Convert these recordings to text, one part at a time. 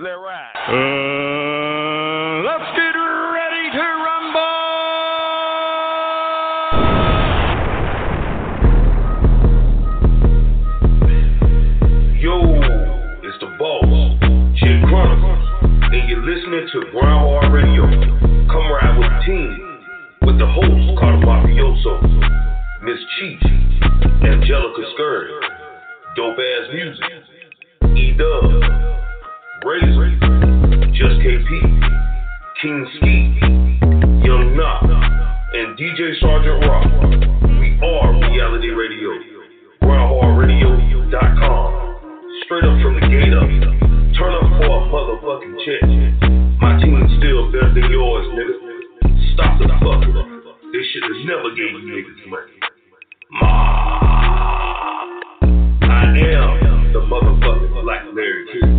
Let ride. Uh, let's get ready to rumble. Yo, it's the boss, Jay Chronicles, and you're listening to Grind Hard Radio. Come ride with the team, with the host, Carter Mafioso, Miss Cheech, Angelica Scurry, dope ass music, E Dub, Razor, Just KP, King Ski, Young Knock, and DJ Sergeant Rock. We are Reality Radio. GrindHardRadio.com. Straight up from the gate up. Turn up for a motherfucking check. My team's still better than yours, nigga. Stop the fuck up. They should have never gave you niggas money. Ma. I am the motherfucking Black Larry King.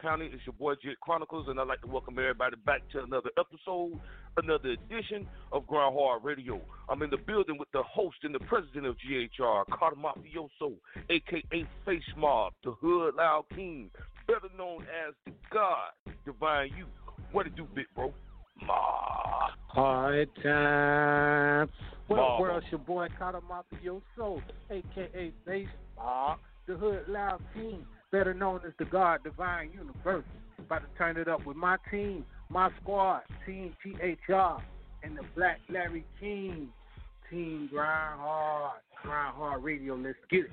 County. It's your boy Jet Chronicles, and I'd like to welcome everybody back to another episode, another edition of Grind Hard Radio. I'm in the building with the host and the president of GHR, Carter Mafioso, aka Face Mob, the Hood Loud King, better known as the God, Divine You. What it do, big bro? Ma. Hard time. What Marvel. up, world? It's your boy Carter Mafioso, aka Face Mob, the Hood Loud King, better known as the God Divine Universe. About to turn it up with my team, my squad, Team GHR, and the Black Larry King, Team Grind Hard, Grind Hard Radio. Let's get it.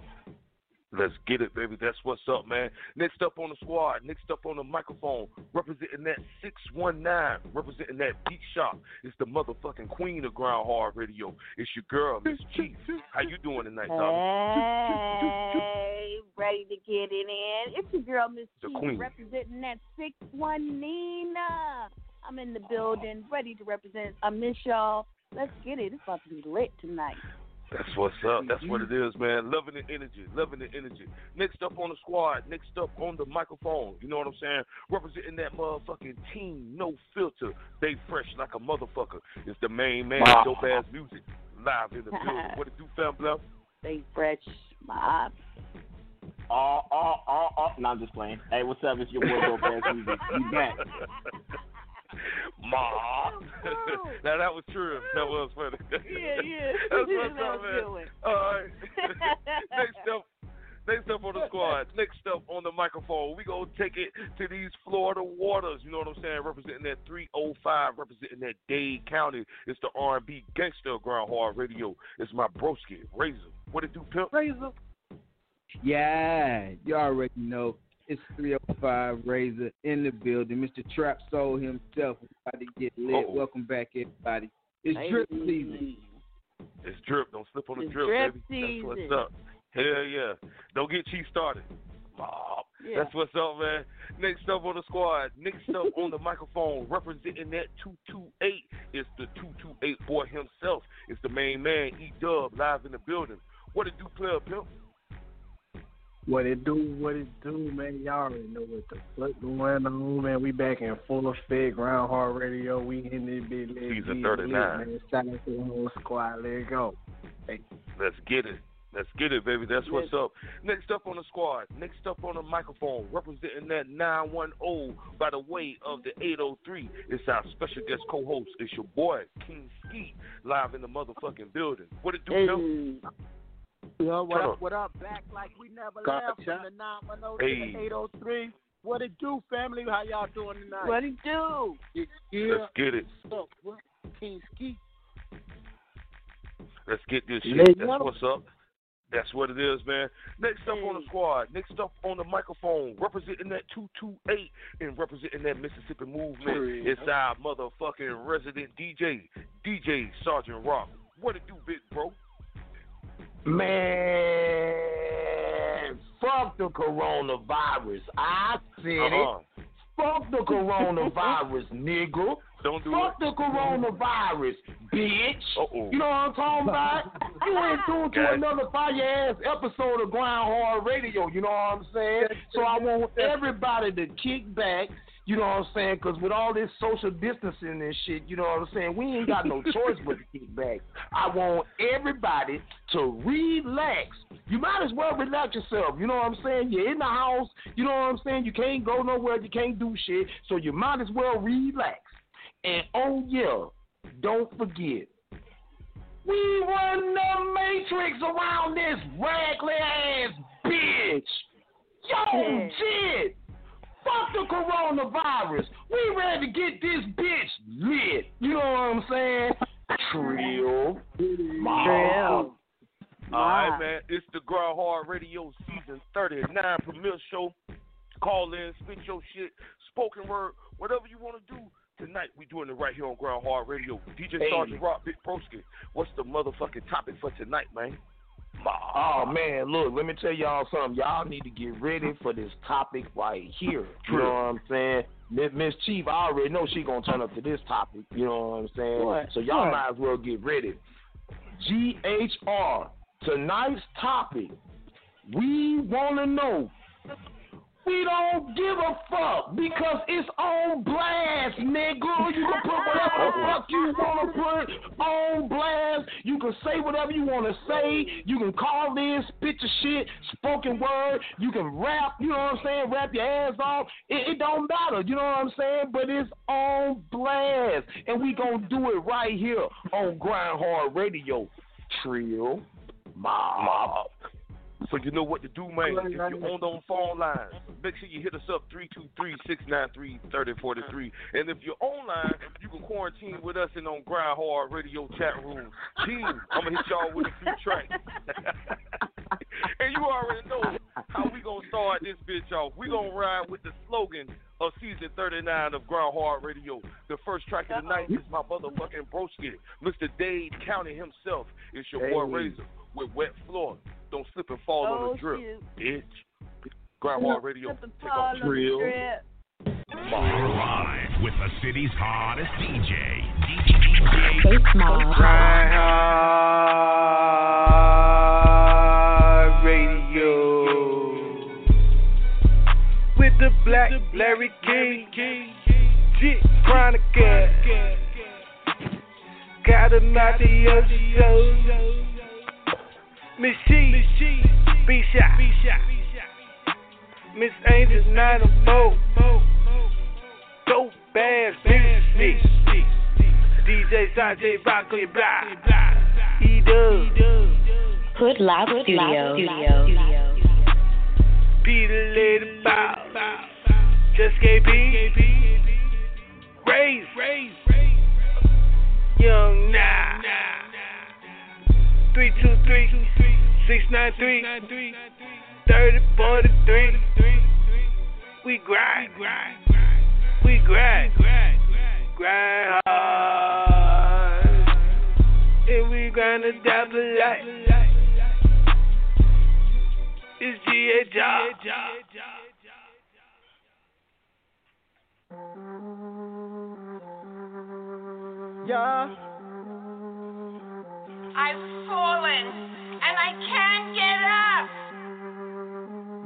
Let's get it, baby. That's what's up, man. Next up on the squad, next up on the microphone, representing that 619, representing that beat shop. It's the motherfucking queen of grind hard radio. It's your girl, Miss Chief. How you doing tonight, dog? Hey, ready to get it in. It's your girl, Miss T, queen. representing that six one Nina. I'm in the building, ready to represent. I miss y'all. Let's get it. It's about to be lit tonight. That's what's up. That's what it is, man. Loving the energy, loving the energy. Next up on the squad, next up on the microphone. You know what I'm saying? Representing that motherfucking team, no filter. They fresh like a motherfucker. It's the main man, Wow. dope ass music, live in the building. What it do, fam, bluff? Stay fresh, mob. Oh, oh, oh, oh. No, I'm just playing. Hey, what's up? It's your boy Dope Ass Music. You back. Ma. Oh. now that was true. That was funny. Yeah, yeah. That's what's That up, was man. All right. next up, next up on the squad, next up on the microphone, we gonna take it to these Florida waters. You know what I'm saying? Representing that 305, representing that Dade County. It's the R&B gangster of Grind Hard Radio. It's my broski Razor. What it do, pimp? Razor. Yeah, you already know. It's 305 Razor in the building. Mr. Trap Soul himself is about to get lit. Uh-oh. Welcome back, everybody. It's drip season. It's drip. Don't slip on the It's drip, drip baby. That's what's up. Hell yeah. Don't get cheap started. Mob. Yeah. That's what's up, man. Next up on the squad, next up on the microphone, representing that 228 is the 228 boy himself. It's the main man, E Dub, live in the building. What it do, player pimp? What it do, what it do, man. Y'all already know what the fuck going on, man. We back in full effect, Grind Hard Radio. We in this big Let's Season 39. lit, Man. Shout out to the whole squad. Let's go. Let's get it. Let's get it, baby. That's what's up. Next up on the squad, next up on the microphone, representing that 910 by the way of the 803. It's our special guest co-host. It's your boy, King Ski, live in the motherfucking building. What it do, pimp? Hey. Yo, what Turn up, up. what up? Back like we never Gotcha. left from the 910 Hey. to the 803. What it do, family? How y'all doing tonight? What it do? Yeah. Let's get it. What's up? What? King Ski. Let's get this shit. Let's That's go. what's up. That's what it is, man. Next up on the squad, next up on the microphone, representing that 228 and representing that Mississippi movement. It's our motherfucking resident DJ, DJ Sergeant Rock. What it do, big bro? Man, fuck the coronavirus. I said it. Uh-uh. Fuck the coronavirus, nigga. Don't do Fuck it. the coronavirus, bitch. Uh-oh. You know what I'm talking about? You ain't tuned to another fire ass episode of Grind Hard Radio. You know what I'm saying? So I want everybody to kick back. You know what I'm saying? Because with all this social distancing and shit, you know what I'm saying? We ain't got no choice but to kick back. I want everybody to relax. You might as well relax yourself. You know what I'm saying? You're in the house. You know what I'm saying? You can't go nowhere. You can't do shit. So you might as well relax. And oh yeah, don't forget, we run the matrix around this ragly ass bitch. Yo, shit. Fuck the coronavirus. We ready to get this bitch lit. You know what I'm saying? Trill. Trill. All right, man. It's the Grind Hard Radio Season 39 premiere show. Call in, spit your shit, spoken word, whatever you want to do. Tonight, we doing it right here on Grind Hard Radio. DJ Hey. Sergeant Rock, Big Broski. What's the motherfucking topic for tonight, man? Oh man, look, let me tell y'all something. Y'all need to get ready for this topic right here. You know what I'm saying? Miss- Chief, I already know she gonna turn up to this topic. You know what I'm saying? What? So y'all What? might as well get ready. GHR tonight's topic, we want to know. We don't give a fuck because it's on blast, nigga. You can put whatever the fuck you want to put on blast. You can say whatever you want to say. You can call this spit your shit, spoken word. You can rap, you know what I'm saying? Rap your ass off. It, it don't matter, you know what I'm saying? But it's on blast. And we going to do it right here on Grind Hard Radio. Trill Mob. So you know what to do, man. If you're on those phone lines, make sure you hit us up 323-693-3043. And if you're online, you can quarantine with us in on Grind Hard Radio chat room. Team, I'm gonna hit y'all with a few tracks. and you already know how we gonna start this bitch off. We gonna ride with the slogan of season 39 of Grind Hard Radio. The first track of the night is my motherfucking broski, Mr. Dade County himself. It's your boy Hey. Razor with Wet Floor. Don't slip and fall on Oh, the drip, shoot. bitch. Grind Hard Radio. Take fall off. on the Trill. strip. Live with the city's hottest DJ, DJ Face Mob. Radio with the Black Larry King, Jit Chronicle. Got him out the ocean. Miss She, B Shot, Miss Angel's not a 904, Dope Ass Music. DJ Sanjay Broccoli Blah. He does. Hood Live Studio. Peter Lady Bow. Just KP. Raise. Young Nah. 323 693 3043. We grind. We grind. Grind hard. And we grind die for life. It's job. Yeah. I've fallen and I can't get up.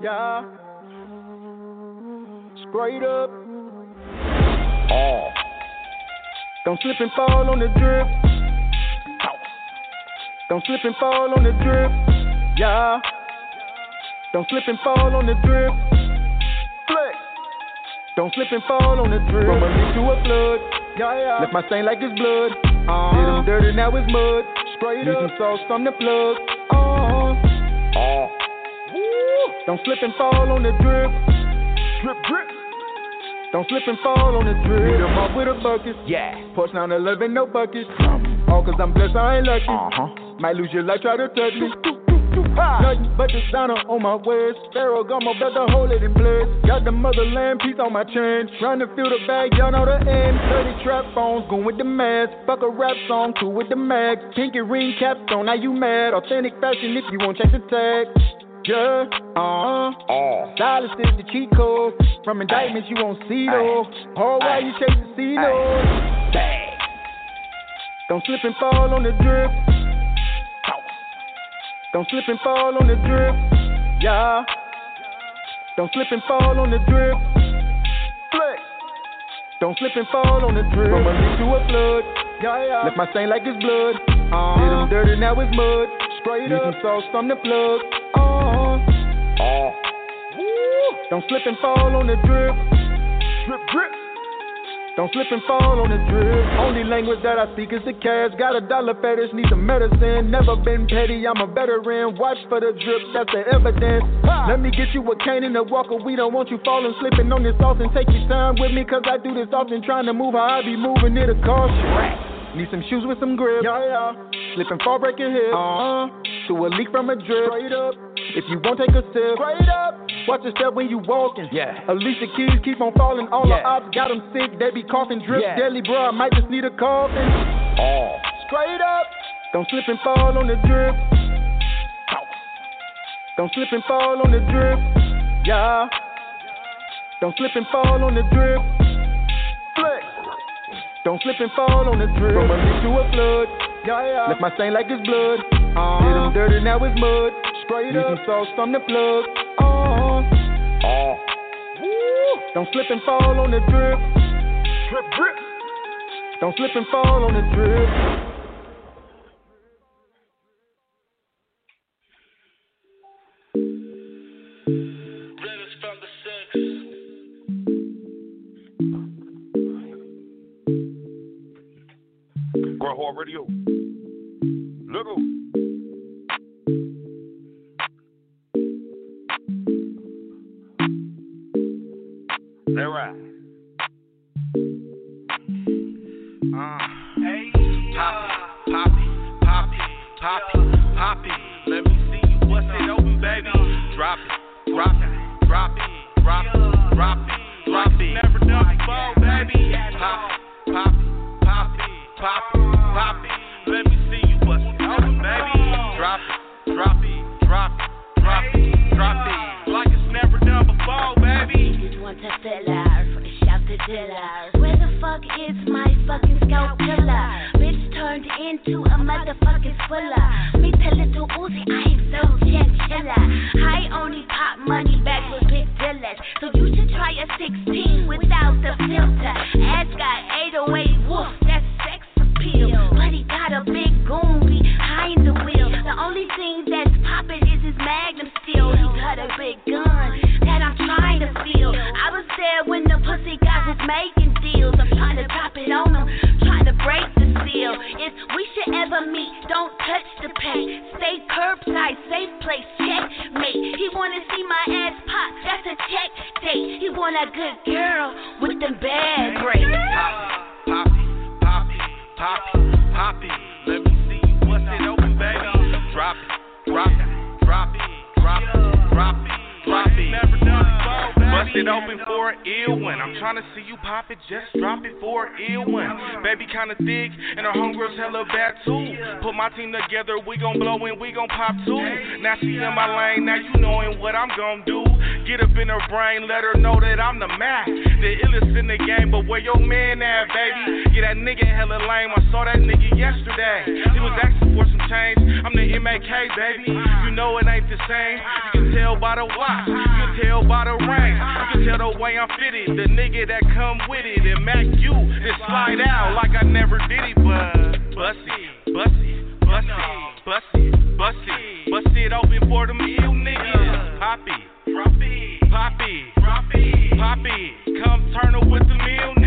Yeah. Straight up. Oh. Don't slip and fall on the drip. Don't slip and fall on the drip. Yeah. Don't slip and fall on the drip. Flex. Don't slip and fall on the drip. From a leak to a flood. Yeah, yeah. Left my stain like it's blood. Uh-huh. Did him dirty, now it's mud. Straight Need some sauce on the plug. Uh-huh. Oh. Don't slip and fall on the drip. Drip, drip. Don't slip and fall on the drip. Beat 'em up with a bucket. Yeah. Push down 11, no bucket. All cause I'm blessed, I ain't lucky. Uh-huh. Might lose your life, try to touch me. Nothing but designer on my waist. Pharaoh got my brother, hold it in place. Got the motherland piece on my chain. Trying to fill the bag, y'all know the end. 30 trap phones, going with the mask. Fuck a rap song, cool with the mag. Pinky ring capstone, now you mad. Authentic fashion if you won't check the tag. Yeah, uh. Oh. Silence is the cheat code. From indictments you won't see no. Hard why you chase the C. Bang. Don't slip and fall on the drip. Don't slip and fall on the drip. Yeah. Don't slip and fall on the drip. Flex. Don't slip and fall on the drip. From a leak to a flood. Yeah, yeah. Left my stain like it's blood. Uh-huh. Did him dirty, now it's mud. Straight Need some sauce from the plug. Uh-huh. Oh. Don't slip and fall on the drip. Drip, drip. Don't slip and fall on the drip. Only language that I speak is the cash. Got a dollar fetish, need some medicine. Never been petty, I'm a veteran. Watch for the drip, that's the evidence. Let me get you a cane and a walker. We don't want you falling, slipping on this often. Take your time with me, cause I do this often. Trying to move how I be moving, it a caution. Need some shoes with some grip. Yeah, yeah. Slip and fall, break your hip. Uh huh. To a leak from a drip. Straight up. If you won't take a sip. Straight up. Watch your step when you walking. Yeah. Alicia Keys keep on falling. All Yeah. the ops got them sick. They be coughing drip. Yeah. Deadly, bro. I might just need a coffin. Oh. Straight up. Don't slip and fall on the drip. Don't slip and fall on the drip. Yeah. Don't slip and fall on the drip. Don't slip and fall on the drip. From a leak to a flood. Yeah, yeah. Left my stain like it's blood. Uh, Did them dirty, now it's mud. Straight Need up. some sauce from the plug. Uh, uh. Don't slip and fall on the drip. Drip, drip. Don't slip and fall on the drip. Grow Radio. Look. They right. Uh, hey, poppy, poppy, poppy, poppy, poppy. Let me see you bust it open, baby. Drop it, drop it, drop it, drop it, drop it, drop it. Never done before, baby. Pop it, pop it, Let me see you bust it open, baby. Drop it, drop it, drop it, drop it, drop it. Like it's never done before, baby. Just want to fill out, shout the dealer. Where the fuck is my fucking scout killer? Bitch turned into a motherfucking swiller. Me tell little Uzi, I am so chinchilla. I only pop money back with big dealers. So you should try a 16 without the filter. Ass got 808 woof, there when the pussy guys was making deals. I'm trying to drop it on him, trying to break the seal. If we should ever meet, don't touch the pay. Stay curbside, safe place, checkmate. He wanna see my ass pop, that's a check date. He want a good girl with them bad braids. Poppy, poppy, poppy, poppy. Let me see you bust it open, baby. Drop it, drop it, drop it, drop it, drop it, Bust it open for an ill one. I'm trying to see you pop it, just drop it for an ill one. Baby kinda thick, and her homegirls hella bad too. Put my team together, we gon' blow and we gon' pop too. Now she in my lane, now you knowin' what I'm gon' do. Get up in her brain, let her know that I'm the Mac. The illest in the game, but where your man at, baby? Yeah, that nigga hella lame. I saw that nigga yesterday. He was asking for some change. I'm the MAK, baby. You know it ain't the same. You can tell by the watch, you can tell by the ring. You can tell the way I'm fitted. The nigga that come with it and Mac you and slide out like I never did it, but bussy, bussy, bussy, bussy, bust it, bust it, open for them ill niggas. Poppy, poppy, it, poppy, come turn up with the ill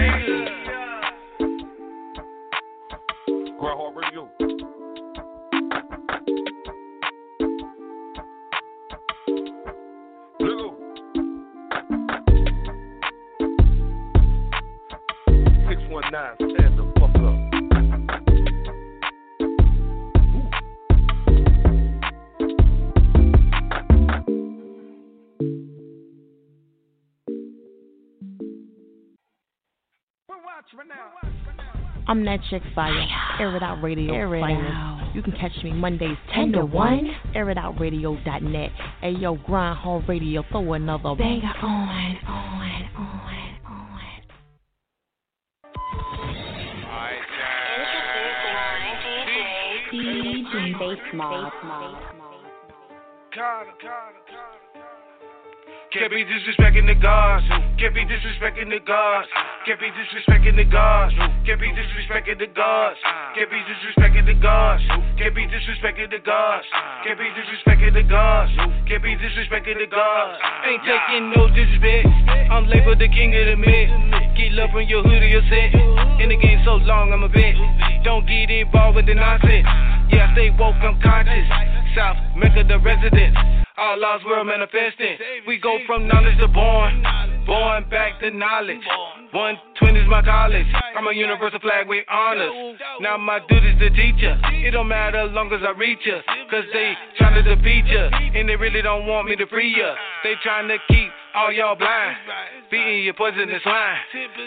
nine, stand the fuck up. I'm that chick fire. Air it out radio. Air it finest. out. You can catch me Mondays 10 to 1. Air it airitoutradio.net. Hey yo, grind hard radio. Throw another Banger on, on, on, on. DJ Bass Mob. Can't be disrespecting the gods. Can't be disrespecting the gods. Can't be disrespecting the gods. Can't be disrespecting the gods. Can't be disrespecting the gods. Can't be disrespecting the gods. Can't be disrespecting the gods. Can't be disrespecting the gods. Ain't taking no disrespect. I'm labeled the king of the mix. Get love from your hood or your set. In the game so long, I'm a vet. Don't get involved with the nonsense. Yeah, I stay woke, I'm conscious. South Mecca, the residence. All lost world manifesting. We go from knowledge to born. Born back to knowledge. 120 is my college. I'm a universal flag with honors. Now my duty's to teach ya. It don't matter as long as I reach ya. Cause they tryna defeat ya. And they really don't want me to free ya. They tryna keep all y'all blind. Feeding your poisonous swine.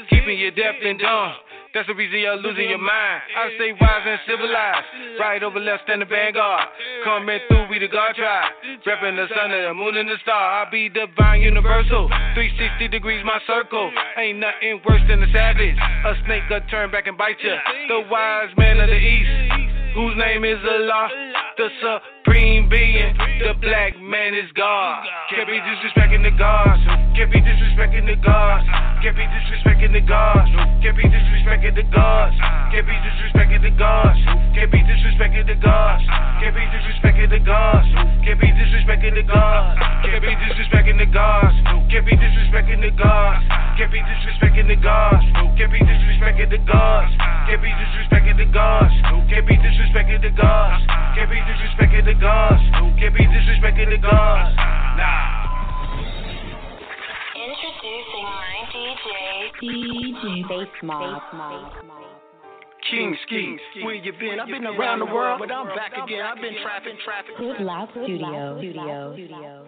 Keeping you deaf and dumb. That's the reason you're losing your mind. I stay wise and civilized. Right over left stand the vanguard. Coming through, we the God tribe. Repping the sun and the moon and the star. I be divine universal. 360 degrees my circle. Ain't nothing worse than a savage. A snake will turn back and bite ya. The wise man of the east. Whose name is Allah? the supreme being. The black man is God. Can't be disrespecting the gods. Can't be disrespecting the gods. Can't be disrespecting the gods. Can't be disrespecting the gods. Can't be disrespecting the gods. Can't be disrespecting the gods. Can't be disrespecting the gods. Can't be disrespecting the gods. Can't be disrespecting the gods. Can't be disrespecting the gods. Can't be disrespecting the gods. Can't be disrespecting the gods. Can't be disrespecting the gods. Can't be disrespecting the gods. Can't be disrespecting the gods. Can't be disrespecting the gods. Nah. Introducing my DJ. DJ Bass Mob. King Ski, where you been? I've been around the world, but I'm back again. I've been trapping, trapping. Good Loud Studio. Studio.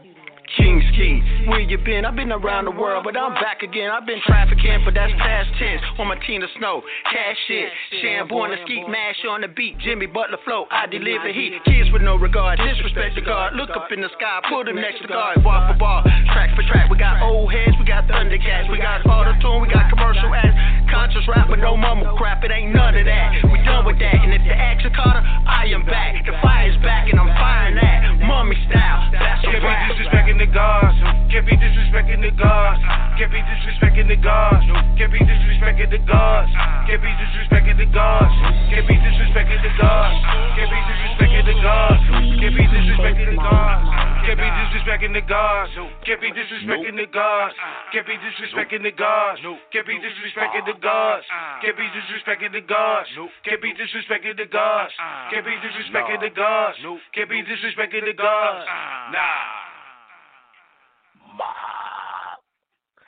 King Ski, where you been? I've been around the world, but I'm back again. I've been trafficking, but that's past tense. On my Tina Snow, cash shit. Shamborn the skeet, mash on the beat. Jimmy Butler flow, I deliver heat. Kids with no regard, disrespect the guard. Look up in the sky, pull them next to guard. Bar for bar, track for track. We got old heads, we got Thundercats, we got auto tune, we got commercial ads. Conscious rap with no mumble crap, it ain't none of that. We done with that, and if the action Carter, I am back. The fire's back, and I'm firing that. Mummy style, that's a rap. Disrespecting the gods. Can't be disrespecting the gods. Can't be disrespecting the gods. Can't be disrespecting the gods. Can't be disrespecting the gods. Can't be disrespecting the gods. Can't be disrespecting the gods. Can't be disrespecting the gods. Can't be disrespecting the gods. Can't be disrespecting the gods. Can't be disrespecting the gods. Can't be disrespecting the gods. Can't be disrespecting the gods. Can't be disrespecting the gods. Can't be disrespecting the gods. Can't be disrespecting the gods. Nah.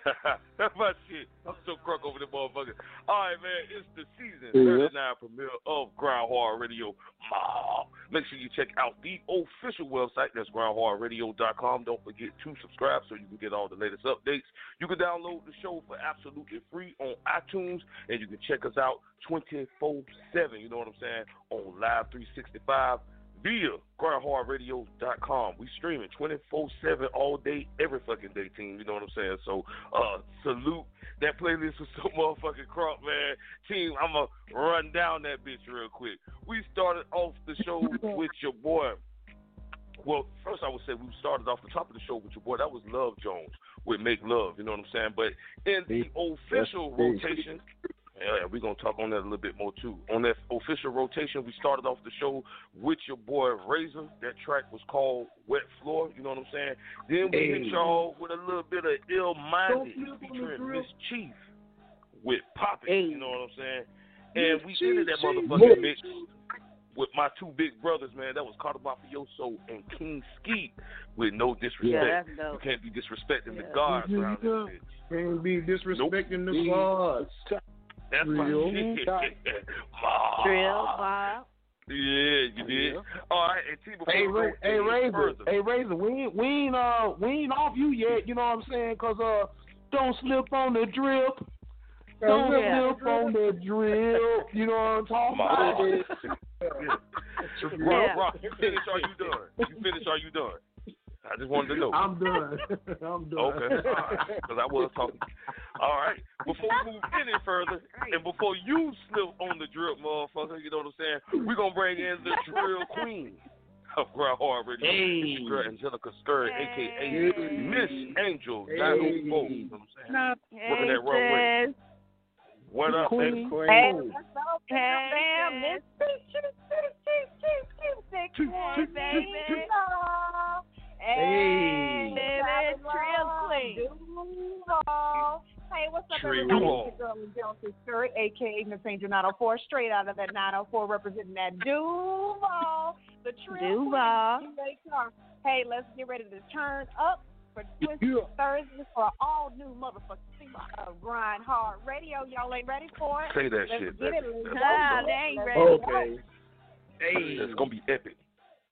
That's my shit. I'm so crunk over the motherfucker. All right, man. It's the season Yeah. 39 premiere of Grind Hard Radio. Ma. Make sure you check out the official website. That's grindhardradio.com. Don't forget to subscribe so you can get all the latest updates. You can download the show for absolutely free on iTunes, and you can check us out 24 7. You know what I'm saying? On Live 365 via grindhardradio.com. We streaming 24-7 all day, every fucking day, team. You know what I'm saying? So, uh, salute. That playlist was so motherfucking crunk, man. Team, I'm going to run down that bitch real quick. We started off the show with your boy. Well, first I would say we started off the top of the show with your boy. That was Love Jones with Make Love. You know what I'm saying? But in the official rotation, yeah, we're gonna talk on that a little bit more too. On that official rotation, we started off the show with your boy Razor. That track was called Wet Floor. You know what I'm saying? Then we hit y'all with a little bit of Ill Minded featuring Miss Chief with Poppin'. You know what I'm saying? And we ended that motherfucking mix with my two big brothers, man. That was Carter Mafioso and King Skeet with no disrespect. Yeah, you can't be disrespecting the Yeah. gods Mhm. around this bitch. Can't be disrespecting the Nope. gods. That's my Real. shit. Ma. Drill, Bob. Yeah, you did. All right, and T, before Hey, we Ra- hey, any Razor, further, hey, Razor, we ain't, we ain't, uh, we ain't off you yet. You know what I'm saying? Cause uh, don't slip on the drip. Don't Yeah. slip on the drip. You know what I'm talking Ma. about? yeah. Yeah. Rock, rock, you finish? Are you done? You finish? Are you done? I just wanted to know. I'm done. I'm done. Okay, because I was talking. All right, before we move any further, and before you slip on the drip, motherfucker, you know what I'm saying? We're gonna bring in the drill queen of Grind Hard Radio, Hey. It's Girl Angelica Scurry, aka Miss Angel Hey. 904. You know what I'm saying? Working that runway. sis. What up, Queen. baby? Hey, Queen. what's up, fam? Miss Six one, baby. Hey. Hey, Trill Queen. Hey, what's up, Tree everybody? Duval. It's your girl, Johnson Curry, aka Miss Angel 904, straight out of that 904, representing that Duval. The Trill Duval. Queen. Hey, let's get ready to turn up for Twisted Yeah. Thursday for all new motherfucking people of Grind Hard Radio. Y'all ain't ready for it? Say that Let's shit, get baby. it. Let's Ah, go. they ain't ready. Okay. Hey. It's gonna be epic.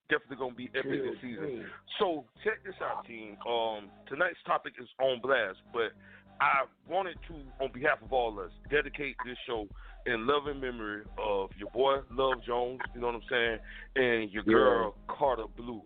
Definitely gonna be epic this season. So check this out, team. Um, tonight's topic is on blast, but I wanted to, on behalf of all of us, dedicate this show in loving memory of your boy Love Jones. You know what I'm saying, and your Yeah. girl Carter Blue.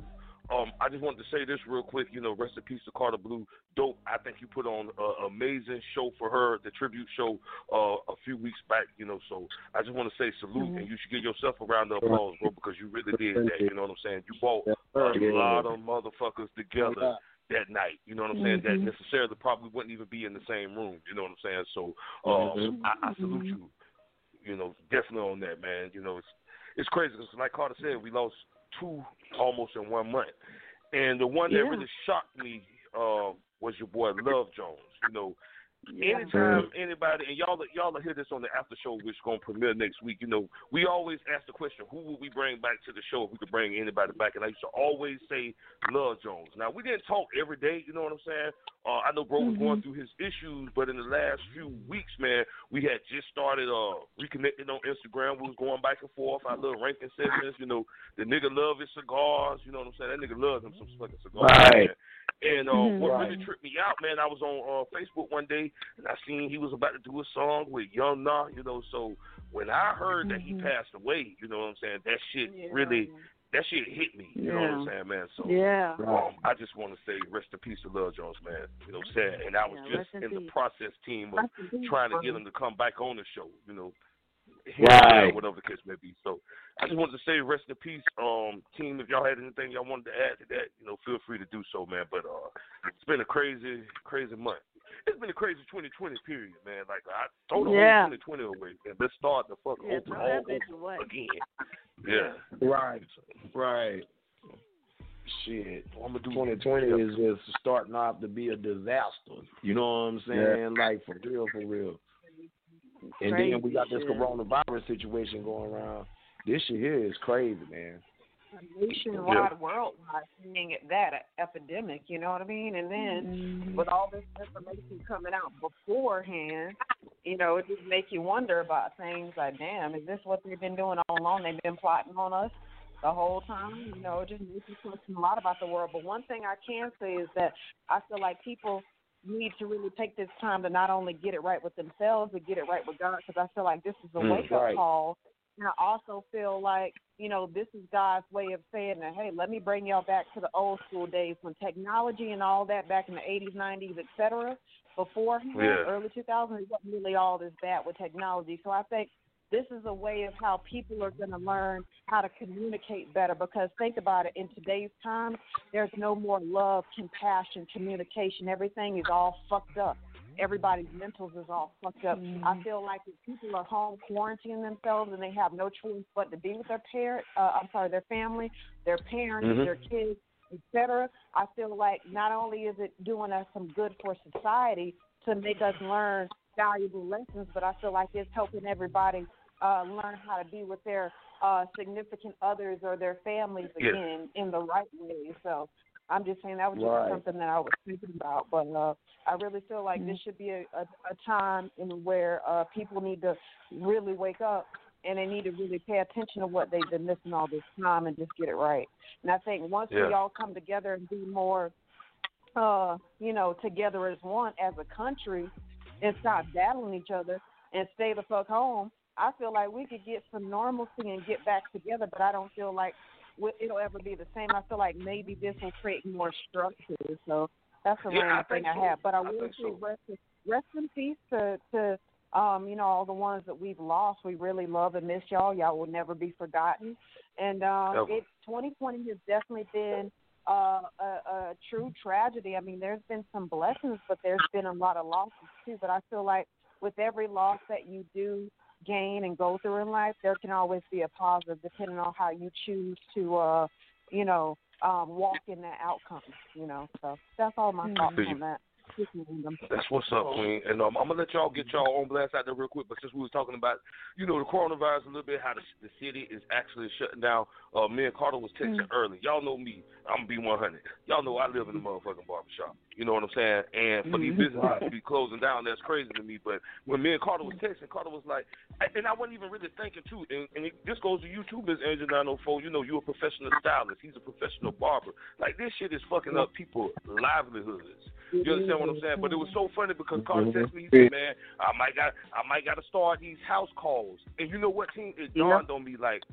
Um, I just wanted to say this real quick. You know, rest in peace to Carter Blue. Dope. I think you put on an amazing show for her, the tribute show, uh, a few weeks back. You know, so I just want to say salute, Mm-hmm. and you should give yourself a round of applause, bro, because you really did that. You know what I'm saying? You brought sir. a lot of motherfuckers together that night. You know what I'm saying? That Mhm. necessarily probably wouldn't even be in the same room. You know what I'm saying? So uh, Mhm. I, I salute you. You know, definitely on that, man. You know, it's it's crazy because, like Carter said, we lost two almost in one month, and the one that Yeah. really shocked me uh, was your boy Love Jones. You know. Yeah. Anytime anybody and y'all y'all hear this on the after show, which is gonna premiere next week. You know, we always ask the question, who would we bring back to the show if we could bring anybody back? And I used to always say Love Jones. Now we didn't talk every day, you know what I'm saying? Uh, I know bro was going through his issues, but in the last few weeks, man, we had just started uh reconnecting on Instagram. We was going back and forth. Our little ranking segments, you know, the nigga love his cigars, you know what I'm saying? That nigga loves him some fucking cigars. Right. man. And uh, Mhm. what Right. really tripped me out, man, I was on uh, Facebook one day and I seen he was about to do a song with Young Nah, you know. So when I heard that he passed away, you know what I'm saying, that shit really, that shit hit me. You know what I'm saying, man. So Yeah. um, I just want to say rest in peace to Love Jones, man. You know, what I'm saying? and I was Yeah, just in in the process team of Rest in peace, trying to get him to come back on the show. You know. Here and there, Right. Whatever the case may be. So I just wanted to say rest in peace, um, team. If y'all had anything y'all wanted to add to that, you know, feel free to do so, man. But uh, it's been a crazy, crazy month. It's been a crazy 2020 period, man. Like I throw the Yeah. whole 2020 away and let's start the fuck Yeah, open all over away. again. Yeah. Right. Right. Shit. I'm gonna do 2020 is just starting off to be a disaster. You know what I'm saying? Like for real, for real. And then we got this Crazy shit. coronavirus situation going around. This shit here is crazy, man. nationwide, worldwide, seeing it that a epidemic. You know what I mean? And then mm-hmm. with all this information coming out beforehand, you know, it just makes you wonder about things like, damn, is this what they've been doing all along? They've been plotting on us the whole time. You know, it just makes you question a lot about the world. But one thing I can say is that I feel like people need to really take this time to not only get it right with themselves, but get it right with God. Because I feel like this is a Mm, wake up right. call and I also feel like, you know, this is God's way of saying that, hey, let me bring y'all back to the old school days when technology and all that back in the 80s, 90s, et cetera, before Yeah. early 2000s, it wasn't really all this bad with technology. So I think this is a way of how people are going to learn how to communicate better because think about it in today's time there's no more love compassion communication. Everything is all fucked up. Everybody's mentals is all fucked up. I feel like if people are home quarantining themselves and they have no choice but to be with their parent uh, i'm sorry their family their parents Mhm. their kids etc i feel like not only is it doing us some good for society to make us learn valuable lessons but i feel like it's helping everybody uh, learn how to be with their uh, significant others or their families Yeah. again in the right way. So I'm just saying that was just Right. something that I was thinking about. But uh, I really feel like this should be a, a, a time in where uh, people need to really wake up and they need to really pay attention to what they've been missing all this time and just get it right. And I think once Yeah. we all come together and be more, uh, you know, together as one as a country and stop battling each other and stay the fuck home, I feel like we could get some normalcy and get back together. But I don't feel like it'll ever be the same. I feel like maybe this will create more structure. So that's the Yeah, I thing think I have. But I I will say so. rest, rest in peace to to um, you know, all the ones that we've lost. We really love and miss y'all. Y'all will never be forgotten. And um, Ever. it 2020 has definitely been uh, a, a true tragedy. I mean, there's been some blessings, but there's been a lot of losses too. But I feel like with every loss that you do gain and go through in life, there can always be a positive, depending on how you choose to, uh, you know, um, walk in that outcome. You know, so that's all my thoughts on that. That's what's up, Queen. And um, I'm gonna let y'all get y'all on blast out there real quick. But since we was talking about, you know, the coronavirus a little bit, how the, the city is actually shutting down. Uh, me and Carter was texting early. Y'all know me. I'm gonna be 100. Y'all know I live in the motherfucking barbershop. You know what I'm saying? And for these Mhm. businesses to be closing down, that's crazy to me. But when me and Carter was texting, Carter was like, and I wasn't even really thinking too. And, and it, this goes to you too, Miss Angel 904. You know, you're a professional stylist. He's a professional barber. Like this shit is fucking up people livelihoods. You understand what I'm saying? But it was so funny because Carter Mhm. texted me. He said, "Man, I might got, I might got to start these house calls." And you know what, team? It dawned on me like,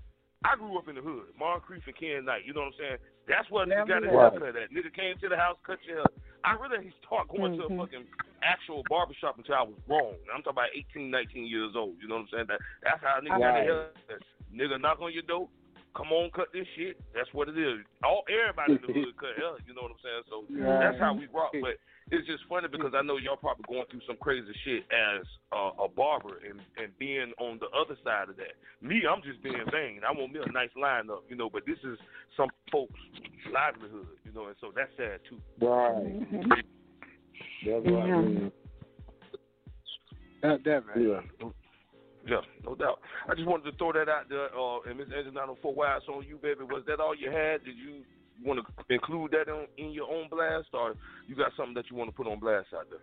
I grew up in the hood, Moncrief and Ken Knight. You know what I'm saying? That's what you got Right. haircut at. Nigga came to the house, cut your hair. I really didn't start going to a fucking actual barbershop until I was grown. I'm talking about 18, 19 years old. You know what I'm saying? That that's how a nigga got a Right. haircut. Nigga knock on your door. Come on, cut this shit. That's what it is. All everybody in the hood cut hair. You know what I'm saying? So Yeah. that's how we rock. But it's just funny because I know y'all probably going through some crazy shit as uh, a barber and and being on the other side of that. Me, I'm just being vain. I want me a nice lineup, you know. But this is some folks' livelihood, you know, and so that's sad too. Right. That's what I Yeah. mean. That, that man. Yeah. Yeah, no doubt. I just wanted to throw that out there. Uh, and Miss Angel 904, why it's on you, baby. Was that all you had? Did you want to include that in, in your own blast, or you got something that you want to put on blast out there?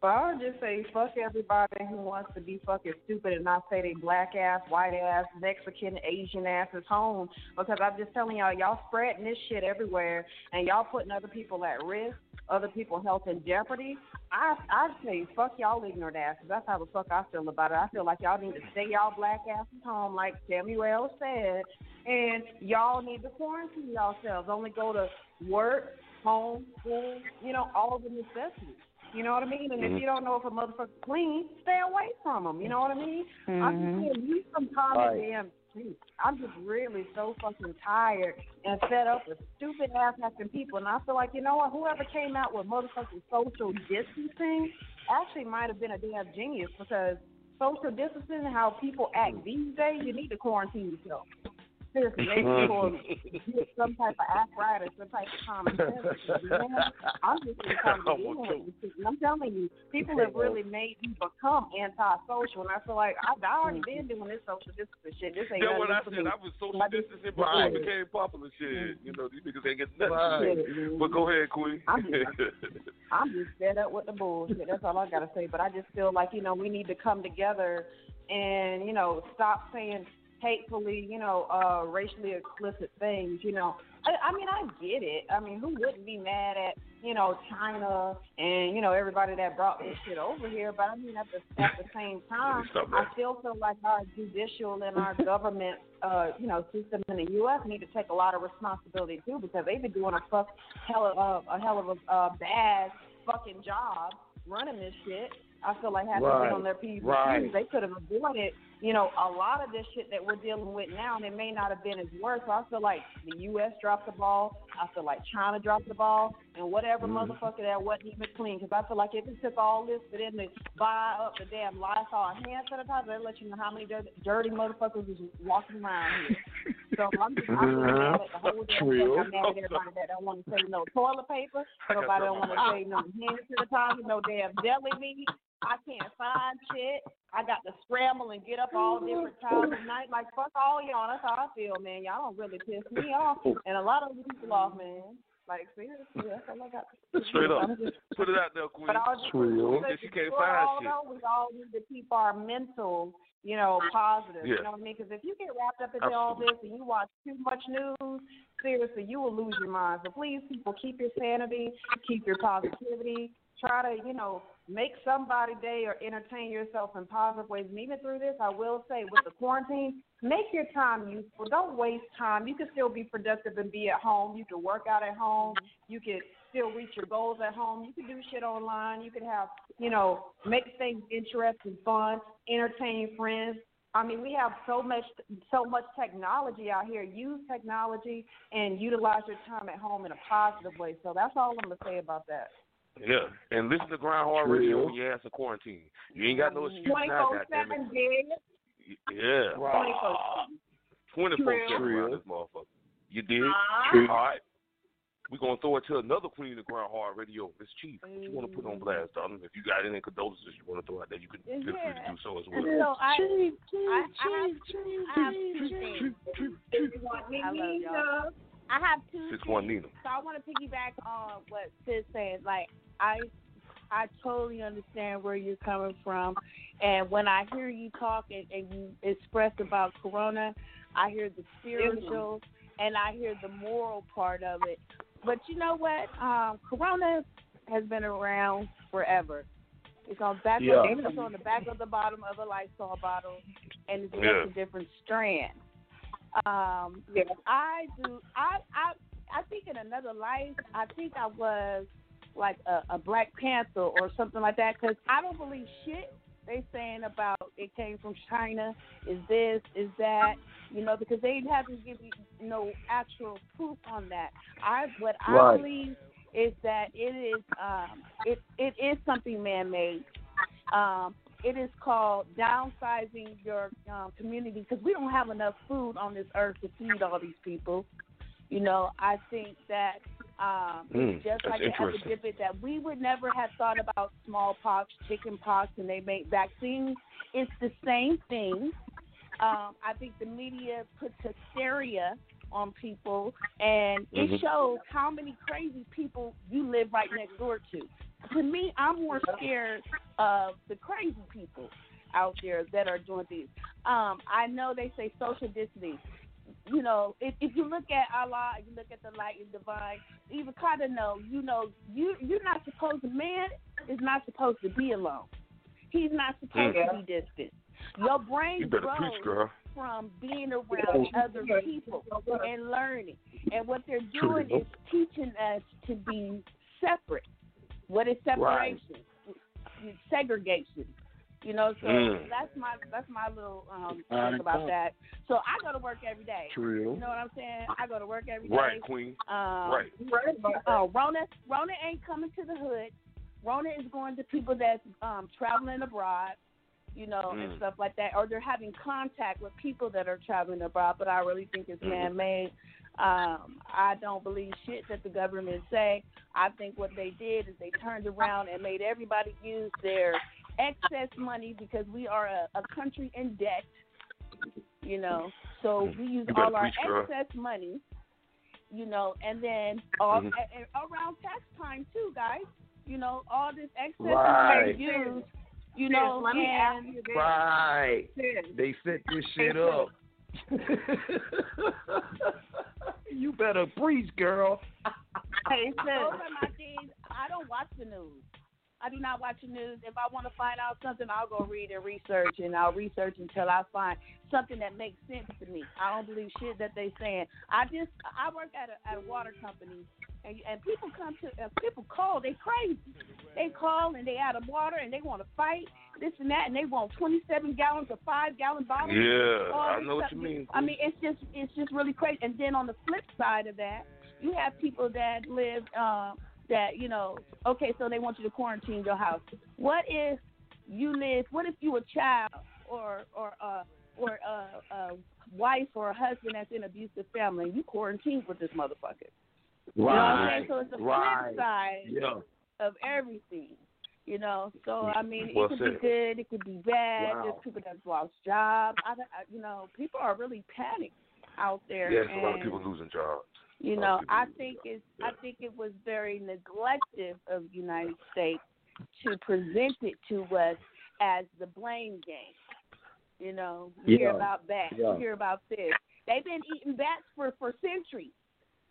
But I would just say fuck everybody who wants to be fucking stupid and not say they black ass, white ass, Mexican, Asian ass is home. Because I'm just telling y'all, y'all spreading this shit everywhere and y'all putting other people at risk, other people's health in jeopardy. I I say fuck y'all ignorant asses. That's how the fuck I feel about it. I feel like y'all need to stay y'all black asses home, like Samuel said, and y'all need to quarantine yourselves. Only go to work, home, school, you know, all the necessities. You know what I mean? And if Mhm. you don't know if a motherfucker clean, stay away from them. You know what I mean? I'm just saying, use some common Right. damn sense. I'm just really so fucking tired and fed up with stupid ass acting people. And I feel like, you know what? Whoever came out with motherfucking social distancing actually might have been a damn genius because social distancing and how people act these days, you need to quarantine yourself. Seriously, maybe people get some type of arthritis, some type of common sense. Man, I'm just trying to deal with this. And I'm telling you, people have really made me become antisocial, and I feel like I've already mm-hmm. been doing this social distancing shit. This ain't That's what I said. me. I was social just- distancing before Right. it became popular shit. You mm-hmm. know, these niggas ain't getting nothing. Right. But go ahead, Queen. I'm I'm just fed up with the bullshit. That's all I gotta say. But I just feel like you know we need to come together and you know stop saying hatefully, you know, uh, racially explicit things. You know, I, I mean I get it. I mean who wouldn't be mad at you know China and you know everybody that brought this shit over here? But I mean at the at the same time, I still feel like our judicial and our government, uh, you know, system in the U.S. need to take a lot of responsibility too because they've been doing a fuck hell of a, a hell of a uh, bad fucking job running this shit. I feel like having Right. been on their P's and Right. Q's, they could have avoided, you know, a lot of this shit that we're dealing with now, and it may not have been as worse. So I feel like the U.S. dropped the ball. I feel like China dropped the ball, and whatever Mhm. motherfucker that wasn't even clean. Because I feel like if it took all this for them to buy up the damn Lysol hand sanitizer, they let you know how many dirty, dirty motherfuckers is walking around here. So I'm just, I'm just mad at the whole damn thing. I'm mad at everybody that don't want to say no toilet paper. Nobody don't want to say no hand sanitizer, no damn deli meat. I can't find shit. I got to scramble and get up all different times of night. Like fuck all y'all. That's how I feel, man. Y'all don't really piss me off, and a lot of other people off, man. Like seriously, that's all I got. to say. Straight up. Just- Put it out there, Queen. but I was just If saying, you can't find all shit. know, we all need to keep our mental, you know, positive. Yeah. You know what I mean? Because if you get wrapped up into all this and you watch too much news, seriously, you will lose your mind. So please, people, keep your sanity, keep your positivity. Try to, you know, make somebody day or entertain yourself in positive ways. And even through this, I will say, with the quarantine, make your time useful. Don't waste time. You can still be productive and be at home. You can work out at home. You can still reach your goals at home. You can do shit online. You can have, you know, make things interesting, fun, entertain friends. I mean, we have so much, so much technology out here. Use technology and utilize your time at home in a positive way. So that's all I'm gonna say about that. Yeah, and listen to Grind Hard True. Radio when your ass in quarantine. You ain't got no excuse Twenty now, four goddamn seven, it. Yeah. Twenty four Twenty four seven True. around this motherfucker. You did? True. All right. We're gonna throw it to another queen of Grind Hard Radio, It's Chief. What you want to put on mm. blast, darling? If you got any condolences you want to throw out there, you can feel free to do so as well. So I, Chief, I, I have, I have two things. I love y'all. I have two Six one Nina. So I want to piggyback on what Sis said. Like I, I totally understand where you're coming from, and when I hear you talk and, and you express about Corona, I hear the spiritual and I hear the moral part of it. But you know what? Um, Corona has been around forever. It's on back. Yeah. Of, it's on the back of the bottom of a Lysol bottle, and it's Yeah. a different strand. Um, yeah. I do. I I I think in another life, I think I was like a, a Black Panther or something like that. Because I don't believe shit they saying about it came from China. Is this? Is that? You know, because they haven't given you no actual proof on that. I what I Right. believe is that it is um it it is something man made. Um, it is called downsizing your um, community because we don't have enough food on this earth to feed all these people. You know, I think that um, Mm, just like interesting. epidemic that we would never have thought about smallpox, chickenpox, and they make vaccines. It's the same thing. Um, I think the media puts hysteria on people, and it Mhm. shows how many crazy people you live right next door to. To me, I'm more scared of the crazy people out there that are doing these. Um, I know they say social distancing. You know, if, if you look at Allah, you look at the light and divine, even kind of know, you know, you you're not supposed. To, man is not supposed to be alone. He's not supposed Mm. to be distant. Your brain You grows preach, from being around other people and learning. And what they're doing True. is teaching us to be separate. What is separation? Segregation. You know, so Mm. that's my that's my little um thing about that. So I go to work every day. True. You know what I'm saying? I go to work every day. Right, Queen. Um, Right. Oh, Rona, Rona ain't coming to the hood. Rona is going to people that's um, traveling abroad, you know, and Mm. stuff like that, or they're having contact with people that are traveling abroad. But I really think it's Mhm. man-made. Um, I don't believe shit that the government say. I think what they did is they turned around and made everybody use their excess money because we are a, a country in debt. You know, so we use all our preach, girl. excess money you know, and then all, Mhm. a- a- around tax time too, guys. You know, all this excess Right. money used, you Sis, know, let me ask you this. Right. Sis, They set this shit up. you better preach, girl. Hey, those are my things. I don't watch the news. I do not watch the news. If I want to find out something, I'll go read and research, and I'll research until I find something that makes sense to me. I don't believe shit that they saying. I just I work at a at a water company, and and people come to uh, people call. They crazy. They call and they out of water and they want to fight this and that, and they want twenty seven gallons or five gallon bottles. Yeah, I know what you mean, I mean, it's just it's just really crazy. And then on the flip side of that, you have people that live um, that you know. Okay, so they want you to quarantine your house. What if you live? What if you a child or or uh or a, a wife or a husband that's in an abusive family and you quarantine with this motherfucker? You know what I'm saying? So it's the Right. flip side Yeah. of everything. You know, so I mean, Well it could said. be good, it could be bad. Wow. There's people that's lost jobs. I, I, you know, people are really panicked out there. Yes, a lot of people losing jobs. You know, I think it's I think it was very neglective of the United States to present it to us as the blame game. You know, you hear about bats, Yeah. you hear about this. They've been eating bats for for centuries.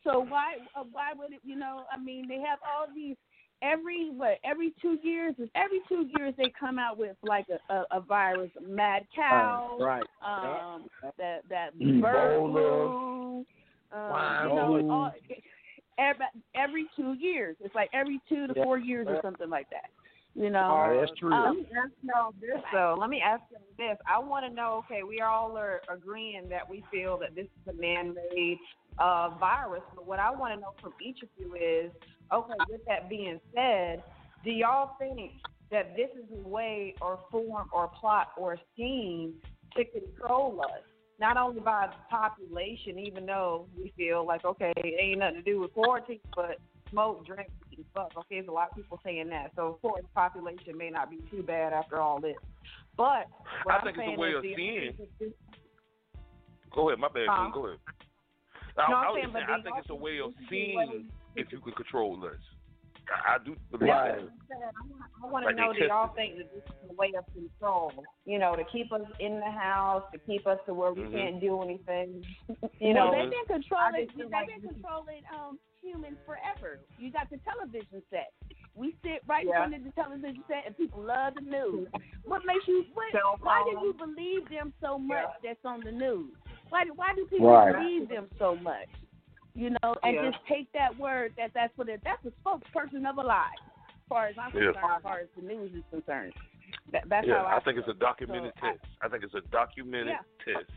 So why uh, why would it? You know, I mean, they have all these every what every two years. Every two years they come out with like a a, a virus, mad cow, Uh, right. um, that that bird flu, um, Swine you know, all, every, every two years. It's like every two to Yeah. four years or something like that. You know, Oh, that's true. Let Um, me ask y'all this though. Let me ask y'all this. I want to know. Okay, we all are agreeing that we feel that this is a man-made uh, virus, but what I want to know from each of you is, okay, with that being said, do y'all think that this is a way or form or plot or scheme to control us? Not only by the population, even though we feel like okay, it ain't nothing to do with quarantine, but smoke, drink, and fuck. Okay, there's a lot of people saying that. So of course, population may not be too bad after all this. But I I'm think it's a way of seeing. Go ahead, my bad, Huh? Go ahead. No, I, I, saying, I think it's a way of this is a seeing if you can control us. I, I do believe That's that. I'm saying. I want to Like know, do y'all think that this is a way of control? You know, to keep us in the house, to keep us to where we Mhm. can't do anything. You well, know, they've been controlling. I just feel They've like been this controlling um, humans forever. You got the television set. We sit right Yeah. in front of the television set, and people love the news. What makes you? What, why do you believe them so much? That's on the news. Why do why do people Right. believe them so much? You know, and Yeah. just take that word that that's what it that's a spokesperson of a lie. As far as I'm Yeah. concerned, as far as the news is concerned. That, that's yeah, how I, I think it's a documented So I- test. I think it's a documented Yeah. test.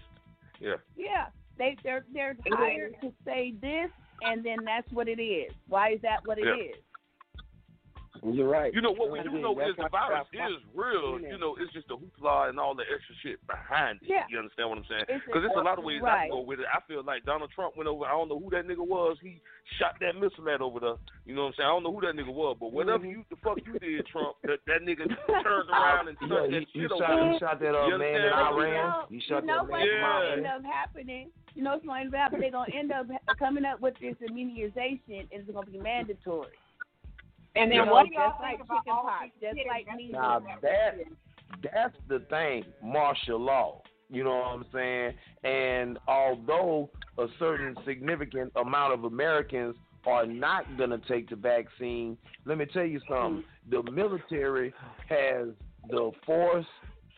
Yeah. Yeah, they they're they're hired to say this, and then that's what it is. Why is that what it is? You're right. You know what we That's do know it is the virus is real. You know, it's just the hoopla and all the extra shit behind it. Yeah. You understand what I'm saying? It's Because there's a lot of ways I can go with it. I feel like Donald Trump went over. I don't know who that nigga was. He shot that missile at over there. You know what I'm saying? I don't know who that nigga was, but whatever you the fuck you did, Trump, that that nigga turned around and Yeah, he, that he shit shot, over. he shot that uh, You man in understand? Iran. He shot you know that man what's in end up happening? You know what's going to happen? They're gonna end up coming up with this immunization, and it's gonna be mandatory. And then You know, what do y'all just think like about chicken all pox, just like that- measles. Now that that's the thing, martial law. You know what I'm saying? And although a certain significant amount of Americans are not gonna take the vaccine, let me tell you something. The military has the force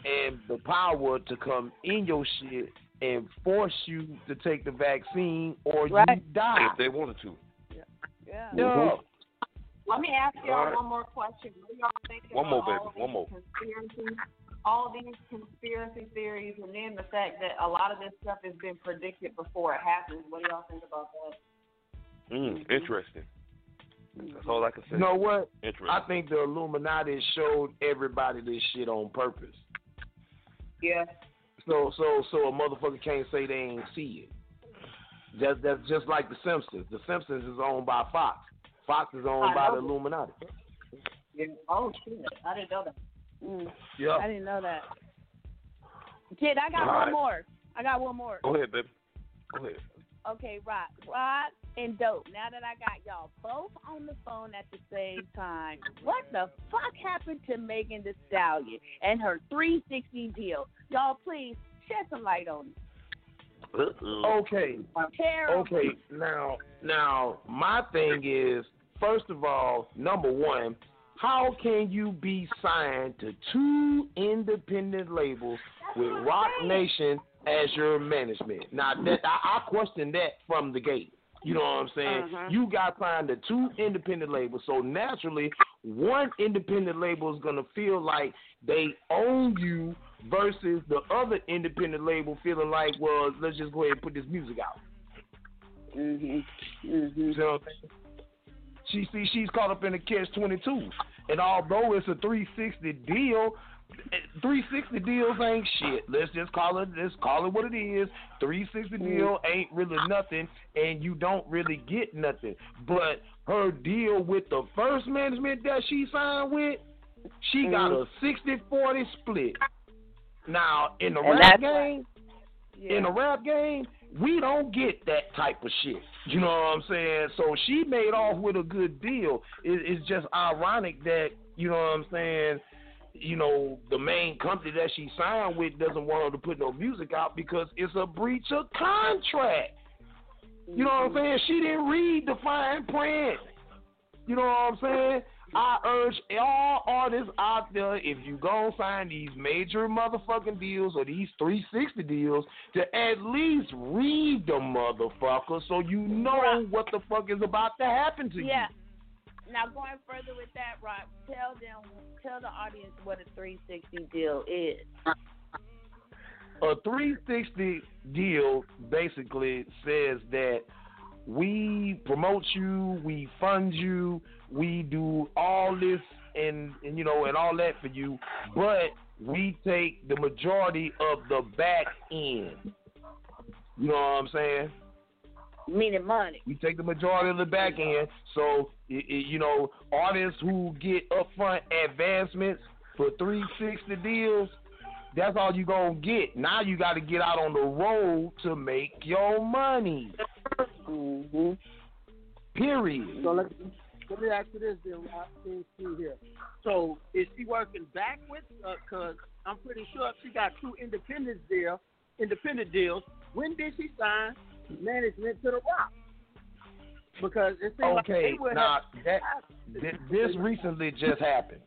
and the power to come in your shit and force you to take the vaccine or you die. If they wanted to. Yeah. Yeah. Let me ask y'all All right. one more question. What do y'all think One about more, all baby. One more. Conspiracy, all these conspiracy theories, and then the fact that a lot of this stuff has been predicted before it happens. What do y'all think about that? Mm, interesting. That's all I can say. You know what? Interesting. I think the Illuminati showed everybody this shit on purpose. Yeah. So so so a motherfucker can't say they ain't see it. That's that's just like the Simpsons. The Simpsons is owned by Fox. Fox is owned I by the Illuminati. Yeah. Oh shit! I didn't know that. Mm. Yeah. I didn't know that. Kid, I got All one right. more. I got one more. Go ahead, baby. Go ahead. Okay, Rod. Rod and Dope. Now that I got y'all both on the phone at the same time, what the fuck happened to Megan Thee Stallion and her 360 deal? Y'all, please shed some light on it. Uh-oh. Okay. Okay. Now now my thing is first of all, number one, how can you be signed to two independent labels with Roc Nation as your management? Now that I, I question that from the gate. You know what I'm saying? Uh-huh. You got signed to two independent labels, so naturally, one independent label is gonna feel like they own you versus the other independent label feeling like, well, let's just go ahead and put this music out. Mhm. Mhm. You know what She see she's caught up in the catch twenty two. And although it's a three sixty deal, three sixty deals ain't shit. Let's just call it let's call it what it is. Three sixty deal ain't really nothing and you don't really get nothing. But her deal with the first management that she signed with, she got a 60-40 split. Now in the And rap game, in the rap game, we don't get that type of shit. You know what I'm saying? So she made off with a good deal. It, it's just ironic that you know what I'm saying. You know the main company that she signed with doesn't want her to put no music out because it's a breach of contract. You know what I'm mm-hmm. saying? She didn't read the fine print. You know what I'm saying? I urge all artists out there, if you gonna sign these major motherfucking deals or these 360 deals, to at least read the motherfucker so you know what the fuck is about to happen to you. Yeah. Now going further with that, Rod, tell them, tell the audience what a 360 deal is. A 360 deal basically says that we promote you, we fund you, we do all this and, and you know and all that for you, but we take the majority of the back end. You know what I'm saying? Meaning money. We take the majority of the back end. So, i i you know, artists who get upfront advancements for 360 deals, that's all you going to get. Now you got to get out on the road to make your money. Mm-hmm. Period. So let, let me ask you this, then. Rob. See see here. So is she working backwards? Uh, because I'm pretty sure she got two independent deal, independent deals. When did she sign management to the Roc? Because it seems like Okay, they now have. that thi- this recently just happened.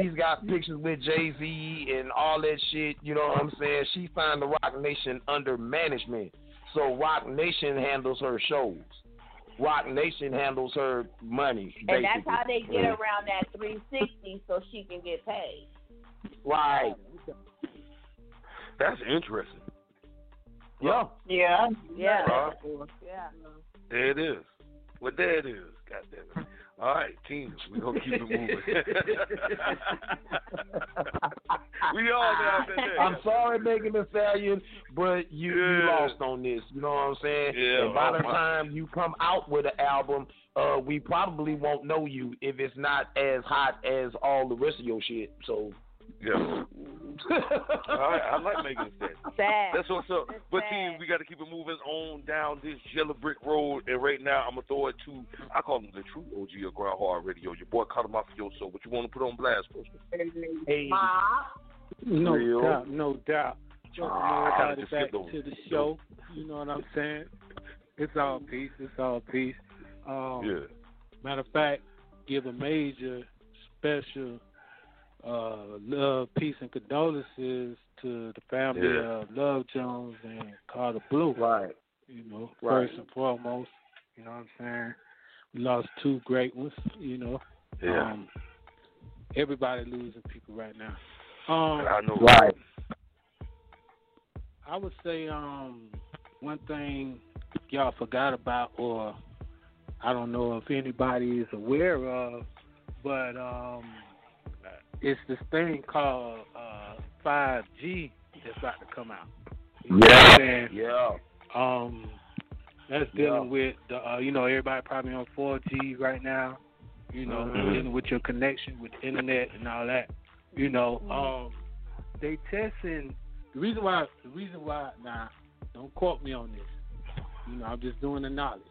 she's got pictures with Jay Z and all that shit. You know what I'm saying? She signed the Roc Nation under management, so Roc Nation handles her shows. Roc Nation handles her money. And that's how they get around that 360 so she can get paid. Right. That's interesting. Yeah. Yeah. Yeah. Right. Yeah. There it is. Well, there it is. God damn it. All right, teams, we're going to keep it moving. we all down there. I'm sorry, Megan Thee Stallion, but you, you lost on this. You know what I'm saying? Yeah, and by oh the my. time you come out with an album, uh, we probably won't know you if it's not as hot as all the rest of your shit. So. Yeah. All right, I like Megan Thee Stallion. Sad. That's what's up. It's But sad. team, we got to keep it moving on down this yellow brick road. And right now, I'm gonna throw it to I call him the true OG of Grind Hard Radio. Your boy Carter Mafioso. What you want to put on blast, first? Hey. No Real. doubt, no doubt. Welcome Ah, everybody just back to the show. You know what I'm saying? It's all peace. It's all peace. Um, Yeah. Matter of fact, give a major special uh, love, peace, and condolences to the family Yeah. of Love Jones and Carter Blue. Right. You know, Right. first and foremost. You know what I'm saying? We lost two great ones. You know. Yeah. Um, everybody losing people right now. Um, I know. Right. I would say um one thing y'all forgot about or I don't know if anybody is aware of, but um it's this thing called uh 5G that's about to come out. You know what I'm saying? Yeah. Um that's Yeah. dealing with the uh, you know, everybody probably on four G right now, you know, Mhm. dealing with your connection with the internet and all that. You know, um they testing the reason why the reason why now don't quote me on this. You know, I'm just doing the knowledge.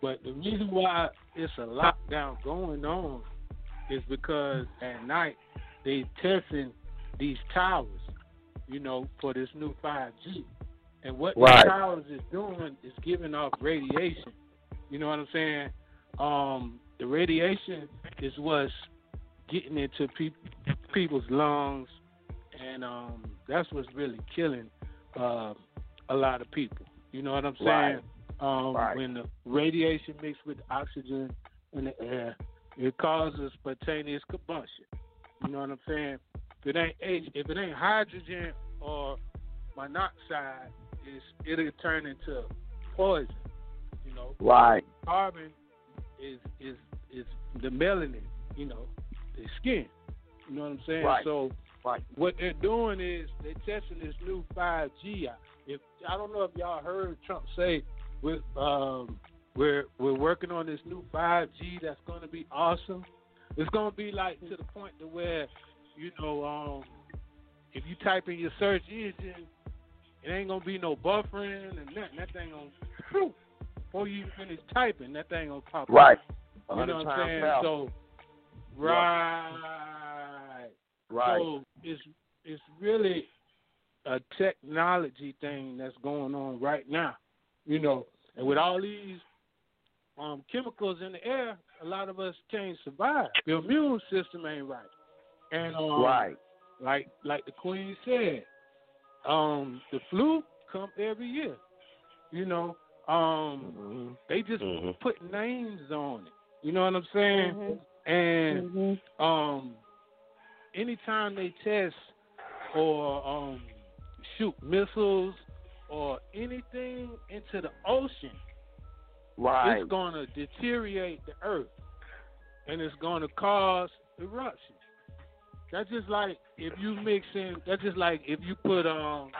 But the reason why it's a lockdown going on is because at night they testing these towers, you know, for this new five G. And what Right. the towers is doing is giving off radiation. You know what I'm saying? Um, the radiation is what's getting into peop people's lungs, and um, that's what's really killing uh, a lot of people. You know what I'm saying? Right. Um, Right. When the radiation mixed with oxygen in the air, it causes spontaneous combustion. You know what I'm saying? If it ain't H, if it ain't hydrogen or monoxide, it's, it'll turn into poison. You know, Right. carbon is is is the melanin, you know, the skin. You know what I'm saying? Right. So Right. what they're doing is they're testing this new 5G. If I don't know if y'all heard Trump say with um we're we're working on this new 5G that's going to be awesome. It's going to be like to the point to where you know um if you type in your search engine, it ain't gonna be no buffering and nothing. That thing gonna before you finish typing, that thing gonna pop. up. Right. You know what I'm saying? faster. So right. Right. So it's it's really a technology thing that's going on right now. You know, and with all these um chemicals in the air, a lot of us can't survive. Your immune system ain't right. And um Right. like like the Queen said, um, the flu come every year. You know, um, they just put names on it. You know what I'm saying? And um, anytime they test or um, shoot missiles or anything into the ocean, Right. it's going to deteriorate the earth and it's going to cause eruptions. That's just like if you mix in. That's just like if you put um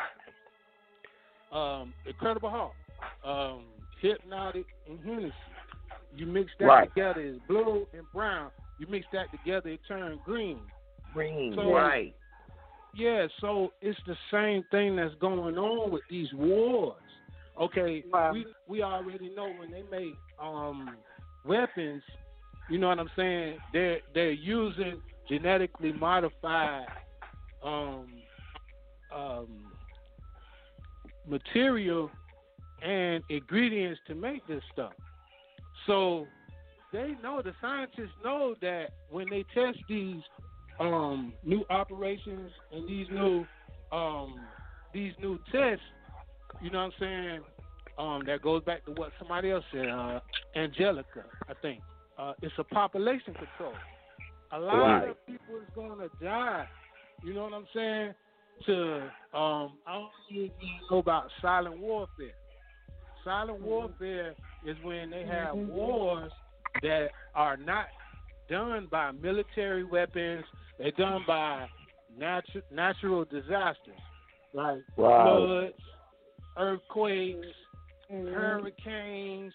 um Incredible Hulk, um Hpnotiq and Hennessy. You mix that Right. together, it's blue and brown. You mix that together, it turns green. Green. So- right. Yeah, so it's the same thing that's going on with these wars. Okay, we we already know when they make um weapons, you know what I'm saying? They're they're using genetically modified um um material and ingredients to make this stuff. So they know the scientists know that when they test these um, new operations and these new um, these new tests, you know what I'm saying? Um, that goes back to what somebody else said, uh, Angelica, I think. Uh, it's a population control. A lot Right. of people is gonna die. You know what I'm saying? To um, I don't even know about silent warfare. Silent warfare is when they have wars that are not done by military weapons. They're done by natural natural disasters like Wow. floods, earthquakes, hurricanes.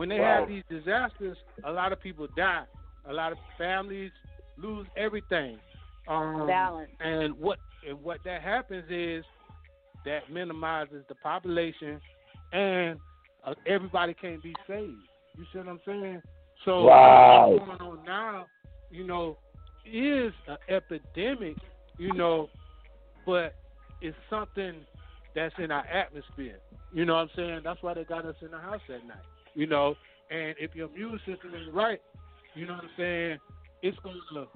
When they Wow. have these disasters, a lot of people die. A lot of families lose everything. Um, Balance. And what and what that happens is that minimizes the population, and uh, everybody can't be saved. You see what I'm saying? So Right. what's going on now, you know, is an epidemic, you know, but it's something that's in our atmosphere. You know what I'm saying? That's why they got us in the house at night. You know, and if your immune system is right, you know what I'm saying, it's going to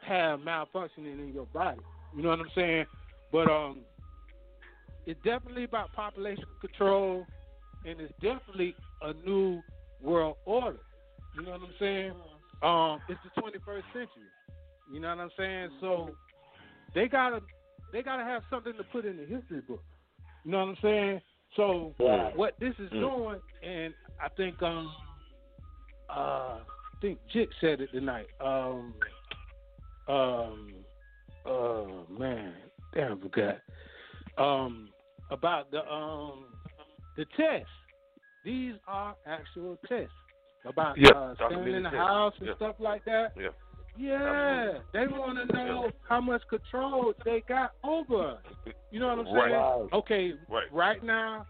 have malfunctioning in your body. You know what I'm saying? But um, it's definitely about population control, and it's definitely a new world order. You know what I'm saying? Um, it's the 21st century. You know what I'm saying? So they gotta they gotta have something to put in the history book. You know what I'm saying? So what this is Mm. doing, and I think um uh I think Jit said it tonight. Um um oh man, damn I forgot. Um about the um the tests. These are actual tests about Yeah, uh, staying in the tests. house and Yeah. stuff like that. Yeah. Yeah, they want to know how much control they got over us. You know what I'm saying? Right. Okay, Right. now,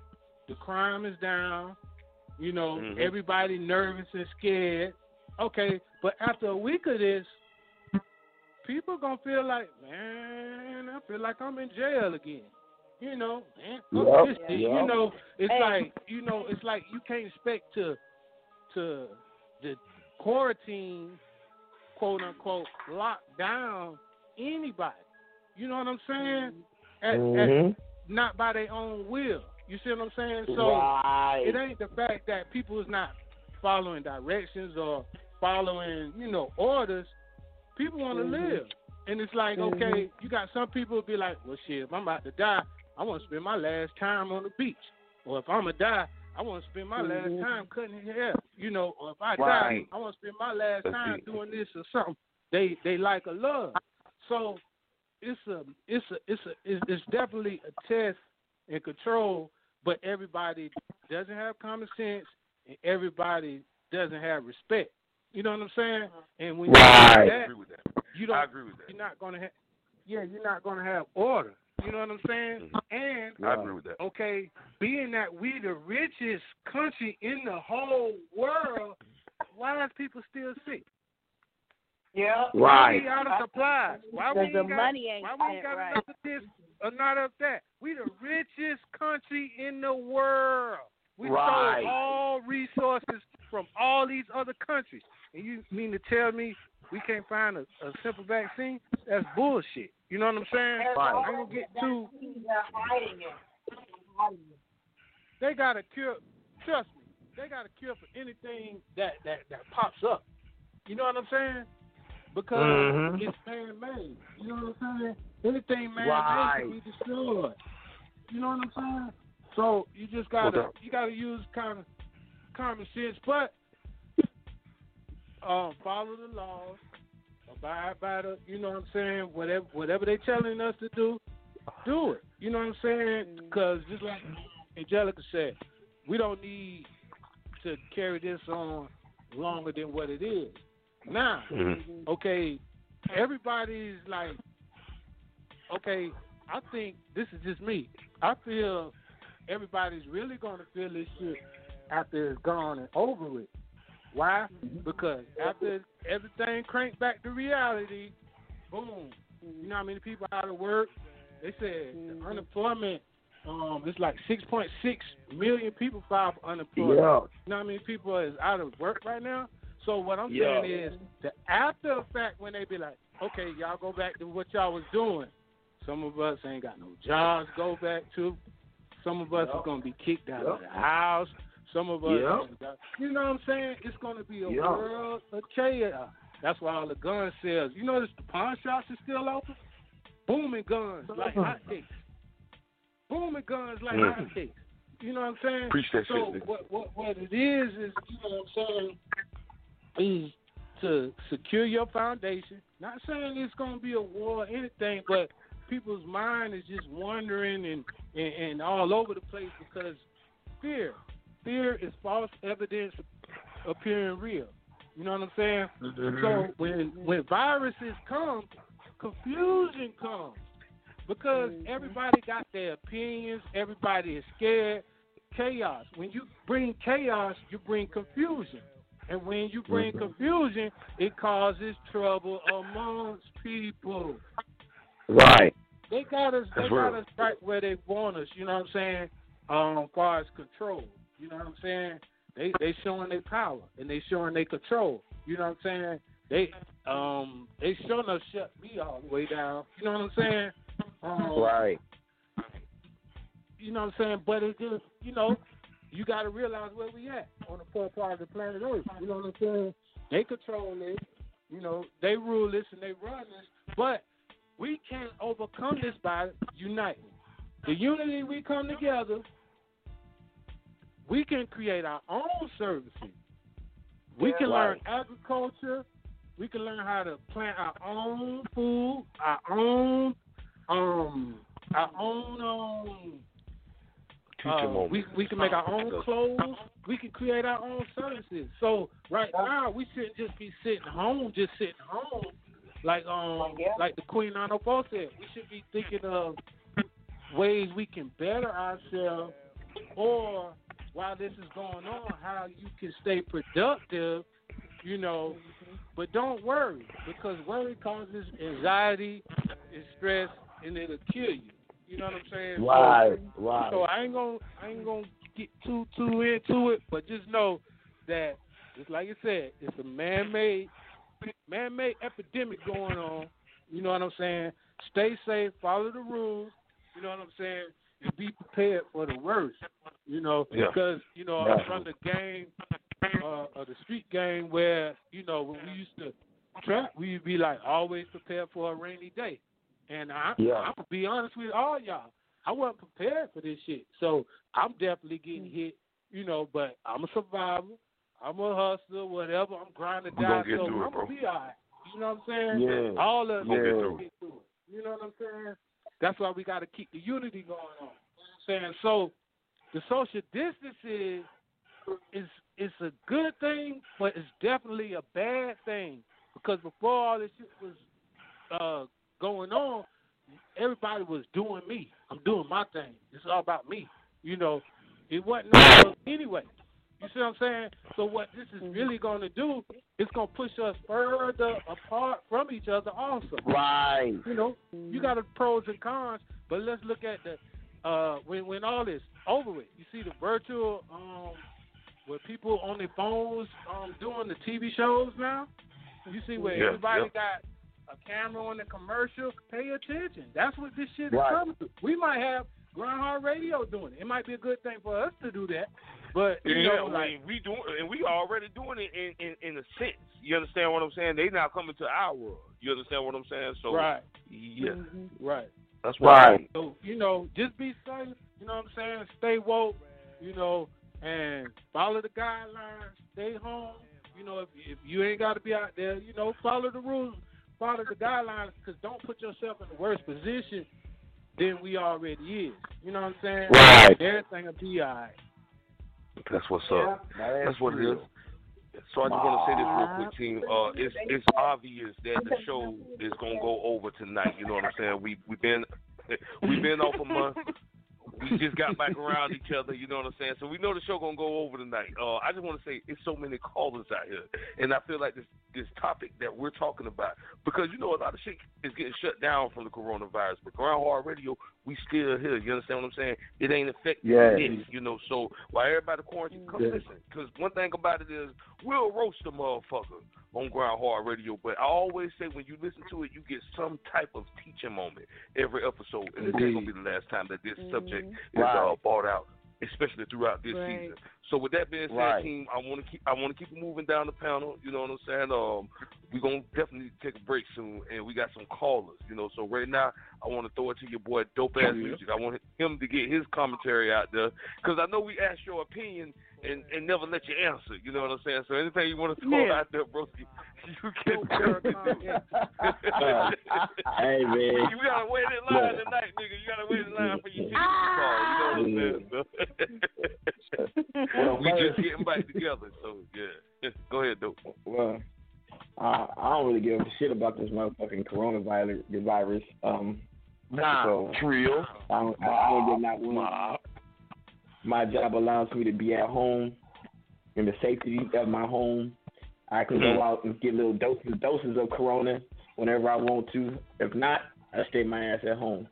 the crime is down. You know, Mhm. everybody nervous and scared. Okay, but after a week of this, people gonna feel like, man, I feel like I'm in jail again. You know, man, fuck Yep, this yep. You know, it's Hey. like you know, it's like you can't expect to to the quarantine, quote unquote, lock down anybody. You know what I'm saying? At, Mhm. at, not by their own will. You see what I'm saying? So Right. it ain't the fact that people is not following directions or following, you know, orders. People want to Mhm. live, and it's like, Mhm. okay, you got some people be like, well, shit, if I'm about to die, I want to spend my last time on the beach, or if I'm gonna die, I want to spend my last Mhm. time cutting hair, you know, or if I Right. die, I want to spend my last That's time it. doing this or something. They they like a love, so it's a it's a it's a it's, it's definitely a test and control, but everybody doesn't have common sense and everybody doesn't have respect. You know what I'm saying? And when you Right. do I agree with that. you don't. I agree with that. You're not gonna have. Yeah, you're not gonna have order. You know what I'm saying? And Mm-hmm. I agree with that. okay, being that we the richest country in the whole world, why is people still sick? Yeah. Why we out of supplies? Why we Because ain't got, money ain't why we ain't got right. enough of this or not of that? We the richest country in the world. We Right. stole all resources from all these other countries. And you mean to tell me we can't find a, a simple vaccine? That's bullshit. You know what I'm saying? Right. I'm gonna get too They're hiding it. Hiding it. they got a cure. Trust me, they got a cure for anything that that that pops up. You know what I'm saying? Because Mhm. it's man made. You know what I'm saying? Anything man made Right. can be destroyed. You know what I'm saying? So you just gotta Hold you gotta use kind of common sense, but um, follow the laws, abide by the. You know what I'm saying? Whatever whatever they telling us to do, do it. You know what I'm saying? Because just like Angelica said, we don't need to carry this on longer than what it is. Now, Mhm. okay, everybody's like, okay, I think this is just me. I feel everybody's really going to feel this shit after it's gone and over with. Why? Because after everything cranked back to reality, boom. You know how many people out of work? They said the unemployment, um, it's like 6.6 million people filed for unemployment. Yeah. You know how many people is out of work right now? So what I'm Yeah. saying is the after effect when they be like, okay, y'all go back to what y'all was doing. Some of us ain't got no jobs to go back to. Some of us Yep. are gonna be kicked out Yep. of the house. Some of us, Yep. got- you know what I'm saying? It's gonna be a Yep. world of chaos. That's why all the gun sales. You notice the pawn shops are still open, booming guns like hotcakes. Booming guns like Mhm. hotcakes. You know what I'm saying? Preach that so shit, what what what it is is you know what I'm saying is to secure your foundation. Not saying it's gonna be a war or anything, but people's mind is just wandering and, and and all over the place because fear, fear is false evidence appearing real. You know what I'm saying? Mhm. So when when viruses come, confusion comes because everybody got their opinions. Everybody is scared. Chaos. When you bring chaos, you bring confusion. And when you bring Mhm. confusion, it causes trouble amongst people. Right. They got us. They That's got real. us right where they want us. You know what I'm saying? Um, as far as control. You know what I'm saying? They they showing their power and they showing their control. You know what I'm saying? They um they showing us shut me all the way down. You know what I'm saying? Um, Right. You know what I'm saying? But it just you know you got to realize where we at on the poor part of the planet Earth. You know what I'm saying? They control this. You know they rule this and they run this. But we can't overcome this by uniting. The unity we come together, we can create our own services. We Yeah, can learn agriculture. We can learn how to plant our own food, our own, um, our own, um, uh, moment. we we can make our own clothes. We can create our own services. So right now we shouldn't just be sitting home, just sitting home, like um like the Queen 904 said. We should be thinking of ways we can better ourselves, or while this is going on, how you can stay productive. You know, but don't worry because worry causes anxiety and stress, and it'll kill you. You know what I'm saying? So- Right, right. So I ain't gonna I ain't gonna get too too into it, but just know that just like you said, it's a man made man made epidemic going on. You know what I'm saying? Stay safe, follow the rules, you know what I'm saying, and be prepared for the worst. You know, Yeah. because, you know, Yeah. From the game uh of the street game where, you know, when we used to trap, we'd be like always prepared for a rainy day. And I, Yeah. I'm gonna be honest with all y'all. I wasn't prepared for this shit, so I'm definitely getting hit. You know, but I'm a survivor. I'm a hustler, whatever. I'm grinding down, so I'm gonna be alright. You know what I'm saying? Yeah. All of us Yeah. gonna Get through it. get through it. You know what I'm saying? That's why we got to keep the unity going on. You know what I'm saying? So the social distancing is is a good thing, but it's definitely a bad thing because before all this shit was uh, going on, everybody was doing me. I'm doing my thing. It's all about me. You know, it wasn't anyway. You see what I'm saying? So what this is really going to do, it's going to push us further apart from each other also. Right. You know, you got the pros and cons, but let's look at the uh when when all this over with. You see the virtual um where people on their phones um doing the TV shows now. You see where Yeah, everybody yeah. got a camera on the commercial. Pay attention. That's what this shit is Right. coming to. We might have Grind Hard Radio doing it. It might be a good thing for us to do that, but you Yeah, know, I like mean, we doing, and we already doing it in, in in a sense. You understand what I'm saying? They now coming to our world. You understand what I'm saying? So right, yeah, mm-hmm. right. that's why. Right. So, you know, just be safe, you know what I'm saying? Stay woke, you know, and follow the guidelines. Stay home. You know, if, if you ain't got to be out there, you know, follow the rules, follow the guidelines, because don't put yourself in the worst position than we already is. You know what I'm saying? Right. Everything will be all right. That's what's up. That's what it is. So I just want to say this real quick, team. Uh, it's it's obvious that the show is gonna go over tonight. You know what I'm saying? We we've been we've been off a month. We just got back around each other. You know what I'm saying? So we know the show gonna go over tonight. Uh, I just want to say it's so many callers out here, and I feel like this this topic that we're talking about because you know a lot of shit is getting shut down from the coronavirus, but Grind Hard Radio, we still here. You understand what I'm saying? It ain't affecting Yes. it, you know. So while everybody quarantined, come Yes. listen. Because one thing about it is we'll roast the motherfucker on Grind Hard Radio, but I always say when you listen to it, you get some type of teaching moment every episode, and this ain't gonna be the last time that this subject is Right. uh, brought out, especially throughout this Right. season. So with that being said, Right. team, I want to keep I want to keep moving down the panel. You know what I'm saying? Um, we're gonna definitely take a break soon, and we got some callers. You know, so right now I want to throw it to your boy Dope Ass Music. I want him to get his commentary out there because I know we asked your opinion and, and never let you answer. You know what I'm saying? So anything you want to throw Yeah. out there, bro, you, you can definitely do. Hey, man. You gotta wait in line tonight, nigga. You gotta wait in line for your ticket to call. You know what I'm saying? Well, we first- just getting back together, so yeah. Go ahead, dope. Well, I I don't really give a shit about this motherfucking coronavirus. the Virus. Um, Nah, so trill. I don't, I, I don't get not one. My job allows me to be at home in the safety of my home. I can Mhm. go out and get little doses doses of Corona whenever I want to. If not, I stay my ass at home.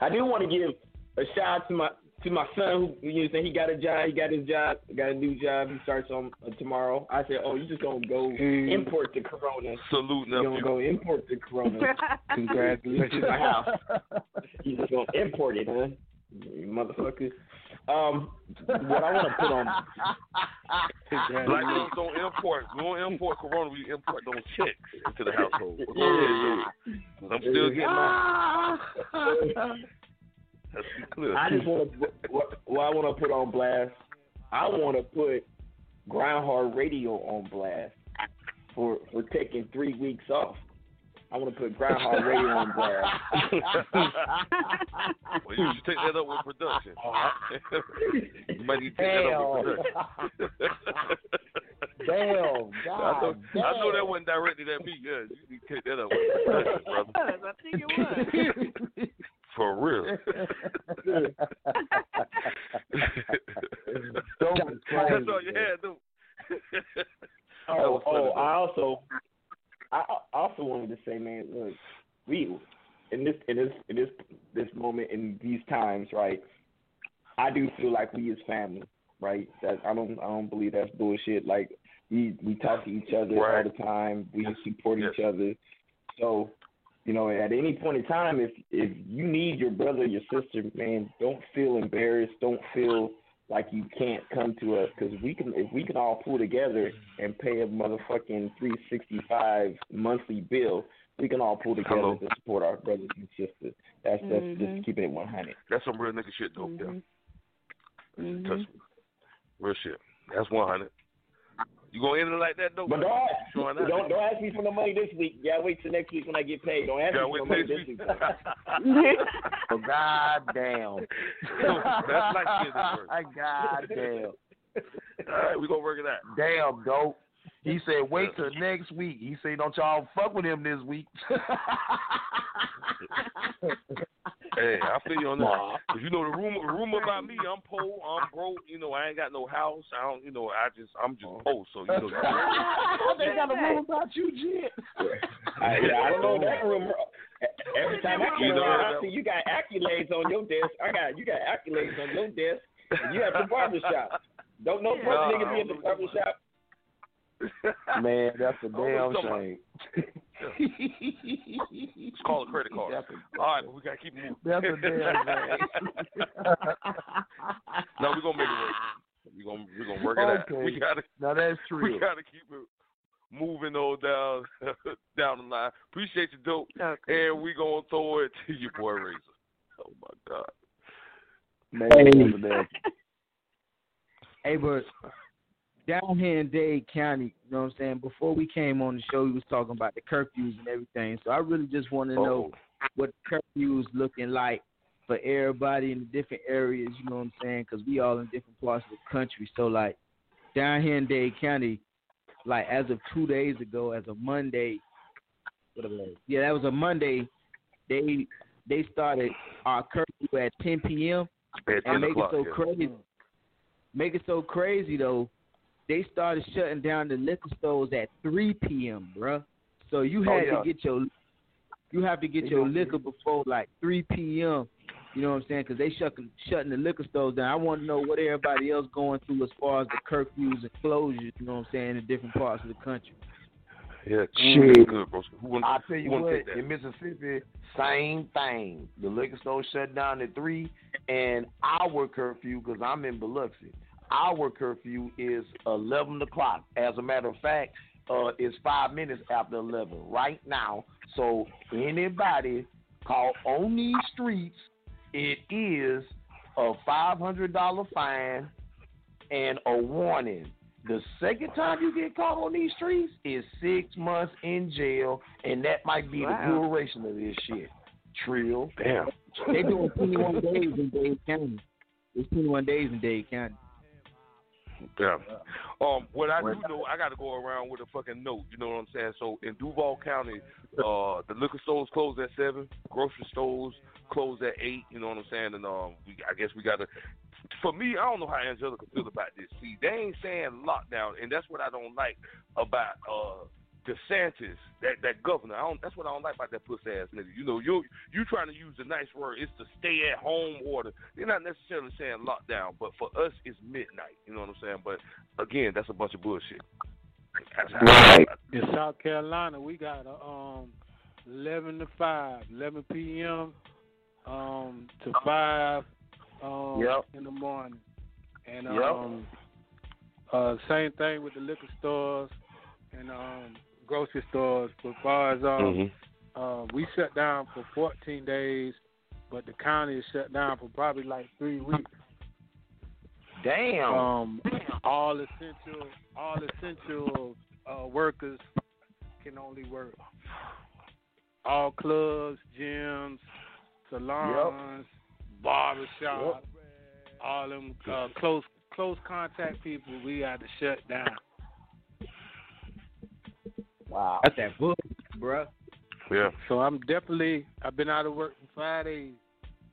I do want to give a shout out to my to my son who you know saying he got a job, he got his job, got a new job. He starts on uh, tomorrow. I said, oh, you just gonna go import the Corona. Salute, You gonna go import the Corona. Congratulations to my house. You just gonna import it, huh? You motherfucker. Um, what I want to put on. Black folks don't import. We don't import Corona. We import those checks into the household. But go ahead, dope. 'Cause I'm still getting mine. Let's be clear. I just want to. What, what I want to put on blast. I want to put Grind Hard Radio on blast for for taking three weeks off. I want to put Grind Hard Radio on blast. well, you should take that up with production. you might need to take that up with production. Damn, I know, God I know that wasn't directed at me. Yeah, you need to take that up with production, brother. I think it was. For real. That's all you had, though. Oh, oh, I also, I I also wanted to say, man, look, we in this in this in this this moment in these times, right? I do feel like we is family, right? That I don't I don't believe that's bullshit. Like we we talk to each other Right. all the time. We support each other. So, you know, at any point in time, if if you need your brother, your sister, man, don't feel embarrassed. Don't feel like you can't come to us because we can. If we can all pull together and pay a motherfucking three sixty five monthly bill, we can all pull together Hello. to support our brothers and sisters. That's that's Mhm. just keeping it one hundred. That's some real nigga shit, dope. There. Mm-hmm. Touch me. Real shit. That's 100. You gonna end it like that, though? But don't ask, Showing don't, don't ask me for the money this week. Yeah, wait till next week when I get paid. Don't ask Yeah, me for wait the money till this week. next Oh, God damn. That's like kids at work. God damn. All right, we gonna work it out. Damn, dope. He said, wait till next week. He said, don't y'all fuck with him this week. Hey, I feel you on that. 'Cause you know the rumor, rumor about me, I'm poor, I'm broke. You know, I ain't got no house. I don't, you know, I just, I'm just uh-huh. poor. So you know, they got a rumor about you, Jit. I, I don't know that rumor. Every time I You come know around, I see you got accolades on your desk. I got you got accolades on your desk. And you at the barber shop. Don't no broke Nah. nigga be at the barber shop. Man, that's a Oh, damn come shame. Let's call a credit card. All right, but we gotta keep moving. That's a damn shame. no, we're gonna make it work. We're gonna we're gonna work it out. We gotta Now that's we gotta keep it moving on down down the line. Appreciate you, dope. And we gonna throw it to your boy Razor. Oh my God. Man, Hey. that's a damn Hey, but down here in Dade County, you know what I'm saying? Before we came on the show, we was talking about the curfews and everything. So I really just want to know what the curfews looking like for everybody in the different areas. You know what I'm saying? Because we all in different parts of the country. So like down here in Dade County, like as of two days ago, as of Monday. Yeah, that was a Monday. They they started our curfew at 10 p.m. At 10 and make it so yeah. crazy. Make it so crazy though. They started shutting down the liquor stores at 3 p.m., bruh. So you Oh, had yeah. to get your you have to get They your don't- liquor before like 3 p.m. You know what I'm saying? Because they shutting shutting the liquor stores down. I want to know what everybody else going through as far as the curfews and closures. You know what I'm saying in different parts of the country. Yeah, Shit. good, bro. Who wouldn't- I tell you wouldn't what, in Mississippi, same thing. The liquor store shut down at three, and our curfew, because I'm in Biloxi, our curfew is eleven o'clock. As a matter of fact, uh, it's five minutes after eleven right now. So anybody caught on these streets, it is a five hundred dollar fine and a warning. The second time you get caught on these streets is six months in jail, and that might be Wow. the duration of this shit. Trill. Damn. They doing 21 days in Dade County. It's 21 days in Dade County. Yeah. Um, what I do know, I got to go around with a fucking note. You know what I'm saying? So in Duval County, uh, the liquor stores close at seven, grocery stores close at eight. You know what I'm saying? And um, we, I guess we got to. For me, I don't know how Angelica feel about this. See, they ain't saying lockdown, and that's what I don't like about uh DeSantis, that that governor. I don't. That's what I don't like about that pussy ass nigga. You know, you you trying to use the nice word. It's the stay at home order. They're not necessarily saying lockdown, but for us, it's midnight. You know what I'm saying? But again, that's a bunch of bullshit. That's how- In South Carolina, we got a um, 11 to 5, 11 p.m. Um, to 5 um, Yep. in the morning. And Yep. um, uh, same thing with the liquor stores and um, grocery stores. But as um, uh, we shut down for 14 days, but the county is shut down for probably like three weeks. Damn. Um, all essential, all essential uh, workers can only work. All clubs, gyms, salons, barbershops, all them uh, close close contact people, we had to shut down. Wow. That's that book, bruh. Yeah. So I'm definitely I've been out of work for five days,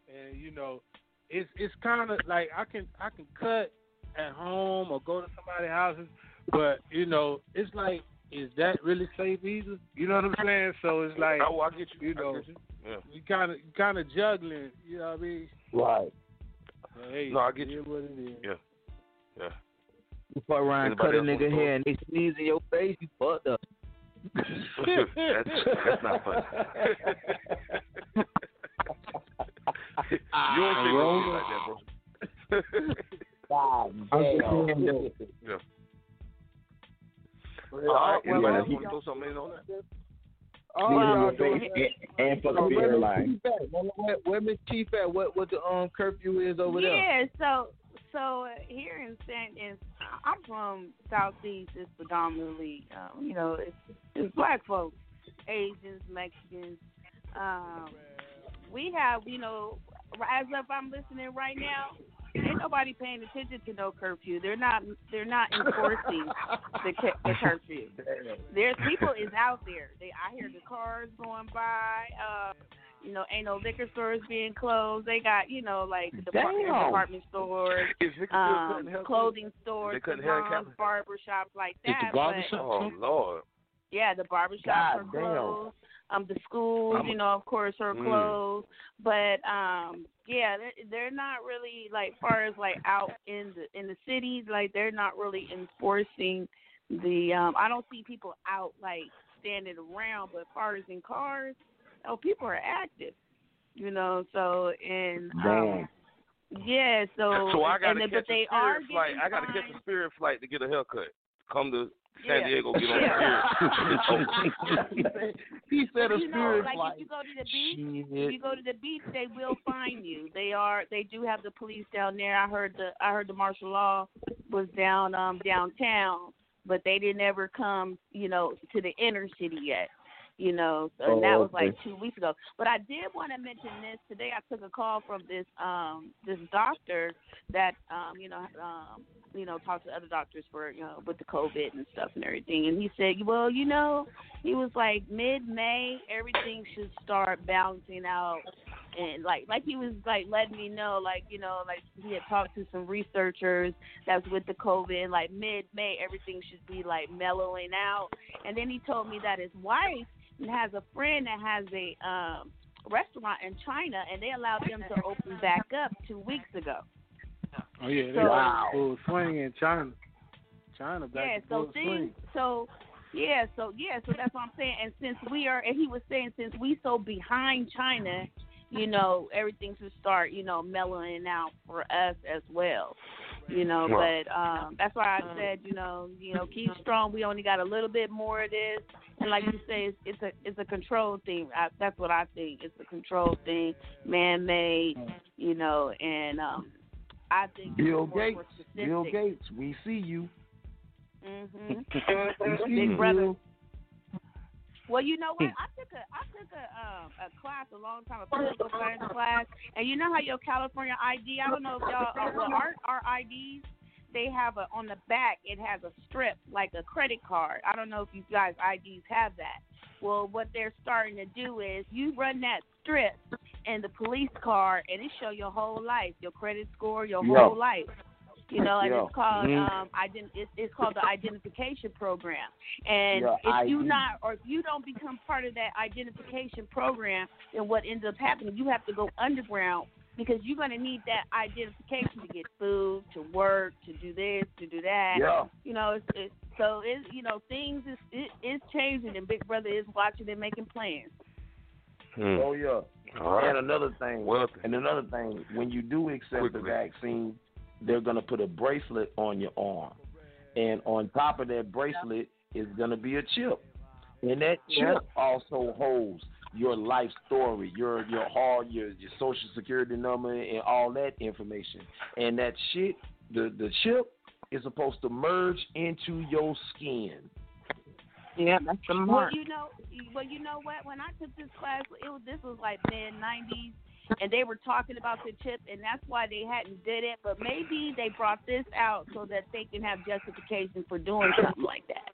and you know, it's it's kind of like I can I can cut at home or go to somebody's houses, but you know, it's like is that really safe either? You know what I'm saying? So it's like Oh, I get you. You know, you. Yeah. you kind of kind of juggling. You know what I mean? Right. But, hey, No, I get you. is what it is. Yeah. Yeah. You fuck around, Anybody cut a nigga go? hair, and they sneeze in your face. You fucked up. that's, that's not funny. you don't say no like that, bro. God damn. saying, though. yeah. All All right, right, well, anybody man, else want to throw something in on that? Oh, Sneeze in wow, your doing face it. and, and fuck Oh, the where Miss airline. Chief? Where, where, where Miss Chief at? What what the um curfew is over there? yeah, so so uh, here in San, in, I'm from Southeast. It's predominantly, um, you know, it's, it's black folks, Asians, Mexicans. Um, we have, you know, as of I'm listening right now, ain't nobody paying attention to no curfew. They're not. They're not enforcing the, the curfew. There's people is out there. They I hear the cars going by. Uh, you know, ain't no liquor stores being closed. They got you know like department, department stores, Is Vicky still um, clothing stores, They cutting salons, barber shops like that. the barber but- Oh Lord. yeah, the barbershops God are damn. closed. Um, the schools, I'm you know, of course, are Mm. closed. But um, yeah, they're, they're not really like far as like out in the in the cities. Like they're not really enforcing the. Um, I don't see people out like standing around. But far as in cars, oh, people are active. You know, so and um, yeah, so So I gotta then, catch a they are spirit flight. I got to catch a spirit flight to get a haircut. Come to San Yeah. Diego, get on Yeah. spirit. he said a you know, spirit like flight. if you go to the beach, Shit. if you go to the beach, they will find you. They are they do have the police down there. I heard the I heard the martial law was down um downtown, but they didn't ever come, you know, to the inner city yet. You know, so and that Oh, was like two weeks ago. But I did want to mention this today. I took a call from this um this doctor that um you know um you know talked to other doctors for you know with the COVID and stuff and everything, and he said, well, you know, he was like mid May, everything should start balancing out and like like he was like letting me know like you know like he had talked to some researchers that's with the COVID like mid May everything should be like mellowing out, and then he told me that his wife has a friend that has a um restaurant in China and they allowed them to open back up two weeks ago. Oh yeah, they So- got full swing in China. China back yeah, so full things swing. so yeah, so yeah, so that's what I'm saying. And since we are and he was saying since we so behind China, you know, everything should start, you know, mellowing out for us as well. You know, Right. but um that's why I said, you know, you know, keep strong. We only got a little bit more of this. And like you say, it's, it's a it's a control thing. I, that's what I think. It's a control thing, man made, you know, and um I think Bill Gates. Bill. Gates. We see you. Mhm. Big brother. Bill. Well, you know what? I took a I took a um a class a long time, a political science class, and you know how your California ID. I don't know if y'all uh, well our our IDs they have a on the back it has a strip like a credit card. I don't know if you guys IDs have that. Well, what they're starting to do is you run that strip in the police car, and it show your whole life, your credit score, your whole life. You know, and Yeah. it's called Mhm. um ident- it's, it's called the identification program. And Yeah, if you ID. not or if you don't become part of that identification program, then what ends up happening, you have to go underground because you're going to need that identification to get food, to work, to do this, to do that. Yeah. You know, it's, it's so it's you know things is it, it's changing, and Big Brother is watching and making plans. Hmm. Oh yeah. All right. And another thing. And another thing, when you do accept the vaccine, they're gonna put a bracelet on your arm, and on top of that bracelet is gonna be a chip, and that chip also holds your life story, your your hard, your your social security number, and all that information. And that shit, the the chip is supposed to merge into your skin. Yeah, that's the Well, you know, well, you know what? When I took this class, it was this was like mid '90s, and they were talking about the chip, and that's why they hadn't did it. But maybe they brought this out so that they can have justification for doing something like that.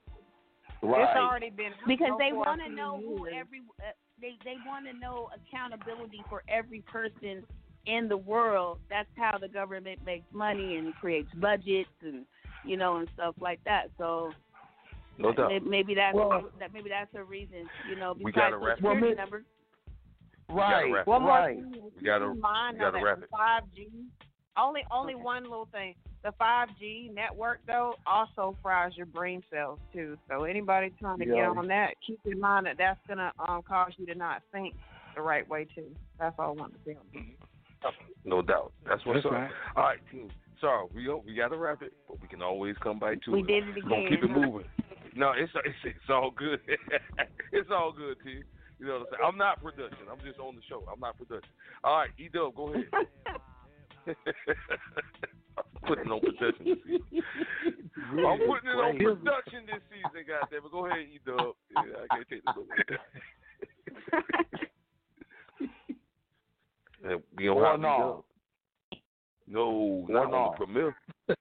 Right. It's already been because out they want to know who every uh, they they want to know accountability for every person in the world. That's how the government makes money and creates budgets and you know and stuff like that. So No doubt. maybe that's Well- that maybe that's a reason. You know, We besides gotta the security Well, number. Gotta wrap. One more Right. thing. We gotta- keep in mind gotta wrap that it. 5G. Only only one little thing. The 5G network though also fries your brain cells too. So anybody trying to Yeah. get on that, keep in mind that that's gonna um cause you to not think the right way too. That's all I want to say. No doubt. That's what's That's up. right. All right, team. Sorry, we we got to wrap it, but we can always come back to We it. did it again. We're gonna keep it moving. No, it's it's it's all good. it's all good, team. You know what I'm saying? I'm not production. I'm just on the show. I'm not production. All right, E Dub, go ahead. I'm putting on production this season. I'm putting it on production this season, goddamn it. Go ahead, E Dub. Yeah, I can't take this away. On Or hot, no. No, not on the premiere.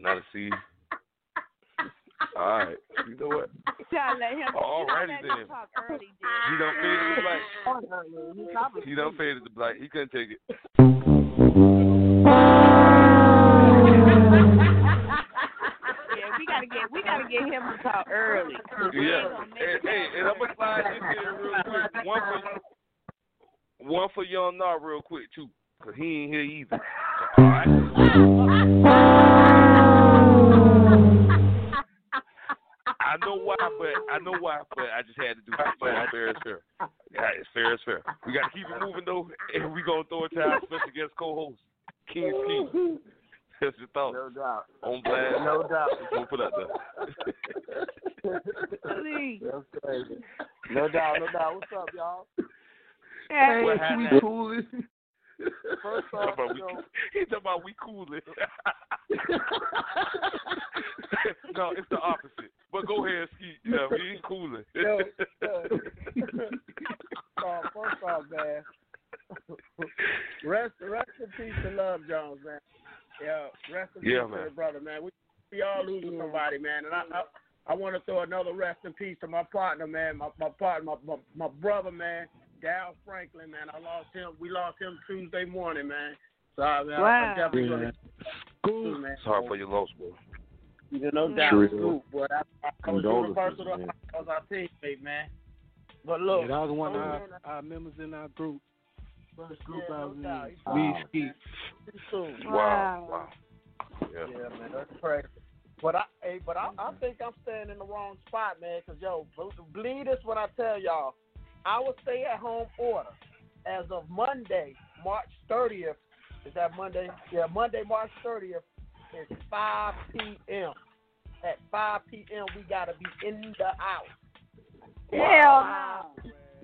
Not a C. All right. You know what? Gotta let him. All you gotta righty let then. him talk early, dude. He done faded the black. He done faded the black. He couldn't take it. yeah, we gotta get we gotta get him to talk early. Yeah. Hey, hey, and I'm gonna slide this in real quick. One for one for young Nard real quick too, cause he ain't here either. All right. I know why, but I know why, but I just had to do it. You know, fair is fair. Yeah, it's fair is fair. We got to keep it moving though, and we gonna throw it to our special guest co-host, King Ski. That's your thought. No doubt. On blast. No doubt. We'll put up there. That's crazy. No doubt, no doubt. What's up, y'all? Hey, What we happened? Coolin'. First He off, talking about you we, know, he talking about we coolin'. no, it's the opposite. But go ahead, Ski. Yeah, we ain't cooling. Yo, uh, first off, man, rest rest in peace to Love Jones, man. Yeah, rest in Yeah, peace man. to the brother, man. We we all losing somebody, man, and I, I I want to throw another rest in peace to my partner, man. My my partner, my my, my brother, man. Dal Franklin, man. I lost him. We lost him Tuesday morning, man. So I, man, I, I Wow. definitely Yeah. gonna cool, man. Sorry for your loss, bro. You know, no doubt, Sure. Scoop, but I, I was Condolences, universal. to- man. I was our teammate, man. But look, yeah, that was one of oh, our, our members in our group. First group Yeah, I was doubt. in. We ski. Too soon. Wow. Wow. Yeah. Yeah, man, that's crazy. But I, hey, but I, I think I'm staying in the wrong spot, man. Cause yo, b- believe this when I tell y'all, our stay-at-home order as of Monday, March 30th. Is that Monday? Yeah, Monday, March 30th is 5 p.m. At 5 p.m., we gotta be in the house. Hell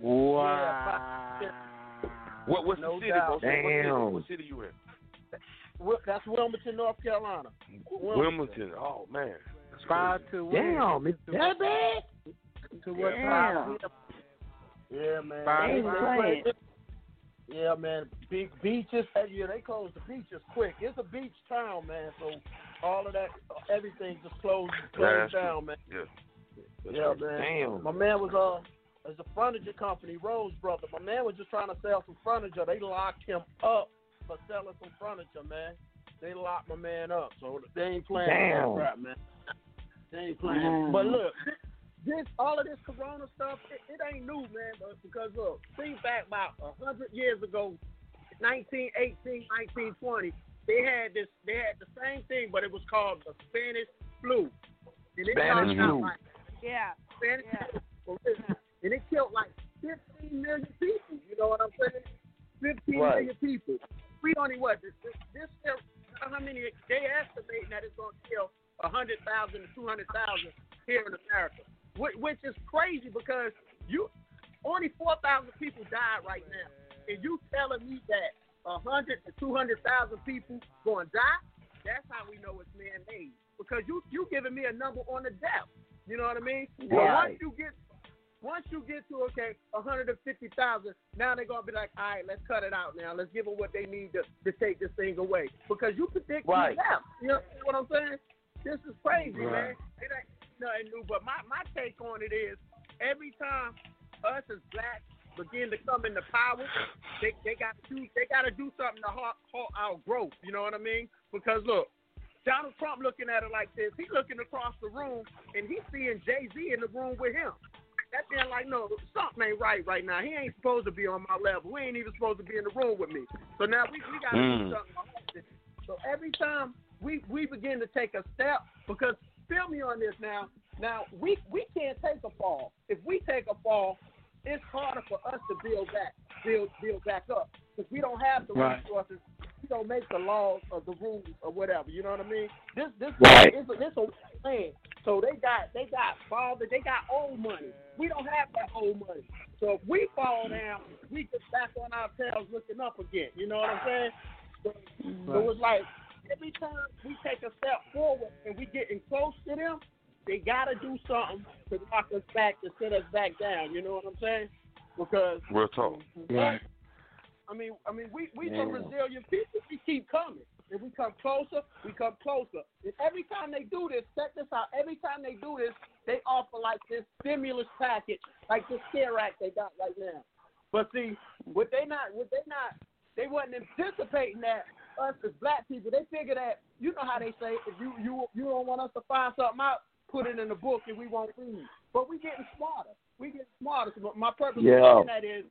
Wow. What what's No the city, doubt. bro? What city, Damn. what city you in? That's Wilmington, North Carolina. Wilmington. Oh man. That's Five crazy. to one. Damn, it's that bad? to what Damn. time? Yeah, man. Five They to playing- Yeah, man. Big beaches. Yeah, they close the beaches quick. It's a beach town, man. So all of that, everything just closed, That's closed down, man. Yeah. That's Yeah, crazy. man. Damn. My man was uh, as a furniture company, Rose Brother. My man was just trying to sell some furniture. They locked him up for selling some furniture, man. They locked my man up, so they ain't playing Damn. that crap, man. They ain't playing. Mm. But look, this all of this Corona stuff, it, it ain't new, man. But because look, think back about a hundred years ago, 1918, 1920, they had this. They had the same thing, but it was called the Spanish flu. And it Spanish flu. like Yeah. Spanish Yeah. flu, and it killed like 15 million people. You know what I'm saying? 15 Right. million people. We only what this this, this year, how many they estimating that it's going to kill 100,000 to 200,000 here in America, which, which is crazy because you only 4,000 people died right now, and you telling me that 100 to 200,000 people going to die? That's how we know it's man-made because you you giving me a number on the death. You know what I mean? Once you get once you get to okay, 150,000, now they're gonna be like, all right, let's cut it out now. Let's give them what they need to, to take this thing away because you predict Right. death. You know what I'm saying? This is crazy, Right. man. Nothing new. But my my take on it is every time us as blacks begin to come into power, they they got to do they got to do something to halt, halt our growth. You know what I mean? Because look, Donald Trump looking at it like this. He's looking across the room and he's seeing Jay Z in the room with him. That man like, no, something ain't right right now. He ain't supposed to be on my level. We ain't even supposed to be in the room with me. So now we we got to Mm. do something. So every time we we begin to take a step, because feel me on this now. Now we we can't take a fall. If we take a fall, it's harder for us to build back, build build back up, because we don't have the Right. resources. We don't make the laws or the rules or whatever. You know what I mean? This this Right. this, this a land. So they got they got father, they got old money. We don't have that old money. So if we fall down, we just back on our tails looking up again. You know what I'm saying? So, so it's like every time we take a step forward and we getting close to them, they gotta do something to knock us back to sit us back down. You know what I'm saying? Because Real talk. Right. I mean, I mean, we we Yeah. some resilient people. We keep coming. If we come closer, we come closer. And every time they do this, check this out. Every time they do this, they offer like this stimulus package, like this CARES Act they got right now. But see, what they not, what they not, they wasn't anticipating that us as black people. They figure that you know how they say if you you you don't want us to find something out, put it in the book and we won't read. But we getting smarter. We getting smarter. So my purpose Yeah. of saying that is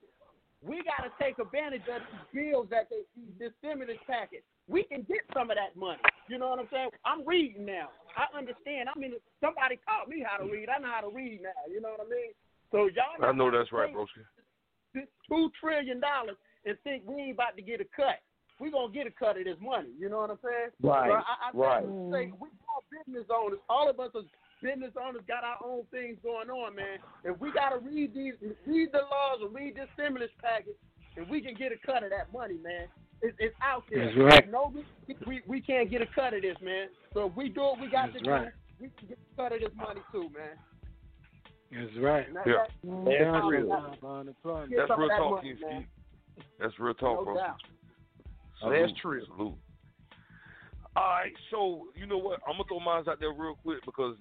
we got to take advantage of these bills that they this stimulus package. We can get some of that money. You know what I'm saying? I'm reading now. I understand. I mean, somebody taught me how to read. I know how to read now. You know what I mean? So y'all. I know that's right, take broski. this two trillion dollars and think we ain't about to get a cut. We gonna get a cut of this money. You know what I'm saying? Right, So I, I right. Say we all business owners. All of us as business owners got our own things going on, man. If we gotta read these, read the laws and read this stimulus package, and we can get a cut of that money, man. It's, it's out there. That's right. No, we, we we can't get a cut of this, man. So if we do what we got That's to right. do, we can get a cut of this money too, man. That's right. That- Yeah. that- That's that- real. that- That's some of real that talk, money, man. That's real talk, No bro. Doubt. That's true. Salute. All right, so you know what? I'm gonna throw mine out there real quick because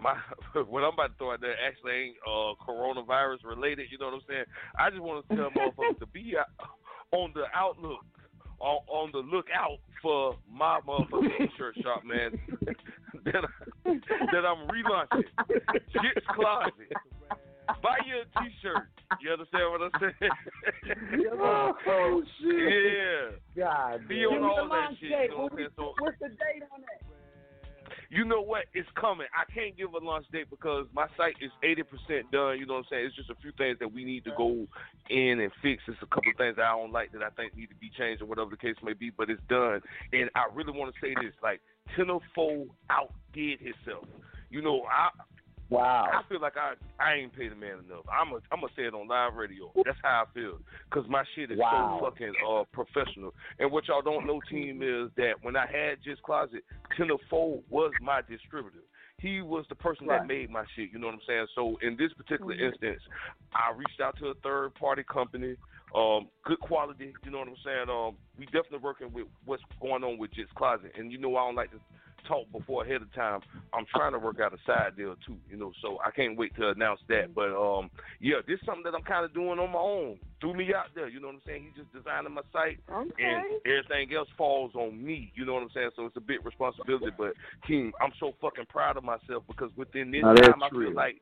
my what I'm about to throw out there actually ain't uh, coronavirus related. You know what I'm saying? I just want to tell motherfuckers to be on the outlook, on, on the lookout for my motherfucking t-shirt shop, man. that, I, that I'm relaunching. Shit's Closet. Buy you a t-shirt. You understand what I'm saying? oh shit! Yeah. God Be on all that launch shit. date. You know what I'm? So What's the date on that? you know what? It's coming. I can't give a launch date because my site is 80% done. You know what I'm saying? It's just a few things that we need to go in and fix. It's a couple of things that I don't like that I think need to be changed or whatever the case may be, but it's done. And I really want to say this like, Tenderfold outdid himself. You know, I. Wow. I feel like I I ain't paid the man enough. I'm a, I'm gonna say it on live radio. That's how I feel because my shit is Wow. so fucking uh professional. And what y'all don't know, team, is that when I had Just Closet, Tenderfold was my distributor. He was the person Right. that made my shit. You know what I'm saying? So in this particular Mhm. instance, I reached out to a third party company. Um, good quality. You know what I'm saying? Um, we definitely working with what's going on with Just Closet. And you know I don't like to talk before ahead of time. I'm trying to work out a side deal too, you know. So I can't wait to announce that. But um, yeah, this is something that I'm kind of doing on my own. Threw me out there, you know what I'm saying? He's just designing my site, and everything else falls on me. You know what I'm saying? So it's a big responsibility. But King, I'm so fucking proud of myself because within this Now, time, I real. feel like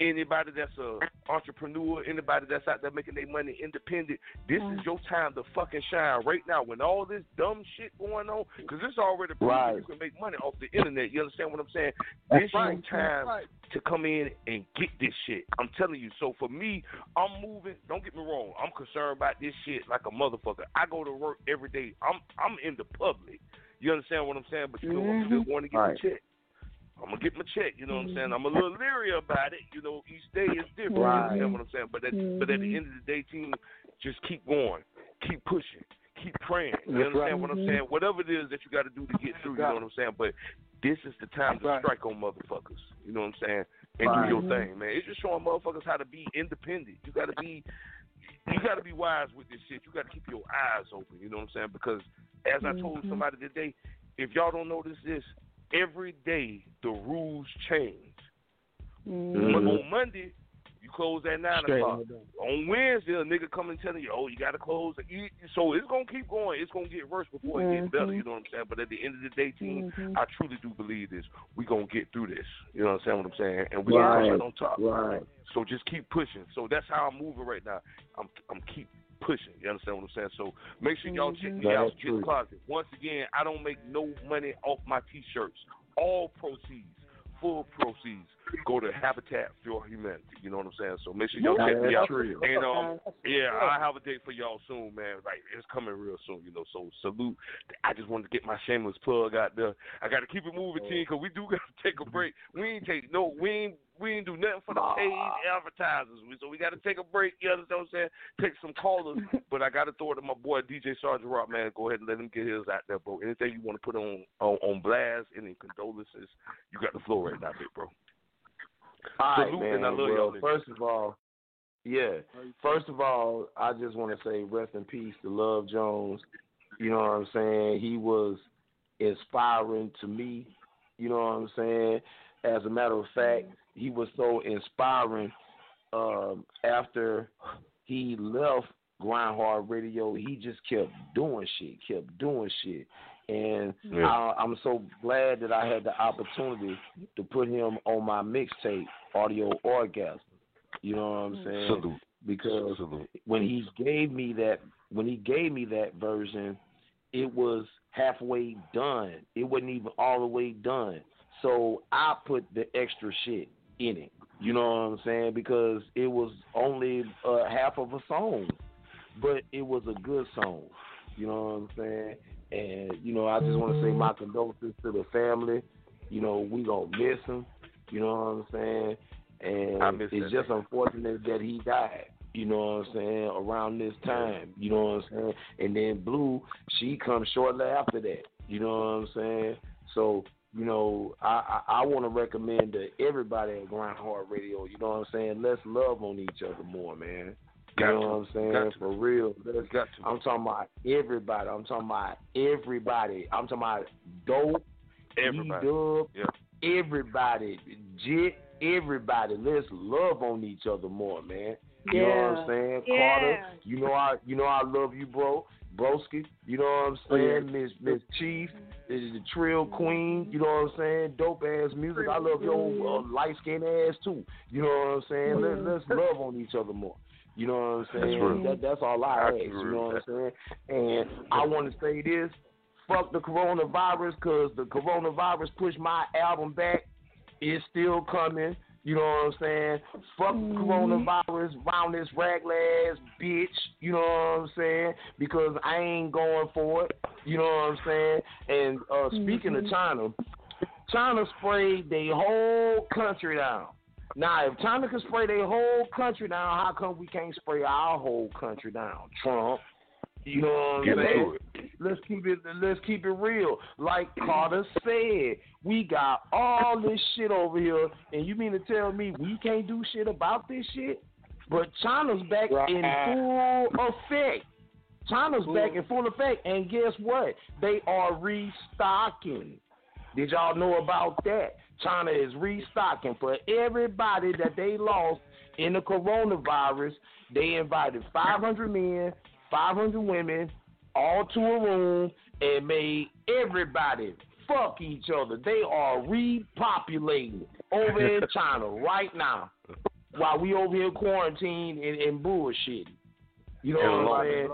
anybody that's a entrepreneur, anybody that's out there making their money independent, this is mm. your time to fucking shine right now. When all this dumb shit going on, because it's already proven Right. you can make money off the internet. You understand what I'm saying? That's this right. your time right. to come in and get this shit. I'm telling you. So for me, I'm moving. Don't get me wrong. I'm concerned about this shit like a motherfucker. I go to work every day. I'm I'm in the public. You understand what I'm saying? But you know, I'm still want to get Right. my check. I'm gonna get my check. You know what I'm saying? Mm-hmm. I'm a little leery about it. You know, each day is different. Right. You understand what I'm saying? But at, but at the mm-hmm. end of the day, team, just keep going, keep pushing, keep praying. You That's understand right. what I'm mm-hmm. saying? Whatever it is that you got to do to get through. You know what I'm saying? But this is the time to strike on motherfuckers. You know what I'm saying? And Right. do your thing, man. It's just showing motherfuckers how to be independent. You got to be. You got to be wise with this shit. You got to keep your eyes open. You know what I'm saying? Because as I told somebody today, if y'all don't notice this, every day the rules change. Mhm. But on Monday, you close at nine Straight o'clock. on Wednesday, a nigga come and telling you, oh, you got to close. So it's gonna keep going. It's gonna get worse before it gets better. You know what I'm saying? But at the end of the day, team, I truly do believe this. We gonna get through this. You know what I'm saying? What I'm saying? And we gonna come out on top. Right. So just keep pushing. So that's how I'm moving right now. I'm I'm keep pushing. You understand what I'm saying? So make sure y'all check me That out. is Get closet. Once again, I don't make no money off my t-shirts. All proceeds, full proceeds, go to Habitat for Humanity. You know what I'm saying? So make sure y'all check me out. true. And um, yeah, I have a date for y'all soon, man. Like it's coming real soon. You know, so salute. I just wanted to get my shameless plug out there. I got to keep it moving, team, because we do got to take a break. We ain't take no, we ain't we ain't do nothing for the paid advertisers. We- So we got to take a break. You understand what I'm saying? Take some callers, but I got to throw it to my boy DJ Sergeant Rock, man. Go ahead and let him get his out there, bro. Anything you want to put on on, on blast, any condolences, you got the floor right now, big bro. All right, Salute, man. and I love well, y'all first of all, yeah. First of all, I just want to say rest in peace to Love Jones. You know what I'm saying? He was inspiring to me. You know what I'm saying? As a matter of fact, he was so inspiring um, after he left Grind Hard Radio. He just kept doing shit, kept doing shit. And Yeah. I, I'm so glad that I had the opportunity to put him on my mixtape, Audio Orgasm. You know what I'm saying? Salute. Because Salute. when he gave me that when he gave me that version, it was halfway done. It wasn't even all the way done. So I put the extra shit in it. You know what I'm saying? Because it was only uh, half of a song, but it was a good song. You know what I'm saying? And you know, I just want to say my condolences to the family. You know, we gonna miss him. You know what I'm saying? And it's that just unfortunate that he died. You know what I'm saying? Around this time. You know what I'm saying? And then Blue, she comes shortly after that. You know what I'm saying? So you know, I I, I want to recommend to everybody at Grind Hard Radio. You know what I'm saying? Let's love on each other more, man. You Got know to. what I'm saying? Got to. For real. Let's, Got to. I'm talking about everybody. I'm talking about everybody. I'm talking about dope, Everybody. D-Dub, Yeah. everybody, Jit, everybody, let's love on each other more, man. You know what I'm saying? Yeah. Carter, you know I you know I love you, bro. Broski, you know what I'm Oh, yeah. saying? Miss Miss Chief, this is the Trill Queen, you know what I'm saying? Dope ass music. I love your uh, light skinned ass too. You know what I'm saying? Let, let's love on each other more. You know what I'm saying? That's. That, that's all I I ask. You know what I'm saying? And I want to say this: fuck the coronavirus, cause the coronavirus pushed my album back. It's still coming. You know what I'm saying? Fuck the coronavirus, round this ragla ass bitch. You know what I'm saying? Because I ain't going for it. You know what I'm saying? And uh, speaking of China, China sprayed their whole country down. Now, if China can spray their whole country down, how come we can't spray our whole country down? Trump. You know what I'm Get saying? to Let's keep it let's keep it real. Like Carter said, we got all this shit over here, and you mean to tell me we can't do shit about this shit? But China's back in full effect. China's back in full effect, and guess what? They are restocking. Did y'all know about that? China is restocking for everybody that they lost in the coronavirus. They invited 500 men, 500 women, all to a room, and made everybody fuck each other. They are repopulating over in China right now, while we over here quarantined and, and bullshitting. You know And what I'm saying?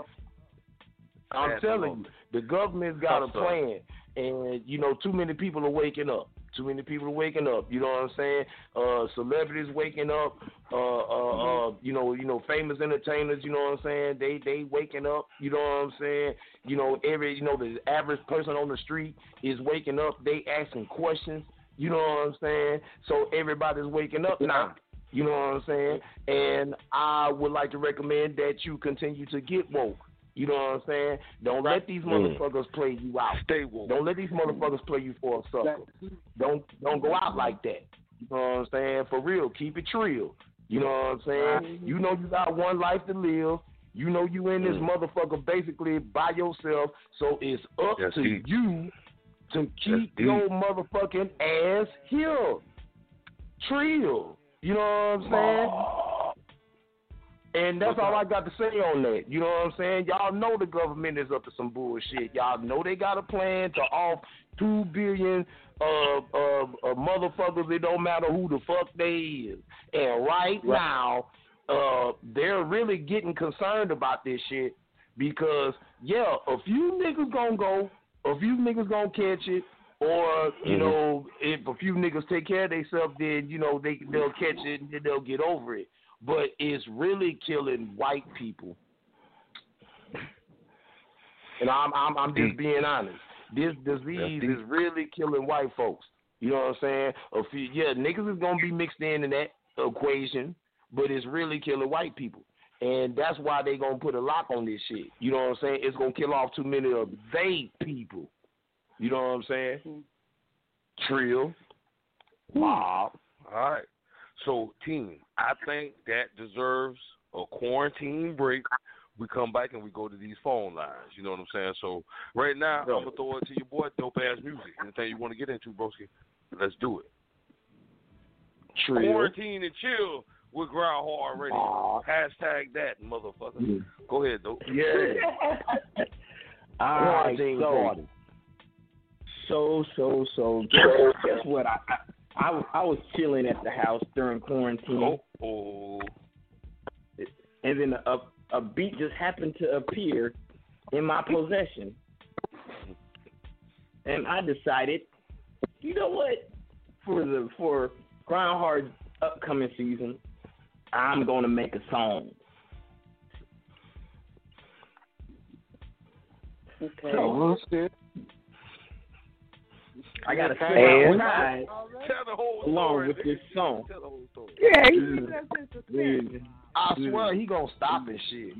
I'm telling you, the government's got a plan, and you know, too many people are waking up. Too many people are waking up. You know what I'm saying? Uh, celebrities waking up. Uh, uh, uh, you know, you know, famous entertainers. You know what I'm saying? They they waking up. You know what I'm saying? You know, every you know the average person on the street is waking up. They asking questions. You know what I'm saying? So everybody's waking up now. You know what I'm saying? And I would like to recommend that you continue to get woke. You know what I'm saying? Don't let these Mm. motherfuckers play you out. Stay woke. Don't let these motherfuckers play you for a sucker. Don't don't go out like that. You know what I'm saying? For real, keep it trill. You know what I'm saying? You know you got one life to live. You know you in this Mm. motherfucker basically by yourself. So it's up That's to deep. you to keep your motherfucking ass here. Trill. You know what I'm saying? And that's all I got to say on that. You know what I'm saying? Y'all know the government is up to some bullshit. Y'all know they got a plan to off two billion uh, uh, uh, motherfuckers. It don't matter who the fuck they is. And right, now, uh, they're really getting concerned about this shit because yeah, a few niggas gonna go, a few niggas gonna catch it. Or you Mhm. know, if a few niggas take care of themselves, then you know they they'll catch it and they'll get over it but it's really killing white people. And I'm I'm I'm just being honest. This disease is really killing white folks. You know what I'm saying? A few, yeah, niggas is gonna be mixed in in that equation, but it's really killing white people. And that's why they gonna put a lock on this shit. You know what I'm saying? It's gonna kill off too many of they people. You know what I'm saying? Mm. Trill. Mob. All right. So, team, I think that deserves a quarantine break. We come back and we go to these phone lines. You know what I'm saying? So, right now, I'm gonna throw it to your boy, dope ass music. Anything you want to get into, broski? Let's do it. Trill. Quarantine and chill with Grind Hard Radio. Hashtag that, motherfucker. Go ahead, dope. Yeah. All right, Quarantine so, party. so, so, so, guess, guess what? I, I, I, was- I was chilling at the house during quarantine, Oh, and then a, a beat just happened to appear in my possession, and I decided, you know what? For the for Grind Hard upcoming season, I'm gonna make a song. Okay. So, I gotta Okay. say And- outside Tell the whole along story. with this song. Tell the whole story. Yeah, he Mm. that's his. Mm. I swear he gonna stop and shit.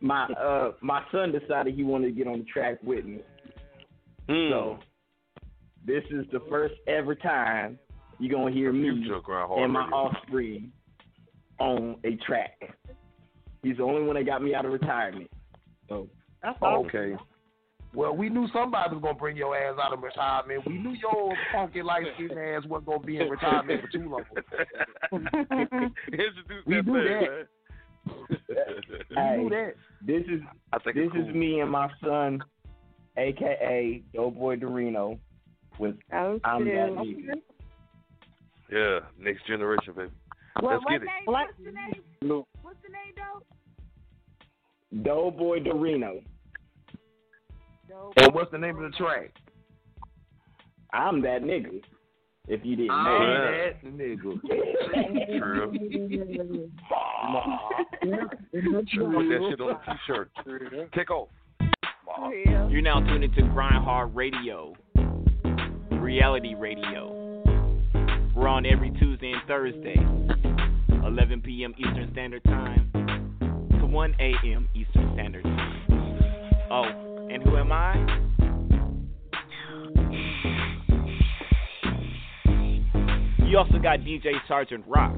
My uh my son decided he wanted to get on the track with me. Hmm. So this is the first ever time you're gonna hear me Future and my Radio. offspring on a track. He's the only one that got me out of retirement. So That's Okay. Well, we knew somebody was gonna bring your ass out of retirement. We knew your old funky light skinned ass wasn't gonna be in retirement for too long. We knew that. man. Hey, knew that. this is I think this cool. is me and my son, aka Doughboy Dorino, with Oh, I'm that shit. nigga. Yeah, next generation, baby. What, Let's what get it. name? What's the name? What's the name, though? Doughboy Dorino. And what's the name of the track? I'm that nigga. If you didn't I'm know. that nigga. True. Put that shit on a t-shirt. Take off. You're now tuned into Grind Hard Radio, reality radio. We're on every Tuesday and Thursday, 11 p.m. Eastern Standard Time to 1 a.m. Eastern Standard Time. Oh, You also got DJ Sergeant Rock,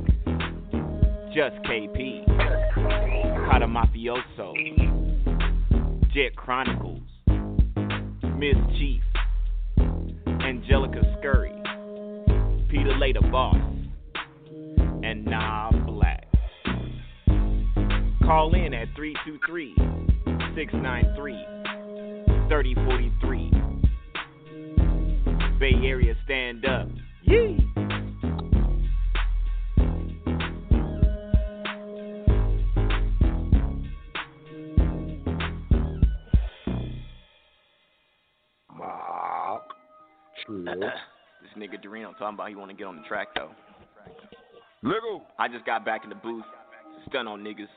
Just KP, Carter Mafioso, Jet Chronicles, Miss Chief, Angelica Scurry, Peter Later Boss, and Nah Black. Call in at 323 693 3043. Bay Area Stand Up. Yee! True. this nigga Dorino talking about he want to get on the track though. Lego. I just got back in the booth, stun on niggas.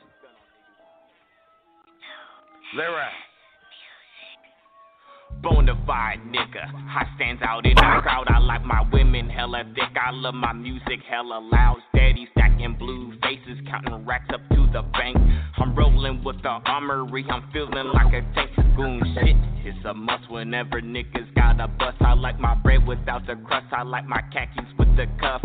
Let ride. Bonafide nigga, I stands out in the crowd. I like my women hella thick. I love my music hella loud. Steady stacking blue faces, counting racks up to the bank. I'm rolling with the armory. I'm feeling like a tank. Goon shit, it's a must whenever niggas got a bust. I like my bread without the crust. I like my khakis with the cuff.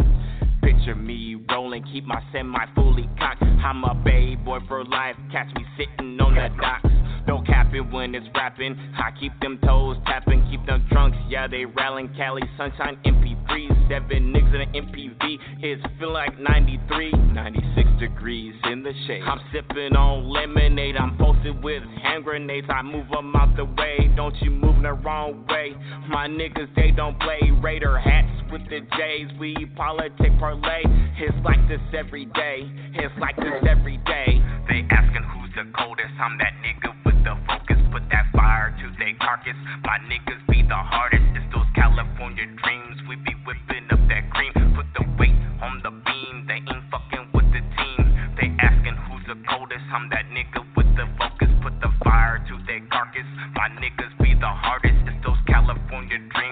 Picture me rolling, keep my semi fully cocked. I'm a bay boy for life. Catch me sitting on the docks. No capping when it's rapping. I keep them toes tapping, keep them drunks. Yeah, they rallying Cali sunshine MP3. Seven niggas in an MPV. It's feel like 93, 96 degrees in the shade. I'm sipping on lemonade. I'm posted with hand grenades. I move them out the way. Don't you move the wrong way. My niggas, they don't play Raider hats with the J's. We politic parlay. It's like this every day. It's like this every day. They asking who's the coldest. I'm that nigga the focus. Put that fire to their carcass. My niggas be the hardest. It's those California dreams. We be whipping up that cream. Put the weight on the beam. They ain't fucking with the team. They asking who's the coldest. I'm that nigga with the focus. Put the fire to their carcass. My niggas be the hardest. It's those California dreams.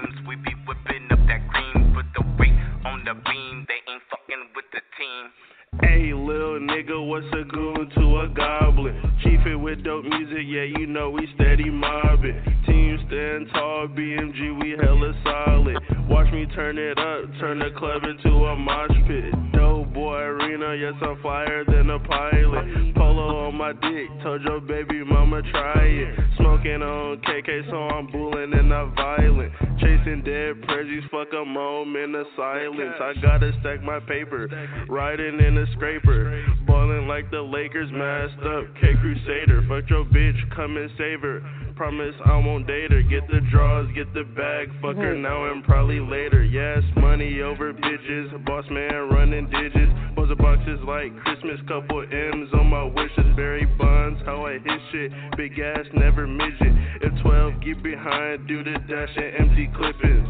Nigga, what's a goon to a goblin? Chief it with dope music, yeah, you know we steady mobbing. Team stand tall, BMG, we hella solid. Watch me turn it up, turn the club into a mosh pit. Dope boy arena, yes, I'm flyer than a pilot. Polo on my dick, told your baby mama try it. Smoking on KK, so I'm bulling and not violent. Chasing dead prejudice, fuck a moment of silence. I gotta stack my paper, riding in a scraper. Ballin' like the Lakers, masked up, K Crusader. Fuck your bitch, come and save her. Promise I won't date her. Get the draws, get the bag, fuck her now and probably later. Yes, money over bitches, boss man running digits. Buzzer boxes like Christmas, couple M's on my wishes. Barry Bonds, how I hit shit. Big ass, never midget. If 12 get behind, do the dash and empty clippings.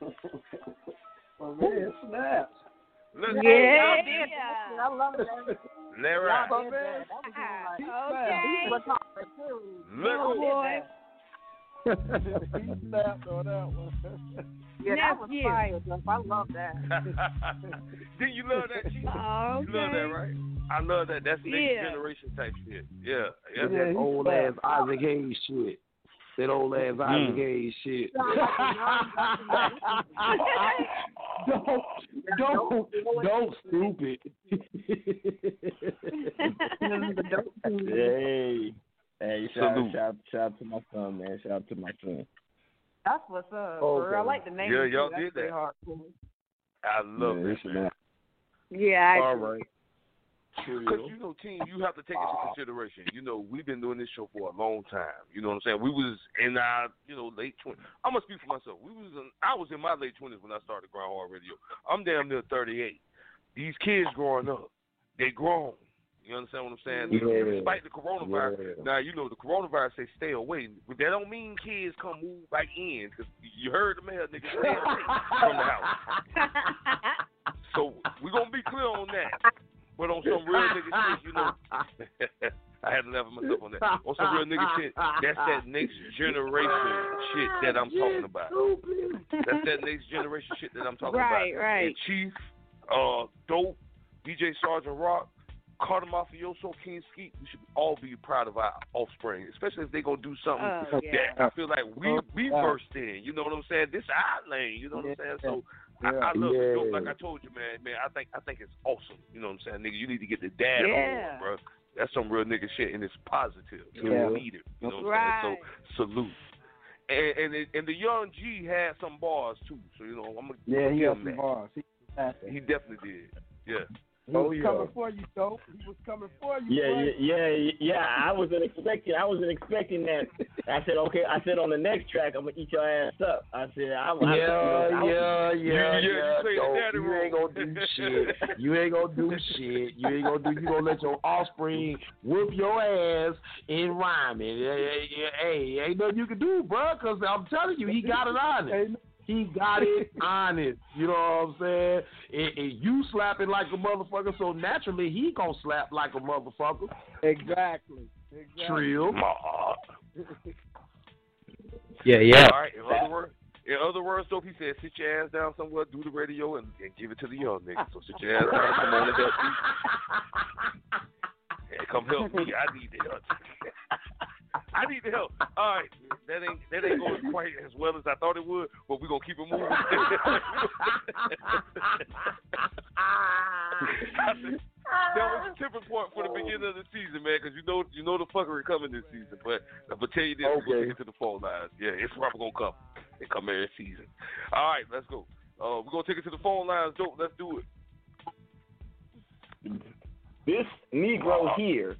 Oh, man, snaps. Look, Yeah. Y'all did that. I love that. Let ride. Y'all did that. That was like, Okay. he was too. Look. Y'all boy. he snapped on that one. Yeah, that was Nephew. fire, Jeff. I love that. Did you love that? Chief? Oh, You love that, right? I love that. That's next Yeah. generation type shit. Yeah. Yeah. That Yeah, old ass. Isaac Hayes shit. That old ass mm. Isaac Hayes shit. don't, don't, don't, stupid. hey, hey, shout, Salute. shout, shout to my son, man. Shout out to my son. That's what's up. Oh, for real. I like the name. Yeah, y'all That's did pretty that. hardcore. I love yeah, that, man. Yeah. I All right. Because you know, team, you have to take into consideration. You know, we've been doing this show for a long time. You know what I'm saying? We was in our, you know, late twenties. I'm gonna speak for myself. We was, in, I was in my late twenties when I started Grind Hard Radio. I'm damn near 38. These kids growing up, they grown. You understand what I'm saying? Yeah. Despite the coronavirus, Yeah. now you know the coronavirus say stay away, but that don't mean kids come move back in. Cause you heard the mayor niggas stay away from the house. So we're gonna be clear on that. But on some real nigga shit, you know, I had to laugh at myself on that. On some real nigga shit, that's that next generation shit that I'm talking about. That's that next generation shit that I'm talking Right, about. right. And Chief, uh, Dope, DJ Sergeant Rock, Carter Mafioso, King Skeet, we should all be proud of our offspring, especially if they gonna do something Oh, yeah. that I feel like we Oh, we burst in. You know what I'm saying? This our lane. You know what I'm saying? So I, Yeah. I love it. Dope, Yeah. Like I told you, man, man, I think I think it's awesome. You know what I'm saying, nigga? You need to get the dad Yeah. on, bro. That's some real nigga shit, and it's positive. You Yeah. need it. You know what I'm saying? So salute. And and, it, and the young G had some bars too. So you know I'm gonna Yeah, he give got him some that. bars. He, he He definitely did. Yeah. Oh, was Oh, yeah. coming for you, dope. He was coming for you. Yeah, boy. yeah, yeah, yeah. I wasn't expecting. I wasn't expecting that. I said, okay. I said on the next track, I'm gonna eat your ass up. I said, I, I, Yeah, you know, I, yeah, You- yeah, yeah, you yeah. played the dope. You ain't gonna do shit. You ain't gonna do shit. You ain't gonna do. You gonna let your offspring whoop your ass in rhyming. Hey, hey, hey, ain't nothing you can do, bro. Cause I'm telling you, he got it on honest. He got it honest. You know what I'm saying? And, and you slapping like a motherfucker, so naturally he gonna slap like a motherfucker. Exactly. exactly. Trill. Yeah, yeah. All right. In other words, in other words, dope. He said, sit your ass down somewhere, do the radio, and, and give it to the young niggas. So sit your ass down, come on and help me. Hey, come help me. I need the help. I need the help. All right, that ain't that ain't going quite as well as I thought it would, but we're gonna keep it moving. that was a tipping point for the beginning of the season, man, because you know you know the fuckery coming this season. But I'm gonna tell you this, we're gonna Okay. get to the phone lines. Yeah, it's probably gonna come. It come every season. All right, let's go. Uh, we're gonna take it to the phone lines. Dope, let's do it. this Negro here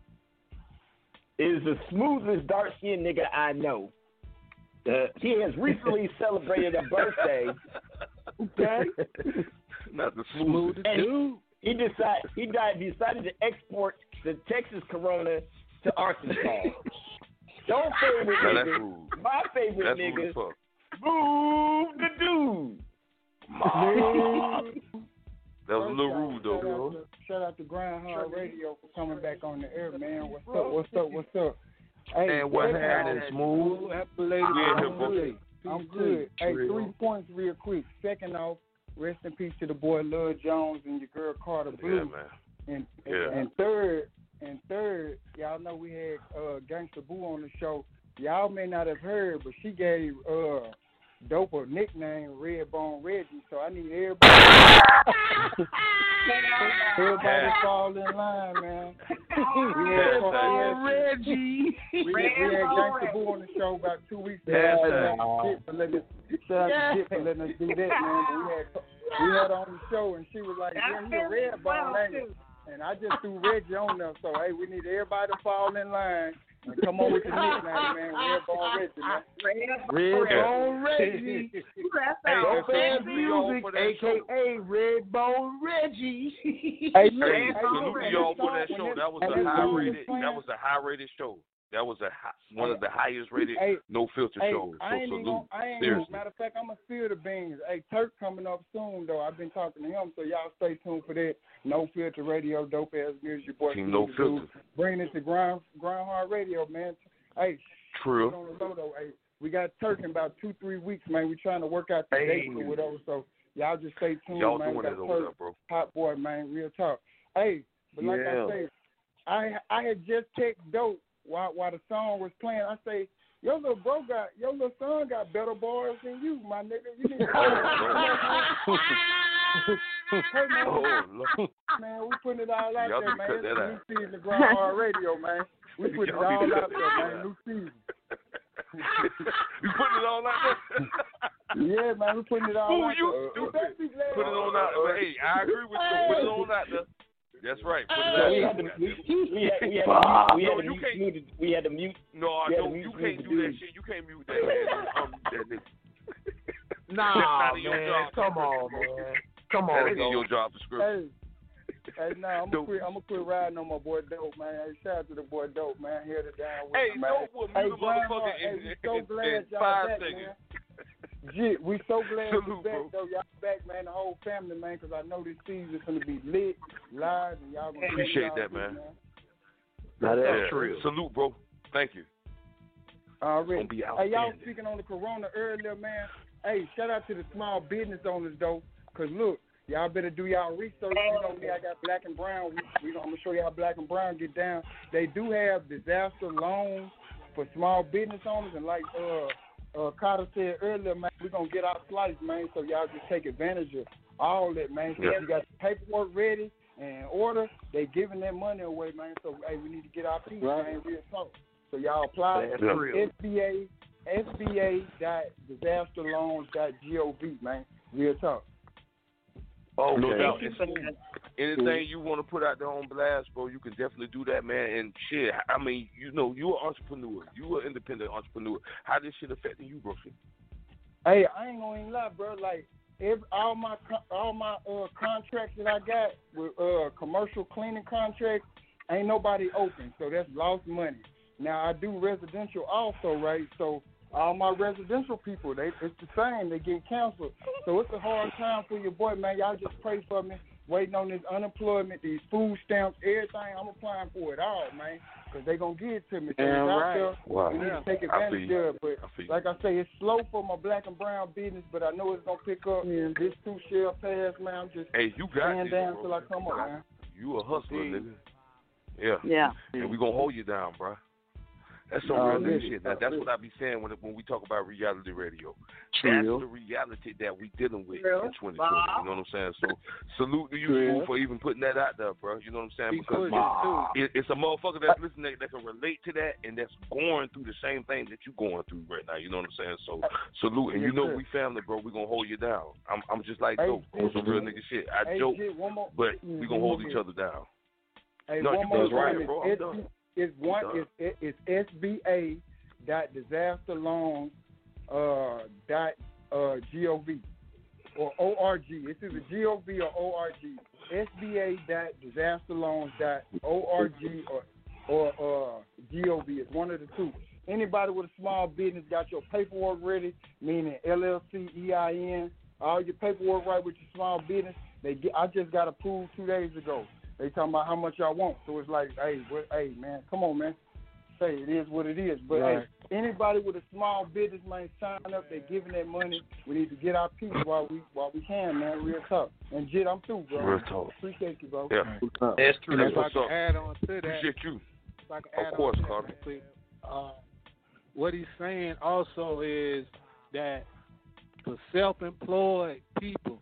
is the smoothest dark skinned nigga I know. Uh, he has recently celebrated a birthday. Okay. Not the smoothest. And he, he decided he died, decided to export the Texas Corona to Arkansas. Your favorite Now nigga, rude. my favorite That's rude nigga, move the dude. That was a little rude though. Shout out, to, shout out to Grind Hard Radio for coming back on the air, man. What's up? What's up? What's up? Hey, And what second happened, off, Smooth? Happy belated Yeah, I'm good. I'm good. Hey, three points real quick. Second off, rest in peace to the boy Lil Jones and your girl Carter Blue. Yeah, Blue. man. And Yeah. and third, and third, y'all know we had uh Gangsta Boo on the show. Y'all may not have heard, but she gave uh dope a nickname Redbone Reggie. So I need everybody everybody fall in line, man. we had, Redbone we had- Reggie. we, we had Gangsta Boo on the show about two weeks ago. Yeah, Shout out to Kit for letting us, shout out to Kit for letting us do that, man. But we had we had her on the show and she was like, "Yeah, you a red bone, ain't? And I just threw Reggie on there. So hey, we need everybody to fall in line and come on with the nickname, man. Red bone Reggie, man. Redbone Reggie. Hey, Dope so ass salute to y'all music, for that show. aka Redbone Reggie. Hey, Hey, hey, salute to y'all that for that show. That was a high-rated. That was a high rated show. That was a hi- one of the highest rated Hey, no filter Hey, shows. So I ain't salute. gonna, I ain't Seriously. matter of fact, I'm gonna spill the beans. Hey, Turk coming up soon though. I've been talking to him, so y'all stay tuned for that. No filter radio, dope ass music, your boy. Team Steve No. Filter. Bringing it to grind, grind hard radio, man. Hey, True. on the low though. Hey, we got Turk in about two, three weeks, man. We're trying to work out the Hey. dates or whatever. So y'all just stay tuned, Y'all man. doing we it over Turk, there, bro. hot boy, man. Real talk. Hey, but like Yeah. I say, I I had just text dope while while the song was playing. I say, your little bro got your little son got better bars than you, my nigga. You need to Hey man, Oh, man, we putting it all out Y'all there, man. cut It's that a out. new season of Grind Hard Radio, man. We putting it Y'all all out there, man. out. New season. you putting it all out there? Yeah, man, we putting it all Ooh, out you there. stupid. Better be glad Put it on out there. Hey, I agree with you. Put it on out there. That's right. Put So we it had to, there. we, we had, we had Bob. to, we No, had to mute, can't- we had to mute. No, we had to mute you can't of do that shit. You can't mute that man. Um, that nigga. Nah, not your man. job Come on, man. Come That on, ain't in bro. your job description. Hey, hey, nah, I'm gonna quit. I'm gonna quit riding on my boy Dope, man. Hey, shout out to the boy Dope, man. Here to down with Hey, him, man. Dope will hey, mute a Grandma, motherfucker hey, in- so in- glad in y'all five back, seconds. man. Jit, we so glad you Salute, back, bro. though. Y'all back, man. The whole family, man, because I know this season's gonna be lit, live, and y'all gonna Appreciate that, through, man. Now that's Yeah. true. Salute, bro. Thank you. All right. Gonna be Hey, y'all speaking on the corona earlier, man. Hey, shout out to the small business owners though, cause look, y'all better do y'all research. You know me, I got black and brown. We, we I'm gonna show y'all black and brown get down. They do have disaster loans for small business owners, and like uh uh Carter said earlier, man, we're gonna get our slice, man. So y'all just take advantage of all that, man. So Yeah. you got the paperwork ready and order. They giving that money away, man. So hey, we need to get our piece, man. Real talk. So y'all apply That's to real. SBA gov man. Real talk. Oh, no Okay. doubt. Anything you want to put out there on blast, bro, you can definitely do that, man. And shit, I mean, you know, you're an entrepreneur. You're an independent entrepreneur. How this shit affecting you, bro? Hey, I ain't gonna even lie, bro. Like every, all my all my uh, contracts that I got with uh, commercial cleaning contracts, ain't nobody open, so that's lost money. Now I do residential also, right? So all my residential people, they it's the same. They get canceled, so it's a hard time for your boy, man. Y'all just pray for me. Waiting on this unemployment, these food stamps, everything. I'm applying for it all, man, because they gonna give it to me. So Damn out right. there. Wow. We need to take I advantage you. of it. But I feel you. like I say, it's slow for my black and brown business, but I know it's gonna pick up. This too shall pass, man. I'm just Hey, you got stand this, down bro. till I come up, man. You a hustler, nigga. Yeah. Yeah. And we gonna hold you down, bro. That's some Nah, real nigga nigga. shit. Now, that's what I be saying when when we talk about reality radio. True. That's the reality that we dealing with True. in 2020. You know what I'm saying? So salute to you, True. For even putting that out there, bro. You know what I'm saying? Because pushing it, it's a motherfucker that's listening that can relate to that and that's going through the same thing that you going through right now. You know what I'm saying? So salute, and you know we family, bro. We gonna hold you down. I'm I'm just like Hey, dope on some real Jit. nigga shit. I Hey, joke, Jit, one more. but we gonna mm-hmm. hold each other down. Hey, No, you more was right, bro. I'm done. It's one. It's, it's SBA dot disaster loans uh dot uh gov or org. It's either gov or org. SBA dot disaster loans dot org or or uh gov. It's one of the two. Anybody with a small business got your paperwork ready, meaning LLC, EIN, all your paperwork right with your small business. They get. I just got approved two days ago. They talking about how much y'all want. So it's like, hey, what, hey, man, come on, man. Say it is what it is. But Right. hey, anybody with a small business, man, sign up. They're giving that money. We need to get our piece while we while we can, man. Real tough. And Jit, I'm through, bro. Real talk. Appreciate you, bro. Yeah. That's true. That's if I what's up. add on to that, Appreciate you. if I can Of course, on Carter. that, quick, uh, what he's saying also is that for self-employed people,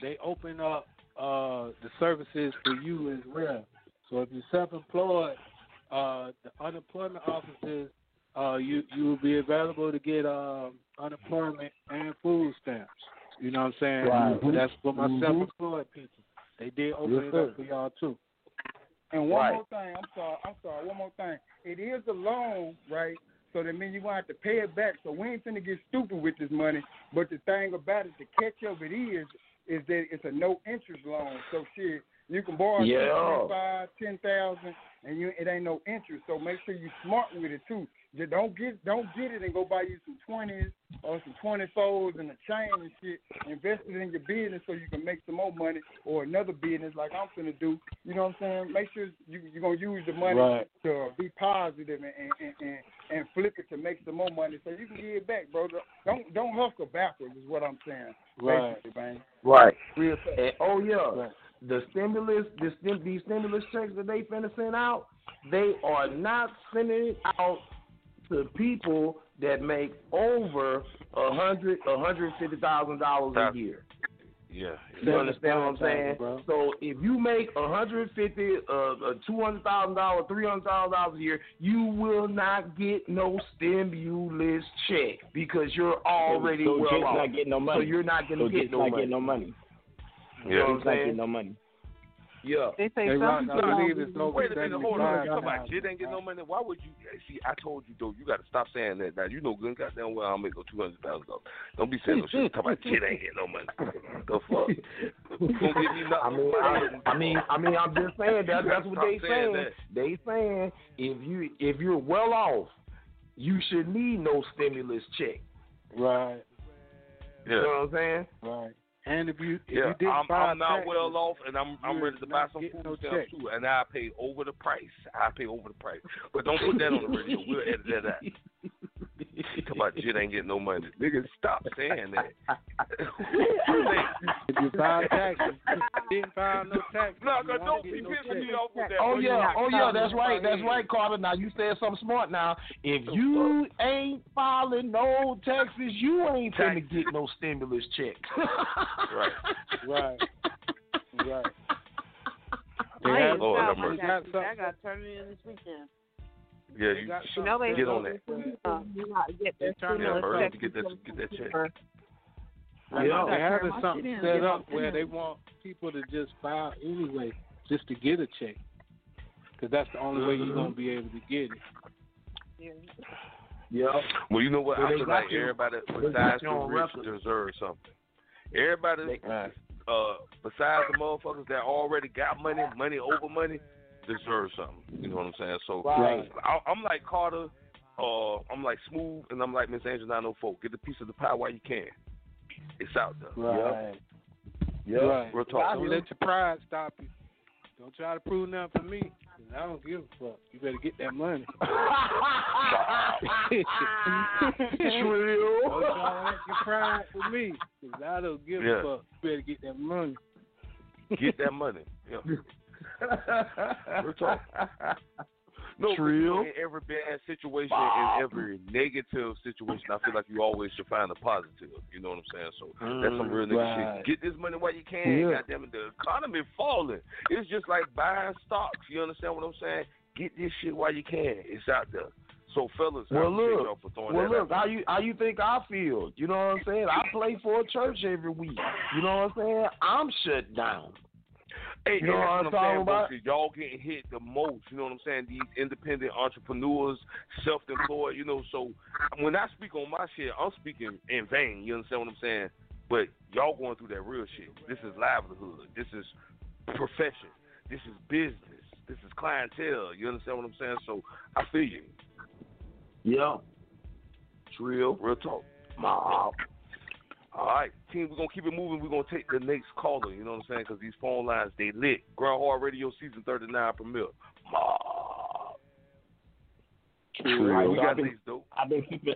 they open up uh, the services for you as well. So if you're self-employed, uh, the unemployment offices, uh, you you will be available to get um, unemployment and food stamps. You know what I'm saying? Right. That's for my Mhm. self-employed people. They did open Yes, it sir. up for y'all too. And one Right. more thing, I'm sorry, I'm sorry, one more thing. It is a loan, right? So that means you're gonna have to pay it back. So we ain't finna get stupid with this money. But the thing about it, the catch of it is, is that it's a no interest loan. So shit, you can borrow Yeah. five, ten thousand, and you it ain't no interest. So make sure you smart with it too. Just don't get don't get it and go buy you some twenties or some twenty fours and a chain and shit. Invest it in your business so you can make some more money or another business like I'm finna do. You know what I'm saying? Make sure you you're gonna use the money Right. to be positive and and, and, and and flip it to make some more money so you can get it back, bro. Don't don't hustle backwards is what I'm saying. Right. Basically. Right. Real And, oh yeah, the stimulus, the stim, these stimulus checks that they finna send out, they are not sending it out to people that make over a hundred, a hundred fifty thousand dollars a year. Yeah. You understand what I'm saying? bro. So if you make a hundred fifty, uh, two hundred thousand dollars, three hundred thousand dollars a year, you will not get no stimulus check because you're already so well off. not getting no money. So you're not gonna so get Jake's no not money. getting no money. Yeah. You know what I'm not getting no money. Yeah. They say Hey, some Rock, people don't even- no Wait a minute, hold on. You talking 75 about shit ain't getting no money? Why would you? See, I told you though. You got to stop saying that. Now you know good goddamn well I'll make no two hundred thousand dollars. Don't be saying no shit. Talk about shit ain't getting no money. The fuck? Gonna give me nothing. I mean, I, I mean, I mean, I'm just saying that that's what they saying saying. They saying if you if you're well off, you should need no stimulus check. Right, Yeah. You know what I'm saying? right. And if you if Yeah, you didn't I'm, file I'm not taxes, well off, and I'm I'm ready to buy some food no stamps too, and I pay over the price. I pay over the price, but don't put that on the radio. We'll edit that out. Talk about shit ain't getting no money, nigga. Stop saying that. if you file taxes, you didn't file no taxes. No, you cause won't don't get be no pissing me off with that. Oh yeah, not oh yeah, that's right, that's right, Carter. Now you said something smart. Now, if you ain't filing no taxes, you ain't finna get no stimulus check. Right. Right. Right. They I have- ain't Lord have filed my mercy. taxes. I got to turn it in this weekend. Yeah, you got You know they get on that. Uh, you not get their to Yeah, stimulus hurry to get that get that check. for- Right. Yeah. They have Turn my something set up where they want people to just file anyway, just to get a check. Because that's the only way you're going to be able to get it. yeah. Well, you know what? Well, I they feel got like you. everybody They got besides you the rich record. deserves something. Everybody, Right. uh, besides the motherfuckers that already got money, money over money, deserve something. You know what I'm saying? So Right. I, I'm like Carter, uh, I'm like Smooth, and I'm like Miss Angel 904. Get a piece of the pie while you can. It's out there. Right. Yeah. Right. Real talk. Don't let your pride stop you. Don't try to prove nothing for me. 'cause I don't give a fuck. You better get that money. True. Don't try to act your pride for me. 'cause I don't give Yeah. a fuck. You better get that money. Get that money. Yeah. Real talk. No, but True. you know, in every bad situation, in every negative situation, I feel like you always should find a positive. You know what I'm saying? So that's some real nigga Right. shit. Get this money while you can. Yeah. Goddamn it, the economy falling. It's just like buying stocks. You understand what I'm saying? Get this shit while you can. It's out there. So fellas, Well, look. y'all for throwing Well, look, how you how you think I feel? You know what I'm saying? I play for a church every week. You know what I'm saying? I'm shut down. Hey, you know what I'm talking saying, about? Folks, y'all getting hit the most. You know what I'm saying? These independent entrepreneurs, self-employed. You know, so when I speak on my shit, I'm speaking in vain. You understand what I'm saying? But y'all going through that real shit. This is livelihood. This is profession. This is business. This is clientele. You understand what I'm saying? So I feel you. Yeah. Trill. Real real talk. Mob. All right, team, we're gonna keep it moving. We're gonna take the next caller. You know what I'm saying? Because these phone lines they lit. Grind Hard Radio season 39 premiere. Mob. True. Right, we So got I've been, these dope. I've been keeping,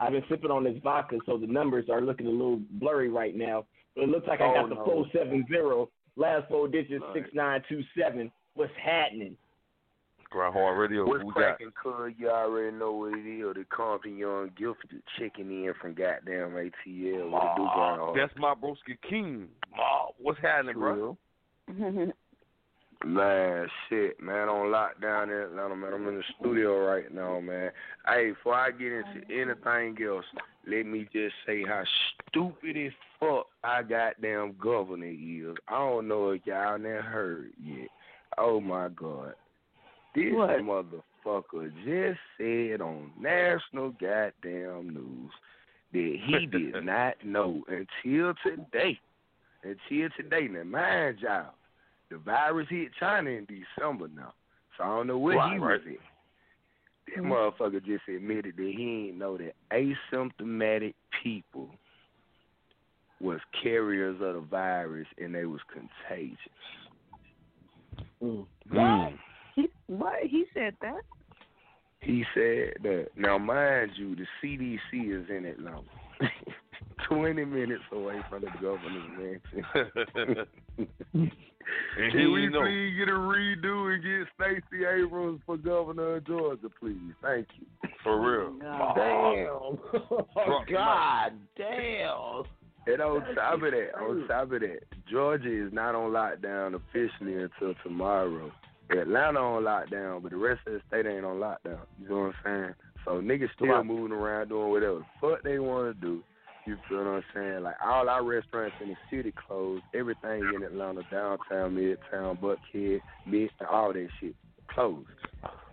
I've been sipping on this vodka, so the numbers are looking a little blurry right now. But it looks like I Oh, got the four seven zero, last four digits right. six nine two seven. What's happening? Grind Hard Radio. What's Who cracking, cuz? You already know what it is. The Compton Young Gifted checking in from goddamn ATL. What it do, Mob. Groundhog? That's my broski king. Mob. What's happening, bro? Man, shit, man, on lockdown in Atlanta, man. I'm in the studio right now, man. Hey, before I get into anything else, let me just say how stupid as fuck our goddamn governor is. I don't know if y'all never heard yet. Oh my god. This What? motherfucker just said on national goddamn news that he did not know until today. Until today. Now mind y'all, the virus hit China in December now. So I don't know where Right, he right. was at. That hmm. motherfucker just admitted that he didn't know that asymptomatic people was carriers of the virus and they was contagious. Hmm. What? He, hmm. What? He said that? He said that. Now, mind you, the CDC is in Atlanta, twenty minutes away from the governor's mansion. And Can we ain't know. please get a redo and get Stacey Abrams for governor of Georgia, please? Thank you. For real. Damn. Drop the God damn. And on top of that, on top of that, Georgia is not on lockdown officially until tomorrow. Atlanta on lockdown, but the rest of the state ain't on lockdown. You know what I'm saying? So niggas still Right. moving around doing whatever the fuck they want to do. You feel what I'm saying? Like all our restaurants in the city closed. Everything in Atlanta, downtown, midtown, Buckhead, mid, all that shit closed.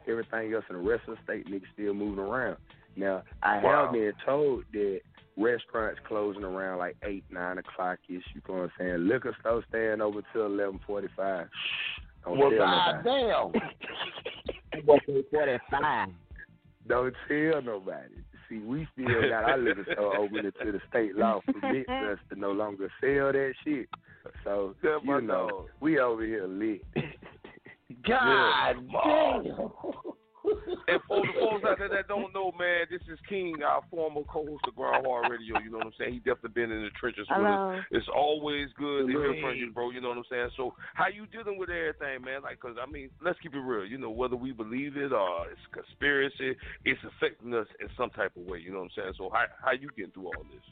Everything else in the rest of the state, niggas still moving around. Now I Wow. have been told that restaurants closing around like eight, nine o'clock ish. You know what I'm saying? Liquor store staying over till eleven forty five. Don't Well, tell goddamn. nobody. forty five. Don't tell nobody. See, we still got our liquor store open until the state law permits us to no longer sell that shit. So Tell you know, dog. we over here lit. God damn. And for the folks out there that don't know, man, this is King, our former co-host of Grind Hard Radio. You know what I'm saying? He definitely been in the trenches with us. It's always good to hear Hello. from you, bro. You know what I'm saying? So, how you dealing with everything, man? Like, cause I mean, let's keep it real. You know, whether we believe it or it's conspiracy, it's affecting us in some type of way. You know what I'm saying? So, how how you getting through all this?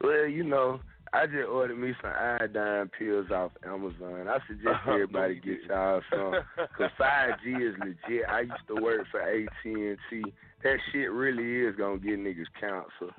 Well, you know, I just ordered me some iodine pills off Amazon. I suggest everybody get y'all some. Cause 5G is legit. I used to work for AT&T. That shit really is gonna get niggas cancer.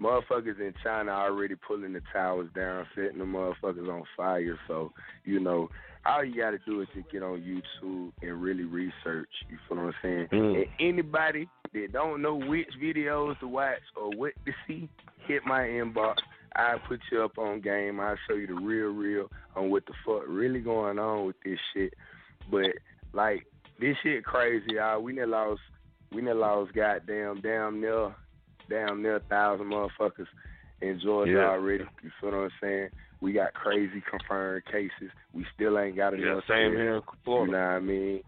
Motherfuckers in China already pulling the towers down, setting the motherfuckers on fire. So, you know, all you gotta do is just get on YouTube and really research. You feel what I'm saying? Mm. And anybody that don't know which videos to watch or what to see, hit my inbox. I put you up on game. I'll show you the real, real on what the fuck really going on with this shit. But like this shit crazy, y'all. We done lost, we done lost goddamn damn near, damn near a thousand motherfuckers in Georgia Yeah. already. You feel what I'm saying? We got crazy confirmed cases. We still ain't got Yeah, enough. same tests. here in Florida. You know what I mean?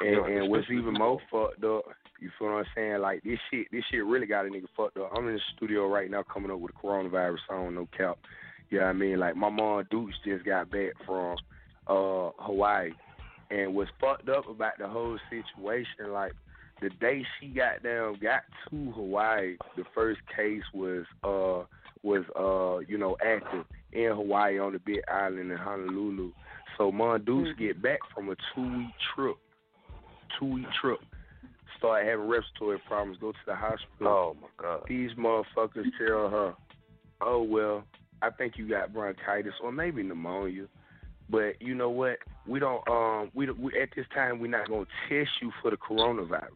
And, and what's even more fucked up, you feel what I'm saying? Like this shit, this shit really got a nigga fucked up. I'm in the studio right now coming up with a coronavirus song, no cap. You know what I mean? Like my mom Dukes just got back from uh Hawaii, and what's fucked up about the whole situation, like the day she got down, got to Hawaii, the first case was uh was uh you know active in Hawaii on the Big Island in Honolulu. So Mon Dukes get back from a two week trip, two week trip, start having respiratory problems, go to the hospital. Oh my god. These motherfuckers tell her, "Oh well, I think you got bronchitis or maybe pneumonia." But you know what? We don't. Um, we, we at this time we're not gonna test you for the coronavirus.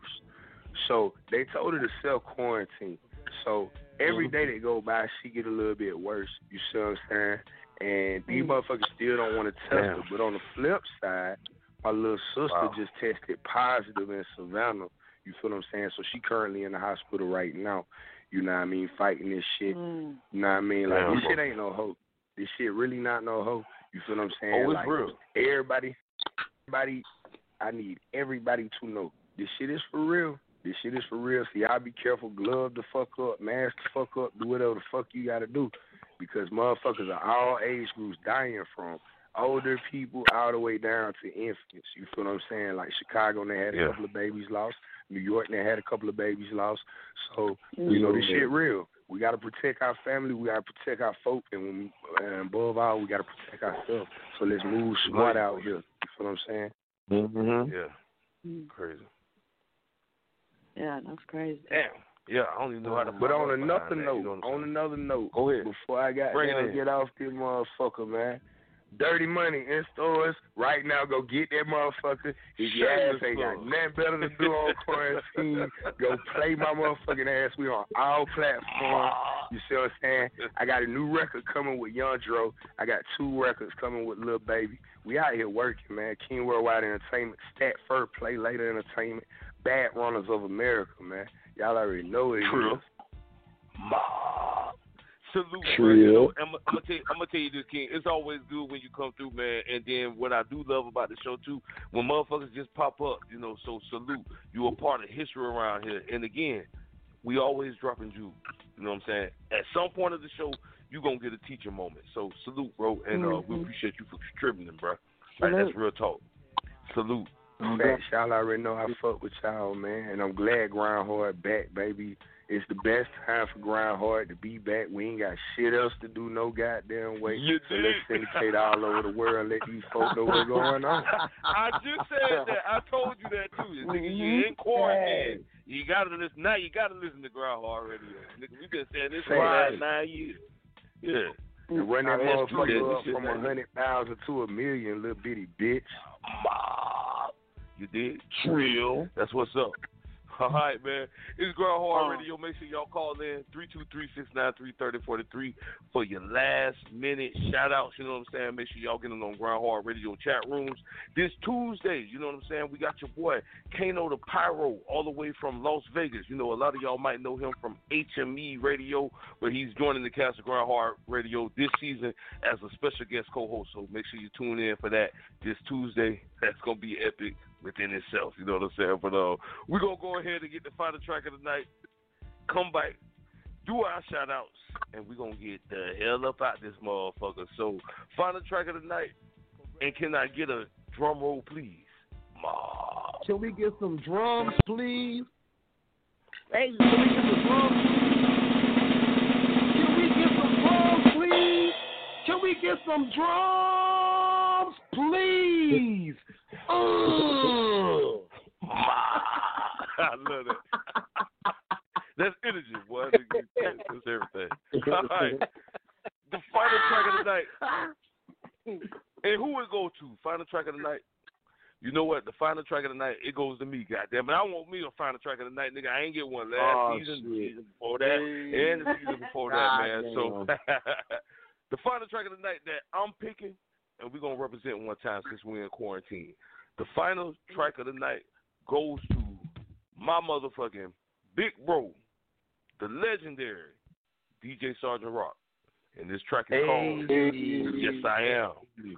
So they told her to self quarantine. So every day that go by, she get a little bit worse. You see what I'm saying? And these motherfuckers still don't want to test her. But on the flip side, my little sister Wow. just tested positive in Savannah. You feel what I'm saying? So she currently in the hospital right now. You know what I mean? Fighting this shit. Mm. You know what I mean? Like Damn, this bro. shit ain't no hope. This shit really not no hope. You feel what I'm saying? Oh, it's like, real. Everybody, everybody, I need everybody to know this shit is for real. This shit is for real. So y'all be careful. Glove the fuck up. Mask the fuck up. Do whatever the fuck you gotta do. Because motherfuckers are all age groups dying from older people all the way down to infants. You feel what I'm saying? Like Chicago, they had a Yeah. couple of babies lost. New York, and they had a couple of babies lost. So you know this shit real. We gotta protect our family. We gotta protect our folk, and, when, and above all, we gotta protect ourselves. So let's move smart out here. You feel what I'm saying? Mm-hmm. Yeah. Crazy. Yeah, that's crazy. Damn. Yeah, I don't even know how to. But on another behind that, note, you know on another note, Go ahead. before I got Bring down, get off this motherfucker, man. Dirty money in stores right now. Go get that motherfucker. If your ass ain't got nothing better to do on quarantine, go play my motherfucking ass. We on all platforms. You see what I'm saying? I got a new record coming with Young Dro. I got two records coming with Lil Baby. We out here working, man. King Worldwide Entertainment, Stat Fur Play Later Entertainment, Bad Runners of America, man. Y'all already know it True. is. Salute, True. man. You know, I'm, I'm gonna tell you, I'm gonna tell you this, King. It's always good when you come through, man. And then what I do love about the show too, when motherfuckers just pop up, you know. So salute, you a part of history around here. And again, we always dropping jewels. You know what I'm saying? At some point of the show, you gonna get a teacher moment. So salute, bro, and uh, we Mhm. appreciate you for contributing, bro. Like that's real talk. Salute. Facts, y'all already know I fuck with y'all, man, and I'm glad Grind Hard back, baby. It's the best time for Grind Hard to be back. We ain't got shit else to do no goddamn way. You so did. let's syndicate all over the world and let these folks know what's going on. I just said that. I told you that too. You nigga, you in quarantine. You gotta listen now. You gotta listen to Grind Hard Radio. Nigga, we been saying this for last nine years. Yeah. And run that motherfucker up from a hundred thousand to a million, little bitty bitch. You did? Trill. That's what's up. All right, man. It's Grind Hard Radio. Make sure y'all call in 323-693-3043 for your last minute shout outs. You know what I'm saying? Make sure y'all get in on Grind Hard Radio chat rooms. This Tuesday, you know what I'm saying? We got your boy Kano the Pyro all the way from Las Vegas. You know, a lot of y'all might know him from HME Radio, but he's joining the cast of Grind Hard Radio this season as a special guest co-host. So make sure you tune in for that this Tuesday. That's gonna be epic within itself. You know what I'm saying? But uh, we're gonna go ahead and get the final track of the night. Come back, do our shout outs, and we're gonna get the hell up out this motherfucker. So, final track of the night, and can I get a drum roll, please? Ma. Can we get some drums, please? Hey, can we get some drums? Can we get some drums, please? Can we get some drums, Mm. Ugh. I love that. That's energy, boy. That's everything. All right. The final track of the night. And who it go to? Final track of the night. You know what? The final track of the night, it goes to me, goddamn it. I want me a final track of the night, nigga. I ain't get one last Oh, season, the shit. season before that, and the season before that, man. So the final track of the night that I'm picking, and we're gonna represent one time since we're in quarantine. The final track of the night goes to my motherfucking big bro, the legendary DJ Sergeant Rock. And this track is called Yes I Am.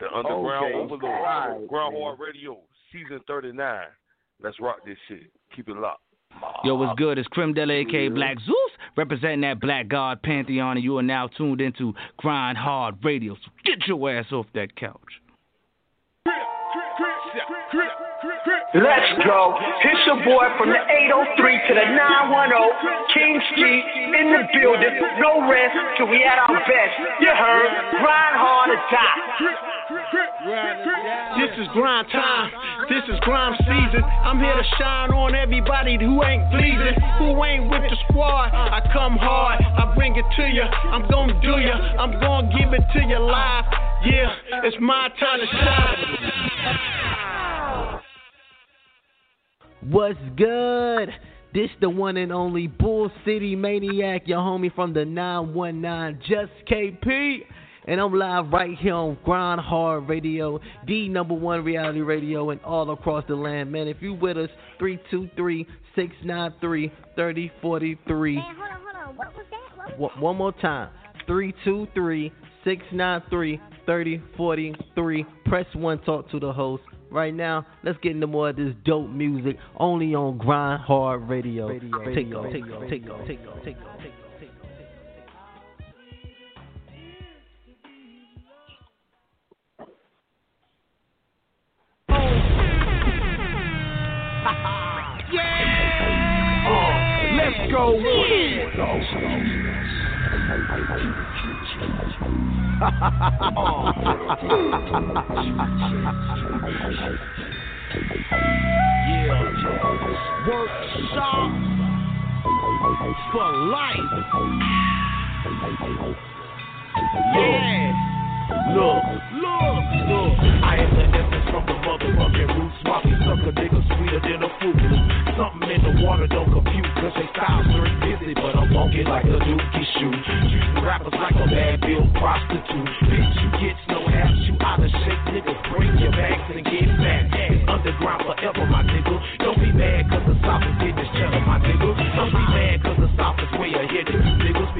The Underground Okay. Overlord. Right, Grind. Hard Radio, season thirty nine. Let's rock this shit. Keep it locked. Yo, what's good? It's Crim Dele, aka Black Zeus, representing that Black God Pantheon, and you are now tuned into Grind Hard Radio. So get your ass off that couch. Let's go. It's your boy from the 803 to the 910, King Street, in the building. No rest till we at our best. You heard? Grind hard or die. This is grind time. This is grind season. I'm here to shine on everybody who ain't pleasing, who ain't with the squad. I come hard. I bring it to you. I'm gonna do you. I'm gonna give it to you live. Yeah, it's my time to shine. What's good? This the one and only Bull City Maniac, your homie from the 919 Just KP. And I'm live right here on Grind Hard Radio, the number one reality radio, and all across the land. Man, if you with us, 323 693 3043. One more time 323 693 3043. Press 1, talk to the host. Right now, let's get into more of this dope music only on Grind Hard Radio. Take off, take off, take off, take off, take off, take off. Let's go. Yeah. Workshop for life. Yeah. Look, look, look. I am the essence from the motherfucking roots. Swappy sucker nigga sweeter than a fruit. Something in the water don't compute, cause they styles very busy, but I'm funky like a dookie shoe. Treating rappers like a bad bill prostitute. Bitch, you get no halves, you out of shape, niggas. Bring your bags and get back. It's underground forever, my nigga. Don't be mad cause the South is getting this cheddar, my nigga. Don't be mad cause the South is way ahead of you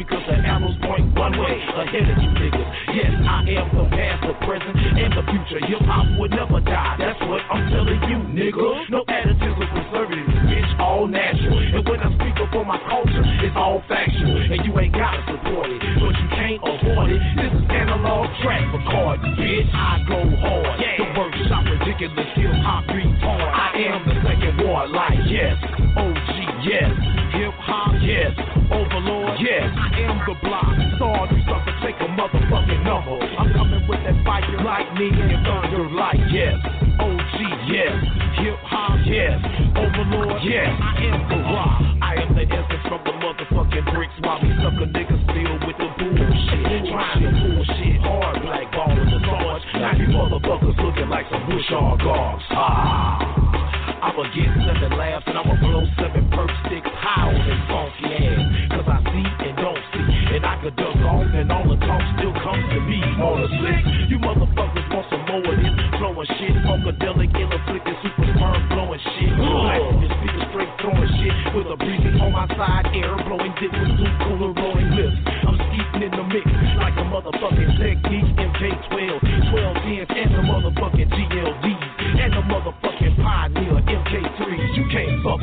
because the arrows point one way ahead of you niggas. Yes, I am the past, the present, and the future. Hip hop would never die. That's what I'm telling you, nigga. No additives or preservatives, bitch, all natural. And when I speak up for my culture, it's all factual. And you ain't gotta support it, but you can't avoid it. This is analog track record, bitch. I go hard. Yeah. The workshop ridiculous, hip hop hard. I am the second war, like yes, OG, yes. Hip hop yes. Overlord, yes. I am the block. Saw you sucker take a motherfucking number. I'm coming with that fire, lightning, and thunder like yes. OG, yes. Hip hop, yes. Overlord, yes. I am the rock. I am the essence from the motherfucking bricks while we sucker niggas still with the bullshit. Trying to bullshit hard, black ball in the sarge. Now you motherfuckers looking like some bush dogs. Ah. I'ma get seven laughs and I'ma blow seven perk sticks high on this funky ass. Cause I see and don't see. And I could duck off and all the talk still comes to me. On the slick, you motherfuckers want some more of this. Blowing shit, funkadelic, ill afflicted, super sperm blowing shit. Your speaker straight throwing shit. With a breezy on my side, air blowing dick with two cooler rolling lips. I'm skeeting in the mix like a motherfucking technique MK12, 12 10s, and the motherfucking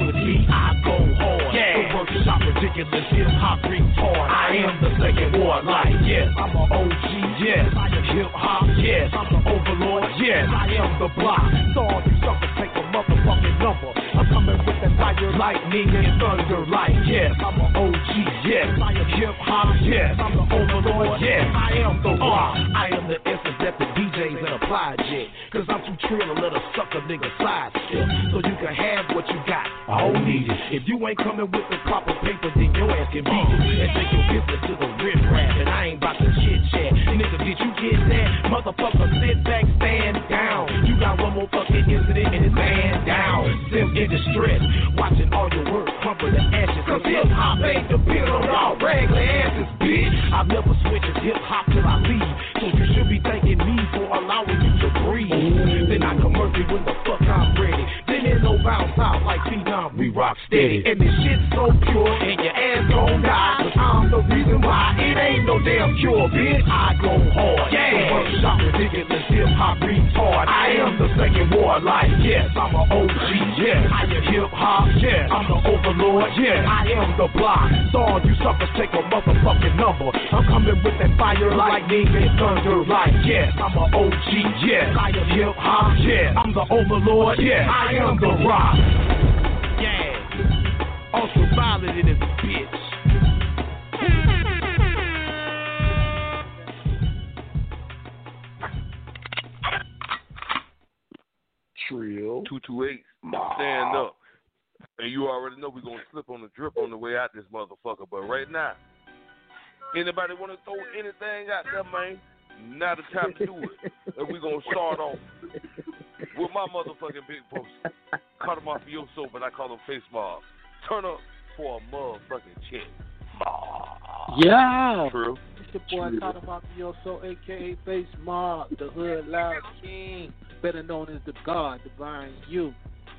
with me, I go hard. Yeah. The workshop ridiculous, hip hop retard. I am the second war like, yes, I'm a OG, yes. I am Hip hop, yes. I'm the overlord, yes. I am the block. So all you suckers take a motherfucking number. I'm coming with that fire, lightning, and thunder like, yes. I'm a OG, yes. I am hip hop, yes. I'm the overlord, yes. I am the uh-huh. rock. I am the essence that the DJs and applied jet. Cause I'm too trill to let a sucker nigga sidestep. So you can have what you got. I don't need. If you ain't coming with the proper paper, then your ass can beat it. And take your business to the rip rap. And I ain't about to chit chat. Nigga, did you get that? Motherfucker, sit back, stand down. You got one more fucking incident and it's man down. Sim in distress. Watching all your work crumble to ashes. Cause hip hop ain't the bill on all regular asses, bitch. I've never switched hip hop till I leave. So you should be thanking me for allowing you to breathe. Then I come murky when the fuck I'm ready. Then no bounce out like Phenom, we rock steady. And this shit's so pure, and your ass gon' die. I'm the reason why it ain't no damn cure, bitch. I go hard. Yeah. The workshop ridiculous, hip hop retard. I am the second war like, yes, I'm a OG, yes. I am hip hop, yes. I'm the overlord, yes. I am the block. So you suckers take a motherfucking number. I'm coming with that fire, lightning, and thunder like, yes, I'm a OG, yes. I am hip hop, yes. I'm the overlord, yes. I am the rock. Yeah. Ultraviolet in this bitch. Trill. 228. Stand up. And you already know we're going to slip on the drip on the way out this motherfucker. But right now, anybody want to throw anything out there, man? Now the time to do it. and we're going to start off with my motherfucking big boss. Cut him off your soap, but I call him Face Mob. Turn up for a motherfucking check. Yeah. True. Your boy. Carter Mafioso, aka Face Mob, the Hood Loud King, better known as the God Divine You.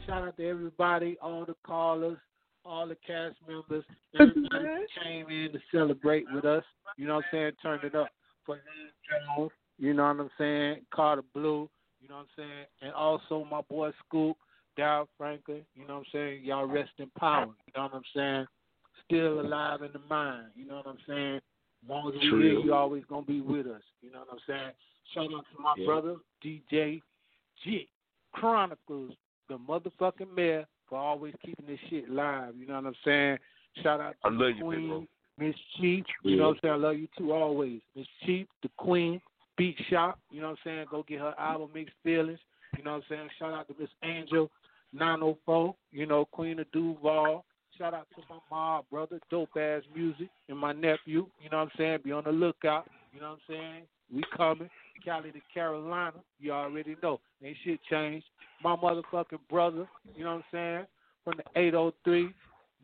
Shout out to everybody, all the callers, all the cast members, everybody came in to celebrate with us. You know what I'm saying? Turn it up for Jones. You know what I'm saying? Carter Blue. You know what I'm saying? And also my boy Scoop, Dow Franklin. You know what I'm saying? Y'all rest in power. You know what I'm saying? Still alive in the mind. You know what I'm saying? As long as we True. here, you always gonna be with us. You know what I'm saying? Shout out to my Yeah. brother DJ G Chronicles, the motherfucking mayor, for always keeping this shit live. You know what I'm saying? Shout out to I love you, big Queen. Miss Chief. You know what I'm saying? I love you too always. Miss Chief, the Queen, Beat Shop. You know what I'm saying? Go get her album Mixed Feelings. You know what I'm saying? Shout out to Miss Angel 904. You know Queen of Duval. Shout out to my mom, brother, dope ass music, and my nephew. You know what I'm saying? Be on the lookout. You know what I'm saying? We coming. Cali to Carolina. You already know. Ain't shit changed. My motherfucking brother. You know what I'm saying? From the 803,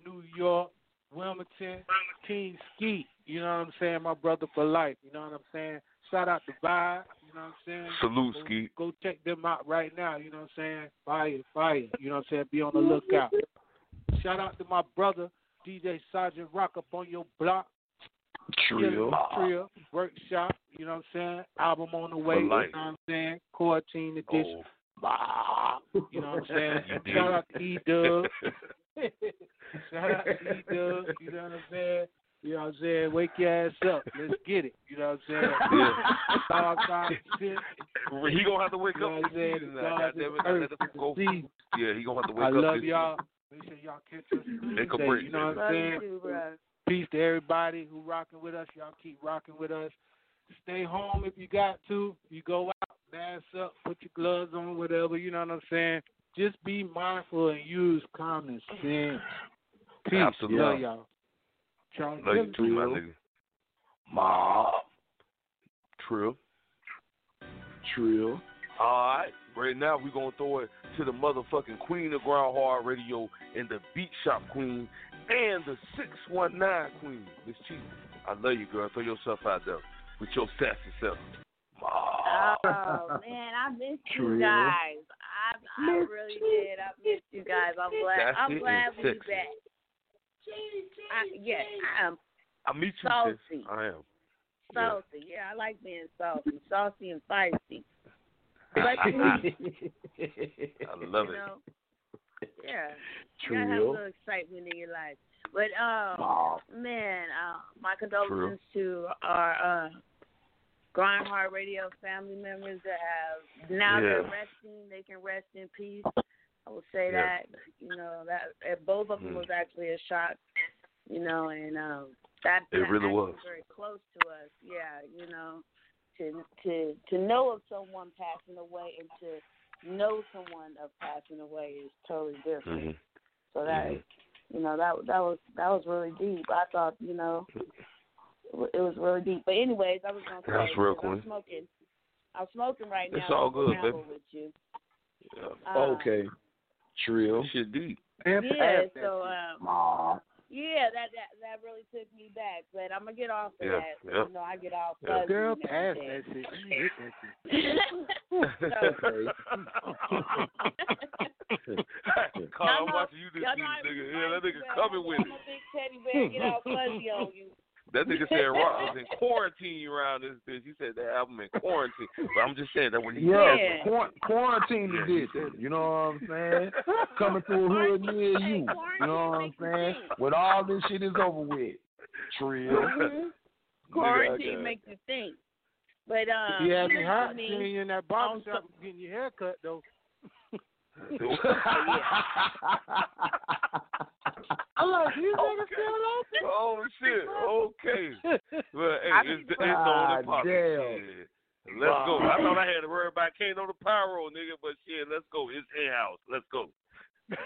New York, Wilmington, King Skeet. You know what I'm saying? My brother for life. You know what I'm saying? Shout out to Vibe. You know what I'm saying? Salute, Go- Go check them out right now. You know what I'm saying? Fire, fire. You know what I'm saying? Be on the lookout. Shout out to my brother, DJ Sergeant Rock up on your block. Trio. Trio. Workshop. You know what I'm saying? Album on the way. You know what I'm saying? Quarantine oh. edition. Bah. You know what I'm saying? Shout out to E Dub. Shout out to E Dub. You know what I'm saying? You know what I'm saying? Wake your ass up. Let's get it. You know what I'm saying? Yeah. Time shit. He gonna have to wake You know up what I'm saying? and The gods goddamn of it, earth, go. Yeah, he gonna have to wake I up. love this y'all. Make sure y'all catch us Make a Tuesday. break, You know what I'm saying? too. Peace to everybody who rocking with us. Y'all keep rocking with us. Stay home if you got to. You go out, mask up, put your gloves on, whatever. You know what I'm saying? Just be mindful and use common sense. Peace. Absolutely. Love y'all. Charles Love you Dillon. too, my nigga. Ma. Trill. Trill. All right. Right now, we're going to throw it to the motherfucking queen of grind hard radio and the beat shop queen and the 619 queen, Miss Chief. I love you, girl. Throw yourself out there with your sassy self. Oh ah. man, I missed you guys. I I really did. I missed you guys. I'm glad. That's I'm glad it's we sexy. back. I, yes, I am I meet you, Salty. sis. I am. Salty. Yeah, I like being salty, saucy and feisty. But I love you it. know, yeah, you gotta have a Trill. little excitement in your life. But um, Wow. man, uh, my condolences to our uh, Grind Hard Radio family members that have now they're resting. They can rest in peace. I will say Yeah. that you know that uh, both of them Mm. was actually a shock. You know, and um, that It that really was. very close to us. Yeah, you know, to to to know of someone passing away and to know someone of passing away is totally different. Mhm. So that Mhm. you know that that was that was really deep. I thought you know it was really deep. But anyways, I was gonna say That's real, because I'm smoking. I'm smoking right now. It's all good, ramble baby. With you. Yeah. Uh, okay. Trill. Shit deep. Yeah. So um, yeah, that that that really took me back. But I'm gonna get off of Yeah, that. yeah. You know, I get off. Yeah. fuzzy Girl, and pass that shit. You hit that shit. Carl, I'm Y'all watching you this y'all season, nigga. be Yeah, that crazy, nigga coming with I'm it. a big teddy bear. Get all fuzzy on you. That nigga said Rock was in quarantine around this bitch. He said the album in quarantine. But I'm just saying that when he Yeah, said quar- quarantine Yeah. did that. You know what I'm saying? Coming through a hood near you. You know what I'm saying? When all this shit is over with. Trill. Mhm. Quarantine makes you think. But um, You had me hot me, seeing you in that barber shop getting your hair cut though. I'm like, these niggas still open? Oh shit. Okay. Well, hey, I it's, it's on the God pop. damn. Let's go. I thought I had to worry about Kane on the pyro, nigga, but shit, let's go. It's in house. Let's go.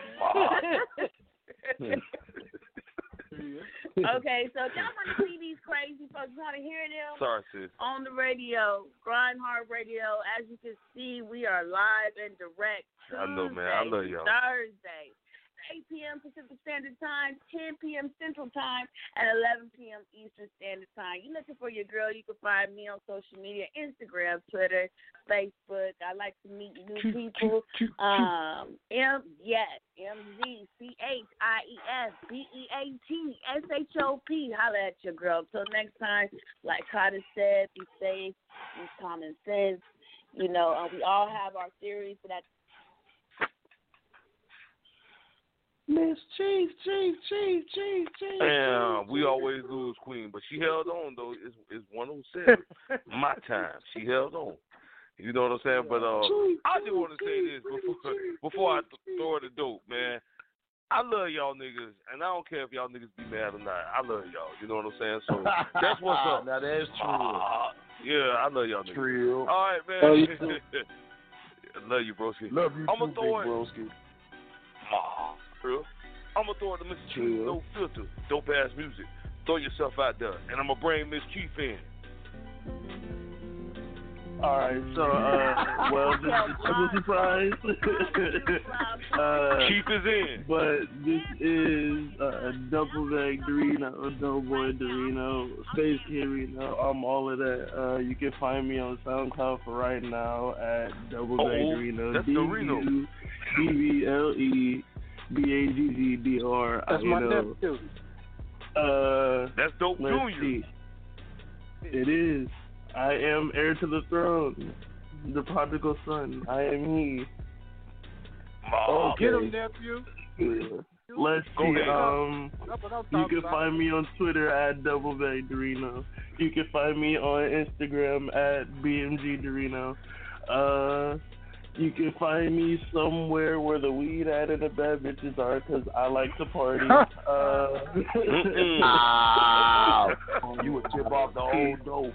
okay, so if y'all want to see these crazy folks, you want to hear them Sorry, sis. on the radio, Grind Hard Radio. As you can see, we are live and direct. I know, man. I love y'all. Thursday. 8 p.m. Pacific Standard Time, 10 p.m. Central Time, and 11 p.m. Eastern Standard Time. You looking for your girl? You can find me on social media: Instagram, Twitter, Facebook. I like to meet new people. Um, M yes, M Z C H I E S B E A T S H O P. Holla at your girl. Till next time, like Carter said, be safe, use common sense. You know, uh, we all have our theories, but at Miss Chief, Chief, Chief, Chief, Chief. Damn, we always lose Queen, but she held on though. It's it's one oh seven. My time. She held on. You know what I'm saying? But uh, I just want to say this before before I th- throw the dope, man. I love y'all niggas, and I don't care if y'all niggas be mad or not. I love y'all. You know what I'm saying? So that's what's up. Now that's true. Ah, yeah, I love y'all niggas. Trill. All right, man. Love you love you, broski. Love you I'ma too, throw big broski. Ah, real. I'm gonna throw it to Mr. Chief, Chill. no filter, dope ass music. Throw yourself out there, and I'm gonna bring Miss Chief in. All right, so uh, well, this is a surprise. uh, Chief is in. But this is uh, double bag Dorino, Doughboy Dorino, Space Kid Reno. I'm all of that. Uh, you can find me on SoundCloud for right now at double bag Dorino. that's Dorino. U D V L E B A G G D R. That's you my know. nephew. Uh, That's dope let's Junior. see. It is. I am heir to the throne, the prodigal son. I am he. Oh, Get him, nephew. Let's Go see. ahead. Um, That's what I'm you can find me on Twitter at Double Bag Dorino. You can find me on Instagram at BMG Dorino. Uh, You can find me somewhere where the weed at and the bad bitches are, cause I like to party. uh, Wow. you would tip off the old dope.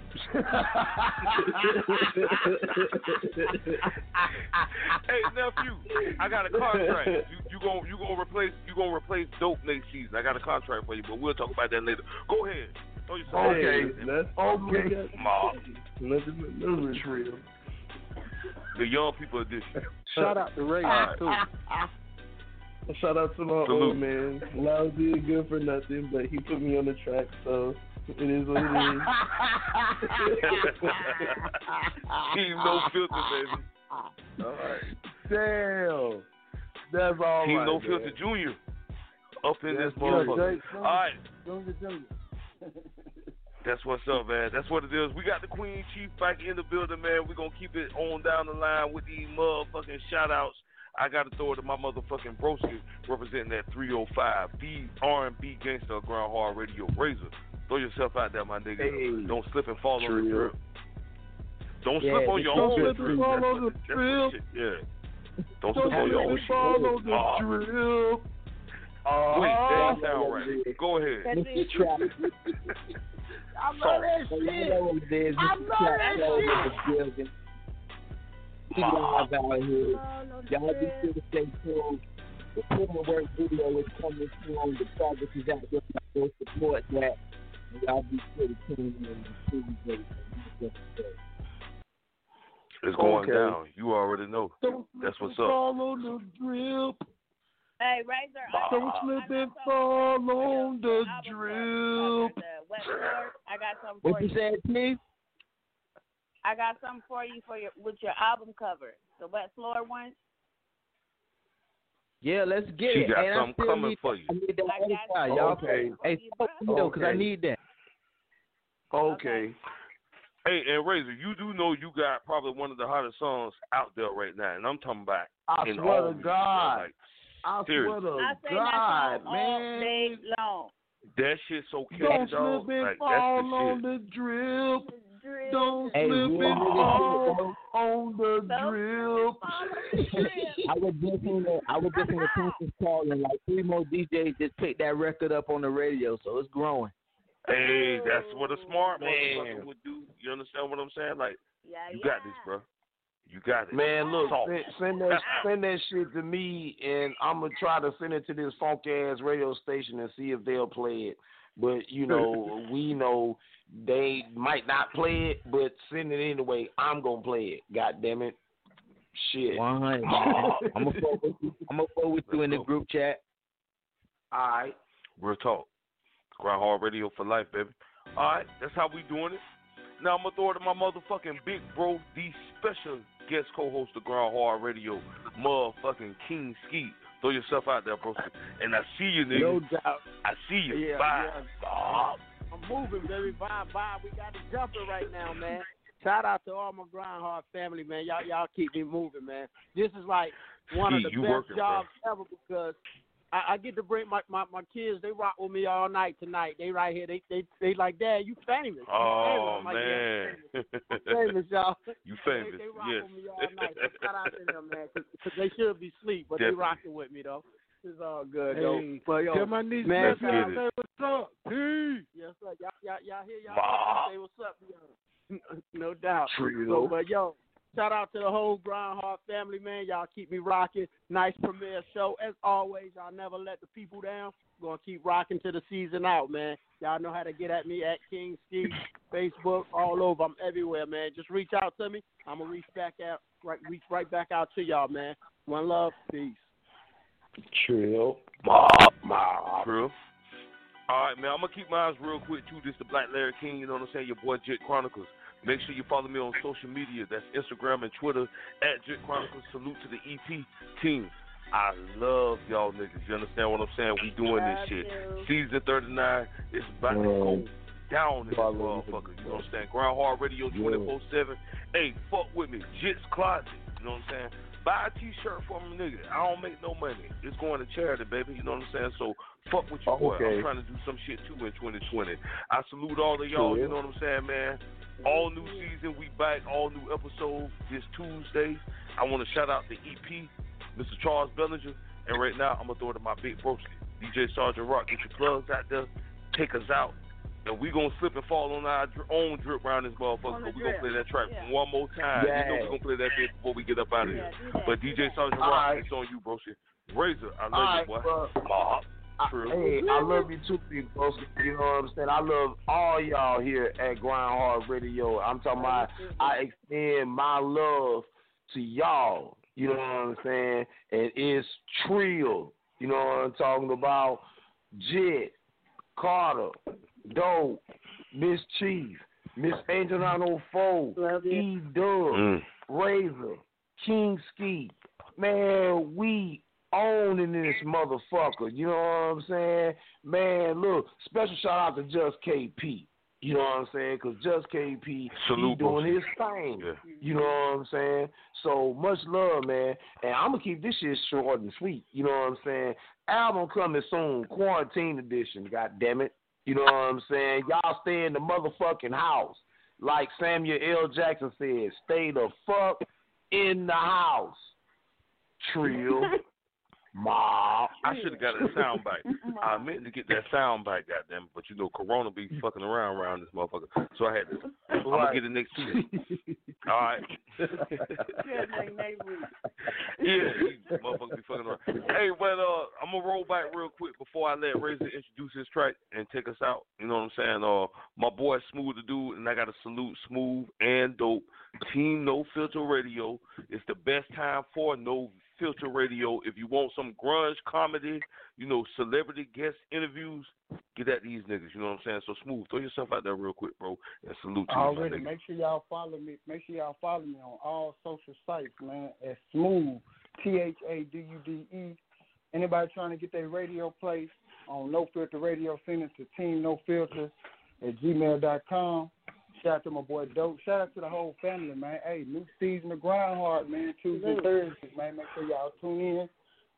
hey nephew, I got a contract. You you gonna you gonna replace you gonna replace dope next season. I got a contract for you, but we'll talk about that later. Go ahead. Throw yourself Okay. in. Let's Okay. Ma, Let's remember trio. The young people edition. Shout out to Ray right. too. Shout out to my Salute. old man. Lousy and good for nothing, but he put me on the track, so it is what it is. Team No Filter, baby. All right. Damn. That's all Team right, No man. Filter Junior. Up in Yes, this motherfucker. All right. Junior, Junior. That's what's up, man. That's what it is. We got the Queen Chief back in the building, man. We're going to keep it on down the line with these motherfucking shout outs. I got to throw it to my motherfucking broski representing that 305, the R&B gangster of Grind Hard Radio Razor. Throw yourself out there, my nigga. Hey. Don't slip and fall on the True. drip. Don't Yeah, slip on your own. don't own. slip and fall on what- the that's drip. Yeah. Don't Don't slip on your own slip and fall on the Ah. drip. Wait, that sound right. Go ahead. Mr. Trap. I love that So shit. you know what it is. I Mr. love Trap that all shit. over the building. We live out here. Y'all be sure to stay tuned. The Puma Work video is coming soon. The project is out there. Go support that. And y'all be sure to tune in and see what It's going Okay. down. You already know. That's what's up. Follow the drip. Hey, Razor. I Don't got- slip I and fall on the album drip. cover, the Wet Floor. I got something for What you you. said, Chief? I got something for you for your with your album cover, the Wet Floor one. Yeah, let's get She it. got and I something coming need for that. you. I need that I got side, you. y'all. Okay. Hey, fuck me though, because I need that. Okay. Hey, and Razor, you do know you got probably one of the hottest songs out there right now, and I'm talking about I in swear all to music, God. bro. Like, I Seriously. swear to I say God, that song all man. day long. that shit so Don't catchy, dog. slip and Like fall that's the on shit. the drip. Don't Hey, slip and nigga fall on the drip. I was just in the I was just in the conference call and like three more DJs just picked that record up on the radio, so it's growing. Hey, that's what a smart Man. motherfucker would do. You understand what I'm saying? Like, Yeah, you yeah. got this, bro. You got it. Man, look, Talk. send, send that send that shit to me, and I'm gonna try to send it to this funk ass radio station and see if they'll play it. But you know, we know they might not play it, but send it anyway. I'm gonna play it. God damn it, shit. One hundred. I'm gonna forward you. I'm gonna forward you in the group chat. All right. Real talk. Grind Hard Radio for life, baby. All right, that's how we doing it. Now I'm gonna throw it to my motherfucking big bro, the special guest co-host of Grind Hard Radio, motherfucking King Ski. Throw yourself out there, bro. And I see you, nigga. No doubt. I see you. Yeah, Bye. yeah. Oh, I'm moving, baby. Bye, bye. We got it jumping right now, man. Shout out to all my Grindhard family, man. Y'all, y'all keep me moving, man. This is like one of the best working, bro. jobs ever because I, I get to bring my, my my kids. They rock with me all night tonight. They right here. They they they like, Dad, you famous. You Oh famous. I'm oh, like, man, yeah, I'm famous, y'all. you famous? They, they rock yes. with me all night. So shout out to them, man, because they should be asleep, but Definitely. they rocking with me though. It's all good, Hey, though. But yo, tell my niece man, Beth I get it. say what's up. Peace. Yes, sir. Y'all, y'all, y'all hear y'all Bah. say what's up, yo. no doubt. True, So, though. but yo, shout out to the whole Grindhard family, man. Y'all keep me rocking. Nice premiere show. As always, y'all never let the people down. Gonna keep rocking to the season out, man. Y'all know how to get at me at King Ski, Facebook, all over. I'm everywhere, man. Just reach out to me. I'm gonna reach back out, right, reach right back out to y'all, man. One love, peace. Trill. Mob, mob. True. All right, man. I'm gonna keep my eyes real quick too. This the Black Larry King. You know what I'm saying? Your boy Jet Chronicles. Make sure you follow me on social media. That's Instagram and Twitter at Jet Chronicles. Salute to the EP team. I love y'all niggas. You understand what I'm saying? We doing this shit. Season 39 is about to go down in this motherfucker. You know what I'm saying? Grind Hard Radio 24 7. Hey, fuck with me. Jits Closet. You know what I'm saying? Buy a t-shirt for me, nigga. I don't make no money. It's going to charity, baby. You know what I'm saying? So fuck with your boy. Okay. I'm trying to do some shit too in 2020. I salute all of y'all. You know what I'm saying, man? All new season, we back. All new episode this Tuesday. I want to shout out the EP, Mr. Charles Bellinger, and right now I'm gonna throw it to my big broski, DJ Sergeant Rock. Get your plugs out there. Take us out. And we gonna slip and fall on our dr- own drip around this motherfucker. But we gonna play that track one more time. You know Yeah. we gonna play that bit before we get up out of here. But DJ Sergeant Rock, right. it's on you, bro. Shit. Razor, I love All you, right, boy. bro. Mob. I, True. hey, I love you too, big bro. You know what I'm saying? I love all y'all here at Grind Hard Radio. I'm talking about I extend my love to y'all. You know what I'm saying? And it's Trill. You know what I'm talking about? Jet, Carter, Dope, Miss Chief, Miss Angel 904, E Dub, Mm. Razor, King Ski. Man, we owning this motherfucker. You know what I'm saying? Man, look, special shout out to Just KP. You know what I'm saying? Because Just KP, Salute, he doing his thing. Yeah. You know what I'm saying? So much love, man. And I'm gonna keep this shit short and sweet. You know what I'm saying? Album coming soon, quarantine edition. God damn it. You know what I'm saying? Y'all stay in the motherfucking house, like Samuel L. Jackson said. Stay the fuck in the house. Trill, mob. I should have got a sound bite. I meant to get that sound bite, goddamn, but you know, Corona be fucking around around this motherfucker, so I had to. I'm gonna get it next Tuesday. All right. yeah, these motherfuckers be fucking around. Hey, but uh, I'm gonna roll back real quick before I let Razor introduce his track and take us out. You know what I'm saying? Uh, my boy Smooth the dude, and I gotta salute Smooth and Dope Team No Filter Radio. It's the best time for No Filter Radio. If you want some grunge comedy, you know, celebrity guest interviews, get at these niggas. You know what I'm saying? So Smooth, throw yourself out there real quick, bro, and salute to you, Already, make sure y'all follow me. Make sure y'all follow me on all social sites, man. At Smooth, T H A D U D E. Anybody trying to get their radio play on No Filter Radio, send it to Team No Filter at gmail.com. Shout out to my boy Dope. Shout out to the whole family, man. Hey, new season of Grind Hard, man. Tuesday, Thursdays, man. Make sure y'all tune in.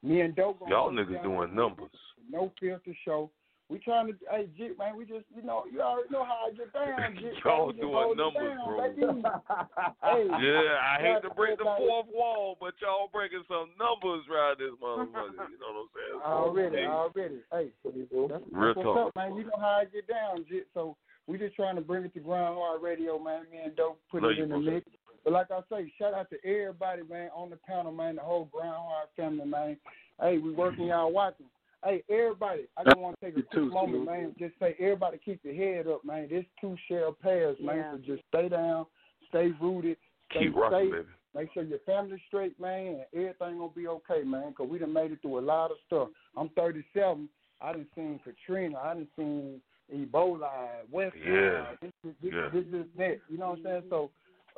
Me and Dope. gonna Y'all niggas down. doing numbers. No filter show. We trying to, hey, Jit, man, we just, you know, you already know how I get down, Jit. Y'all We doing numbers, down, bro. hey, Yeah, I hate to break the everybody- fourth wall, but y'all breaking some numbers around this motherfucker. You know what I'm saying? Already, hey, already. Hey, that's, Real that's what's talk. up, man. You know how I get down, Jit. So we just trying to bring it to Grind Hard Radio, man. Me and Dope put Love it in the mix. But like I say, shout out to everybody, man, on the panel, man, the whole Grind Hard family, man. Hey, we working, y'all watching. Hey, everybody, I just want to take a quick moment, man. Just say, everybody, keep your head up, man. This two share pairs, man. Yeah. So just stay down, stay rooted, stay Keep rocking, safe. baby. Make sure your family's straight, man, and everything gonna be okay, man. Cause we done made it through a lot of stuff. I'm 37. I done seen Katrina. I done seen Ebola, West Yeah. Nile, this, this, Yeah. this, this, that. You know what I'm saying? So,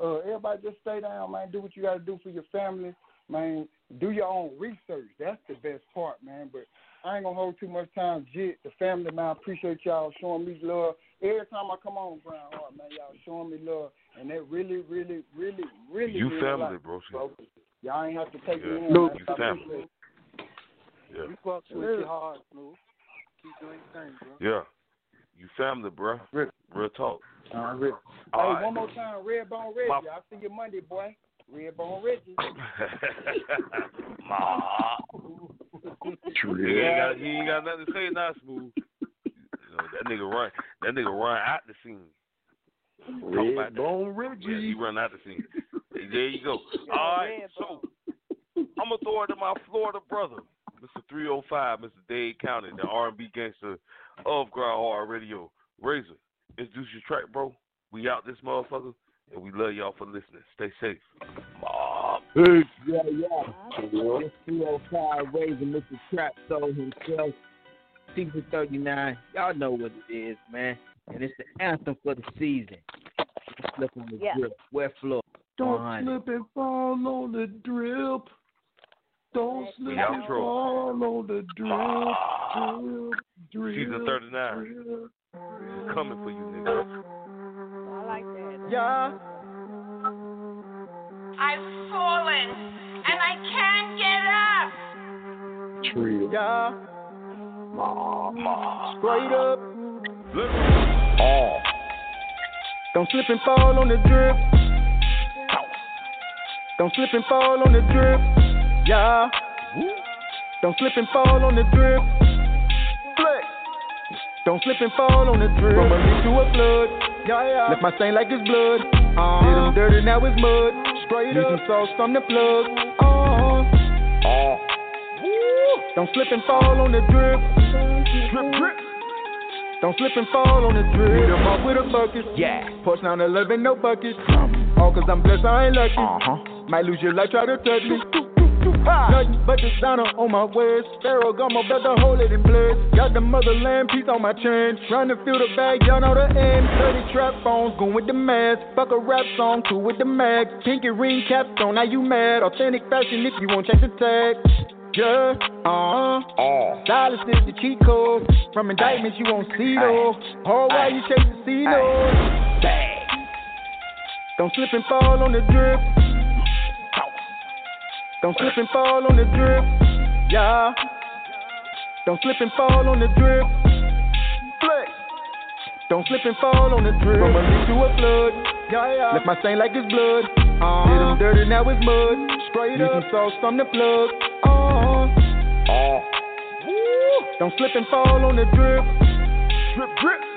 uh, everybody just stay down, man. Do what you got to do for your family, man. Do your own research. That's the best part, man. But I ain't gonna hold too much time. Jit, the family, man. I appreciate y'all showing me love. Every time I come on Grind Hard, man, y'all showing me love, and that really, really, really, really. You mean a family, lot, bro. bro. Y'all ain't have to take Yeah. me in. Look, man. you I family. Yeah. We fucks with you hard, Smooth. Keep doing your thing, bro. Yeah. You family, bro. Real talk. Uh, Rick. All hey, right. one more time, Redbone Reggie. My- I'll see you Monday, boy. Redbone Reggie. Ma. He ain't, got, he ain't got nothing to say now, smooth. You know, that nigga run. That nigga run out the scene. Talk about. Redbone Reggie. Yeah, he run out the scene. There you go. All right, so I'm gonna throw it to my Florida brother, Mr. 305, Mr. Dade County, the R&B gangster of Grind Hard Radio. Razor, introduce your track, bro. We out this motherfucker, and we love y'all for listening. Stay safe. Mom. Hey. Yeah, yeah. It's 305 raising Mr. Trap Soul himself. Season 39. Y'all know what it is, man. And it's the anthem for the season. Slip on the Yeah. drip. Wet floor. Don't slip and fall on the drip. Don't slip Yeah, and outro. fall on the drip. Drip, drip. Season 39. drip. It's coming for you, nigga. I like that. Yeah. I've fallen and I can't get up. Trill. Yeah. Ma, ma. Straight up. All oh. Don't slip and fall on the drip. Don't slip and fall on the drip. Yeah. Don't slip and fall on the drip. Flex. Don't slip and fall on the drip. From a leak to a flood. Yeah, yeah. Left my stain like it's blood. Uh-huh. Did him dirty, now it's mud. Straight Need up. some sauce from the plug. Uh-huh. Oh. Don't slip and fall on the drip. Drip, drip. Don't slip and fall on the drip. Beat 'em off with a bucket. Yeah. Push down 11, no buckets. All cause I'm blessed, I ain't lucky. Uh-huh. Might lose your life, try to touch me. Nothing but designer on my waist. Pharaoh got my brother hold it in place. Got the motherland piece on my chain. Trying to fill the bag, y'all know the end. 30 trap phones, going with the mask. Fuck a rap song, two with the mag. Pinky ring capstone, now you mad. Authentic fashion if you won't check the tag. Yeah, uh huh. Oh. Silence is the cheat code. From indictments you won't see though. Hard while you chase the C. Don't slip and fall on the drip. Don't slip and fall on the drip. Yeah. Don't slip and fall on the drip. Flex. Don't slip and fall on the drip. From a leak to a flood. Yeah, yeah. Left my stain like it's blood. Uh-huh. Did him dirty, now it's mud. Straight Need up. some sauce from the plug. Uh-huh. Oh. Don't slip and fall on the drip. Drip, drip.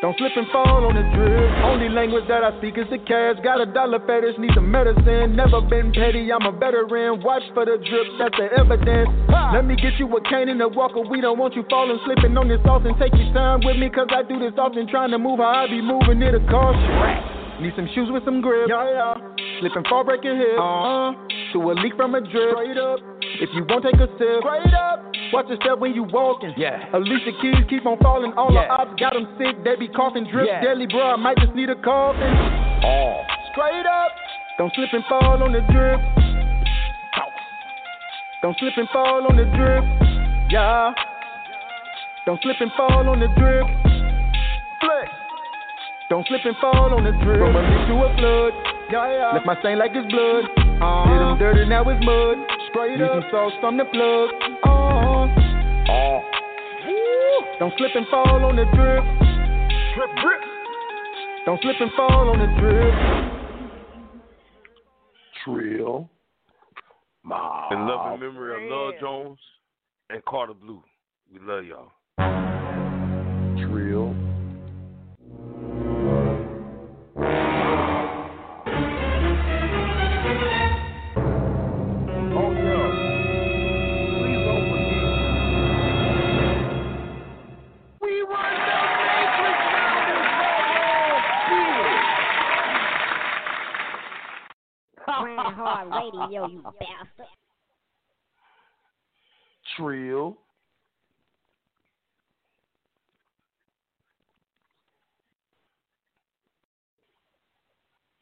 Don't slip and fall on the drip. Only language that I speak is the cash. Got a dollar fetish, need some medicine. Never been petty, I'm a veteran. Watch for the drip, that's the evidence. Let me get you a cane and a walker. We don't want you falling, slipping on this and take your time with me. Cause I do this often, trying to move how I be moving it a caution. Need some shoes with some grip. Yeah, yeah. Slip and fall, break your hip. Uh huh. To a leak from a drip. Straight up. If you won't take a sip. Straight up. Watch your step when you walking. Yeah. Alicia Keys keep on falling. All yeah. the ops got them sick. They be coughing drip. Yeah. Deadly, bro. I might just need a coffin. Oh. Straight up. Don't slip and fall on the drip. Don't slip and fall on the drip. Yeah. Don't slip and fall on the drip. Flex. Don't slip and fall on the drip. From a leak to a flood. Yeah, yeah. Left my stain like it's blood. Uh-huh. Did him dirty, now it's mud. Straight Need up. some sauce from the plug. Uh-huh. Oh. Don't slip and fall on the drip. Drip, drip. Don't slip and fall on the drip. Trill. Mob. In love and memory of Love Jones and Carter Blue. We love y'all. Trill. Hard Radio, you bastard. Trill.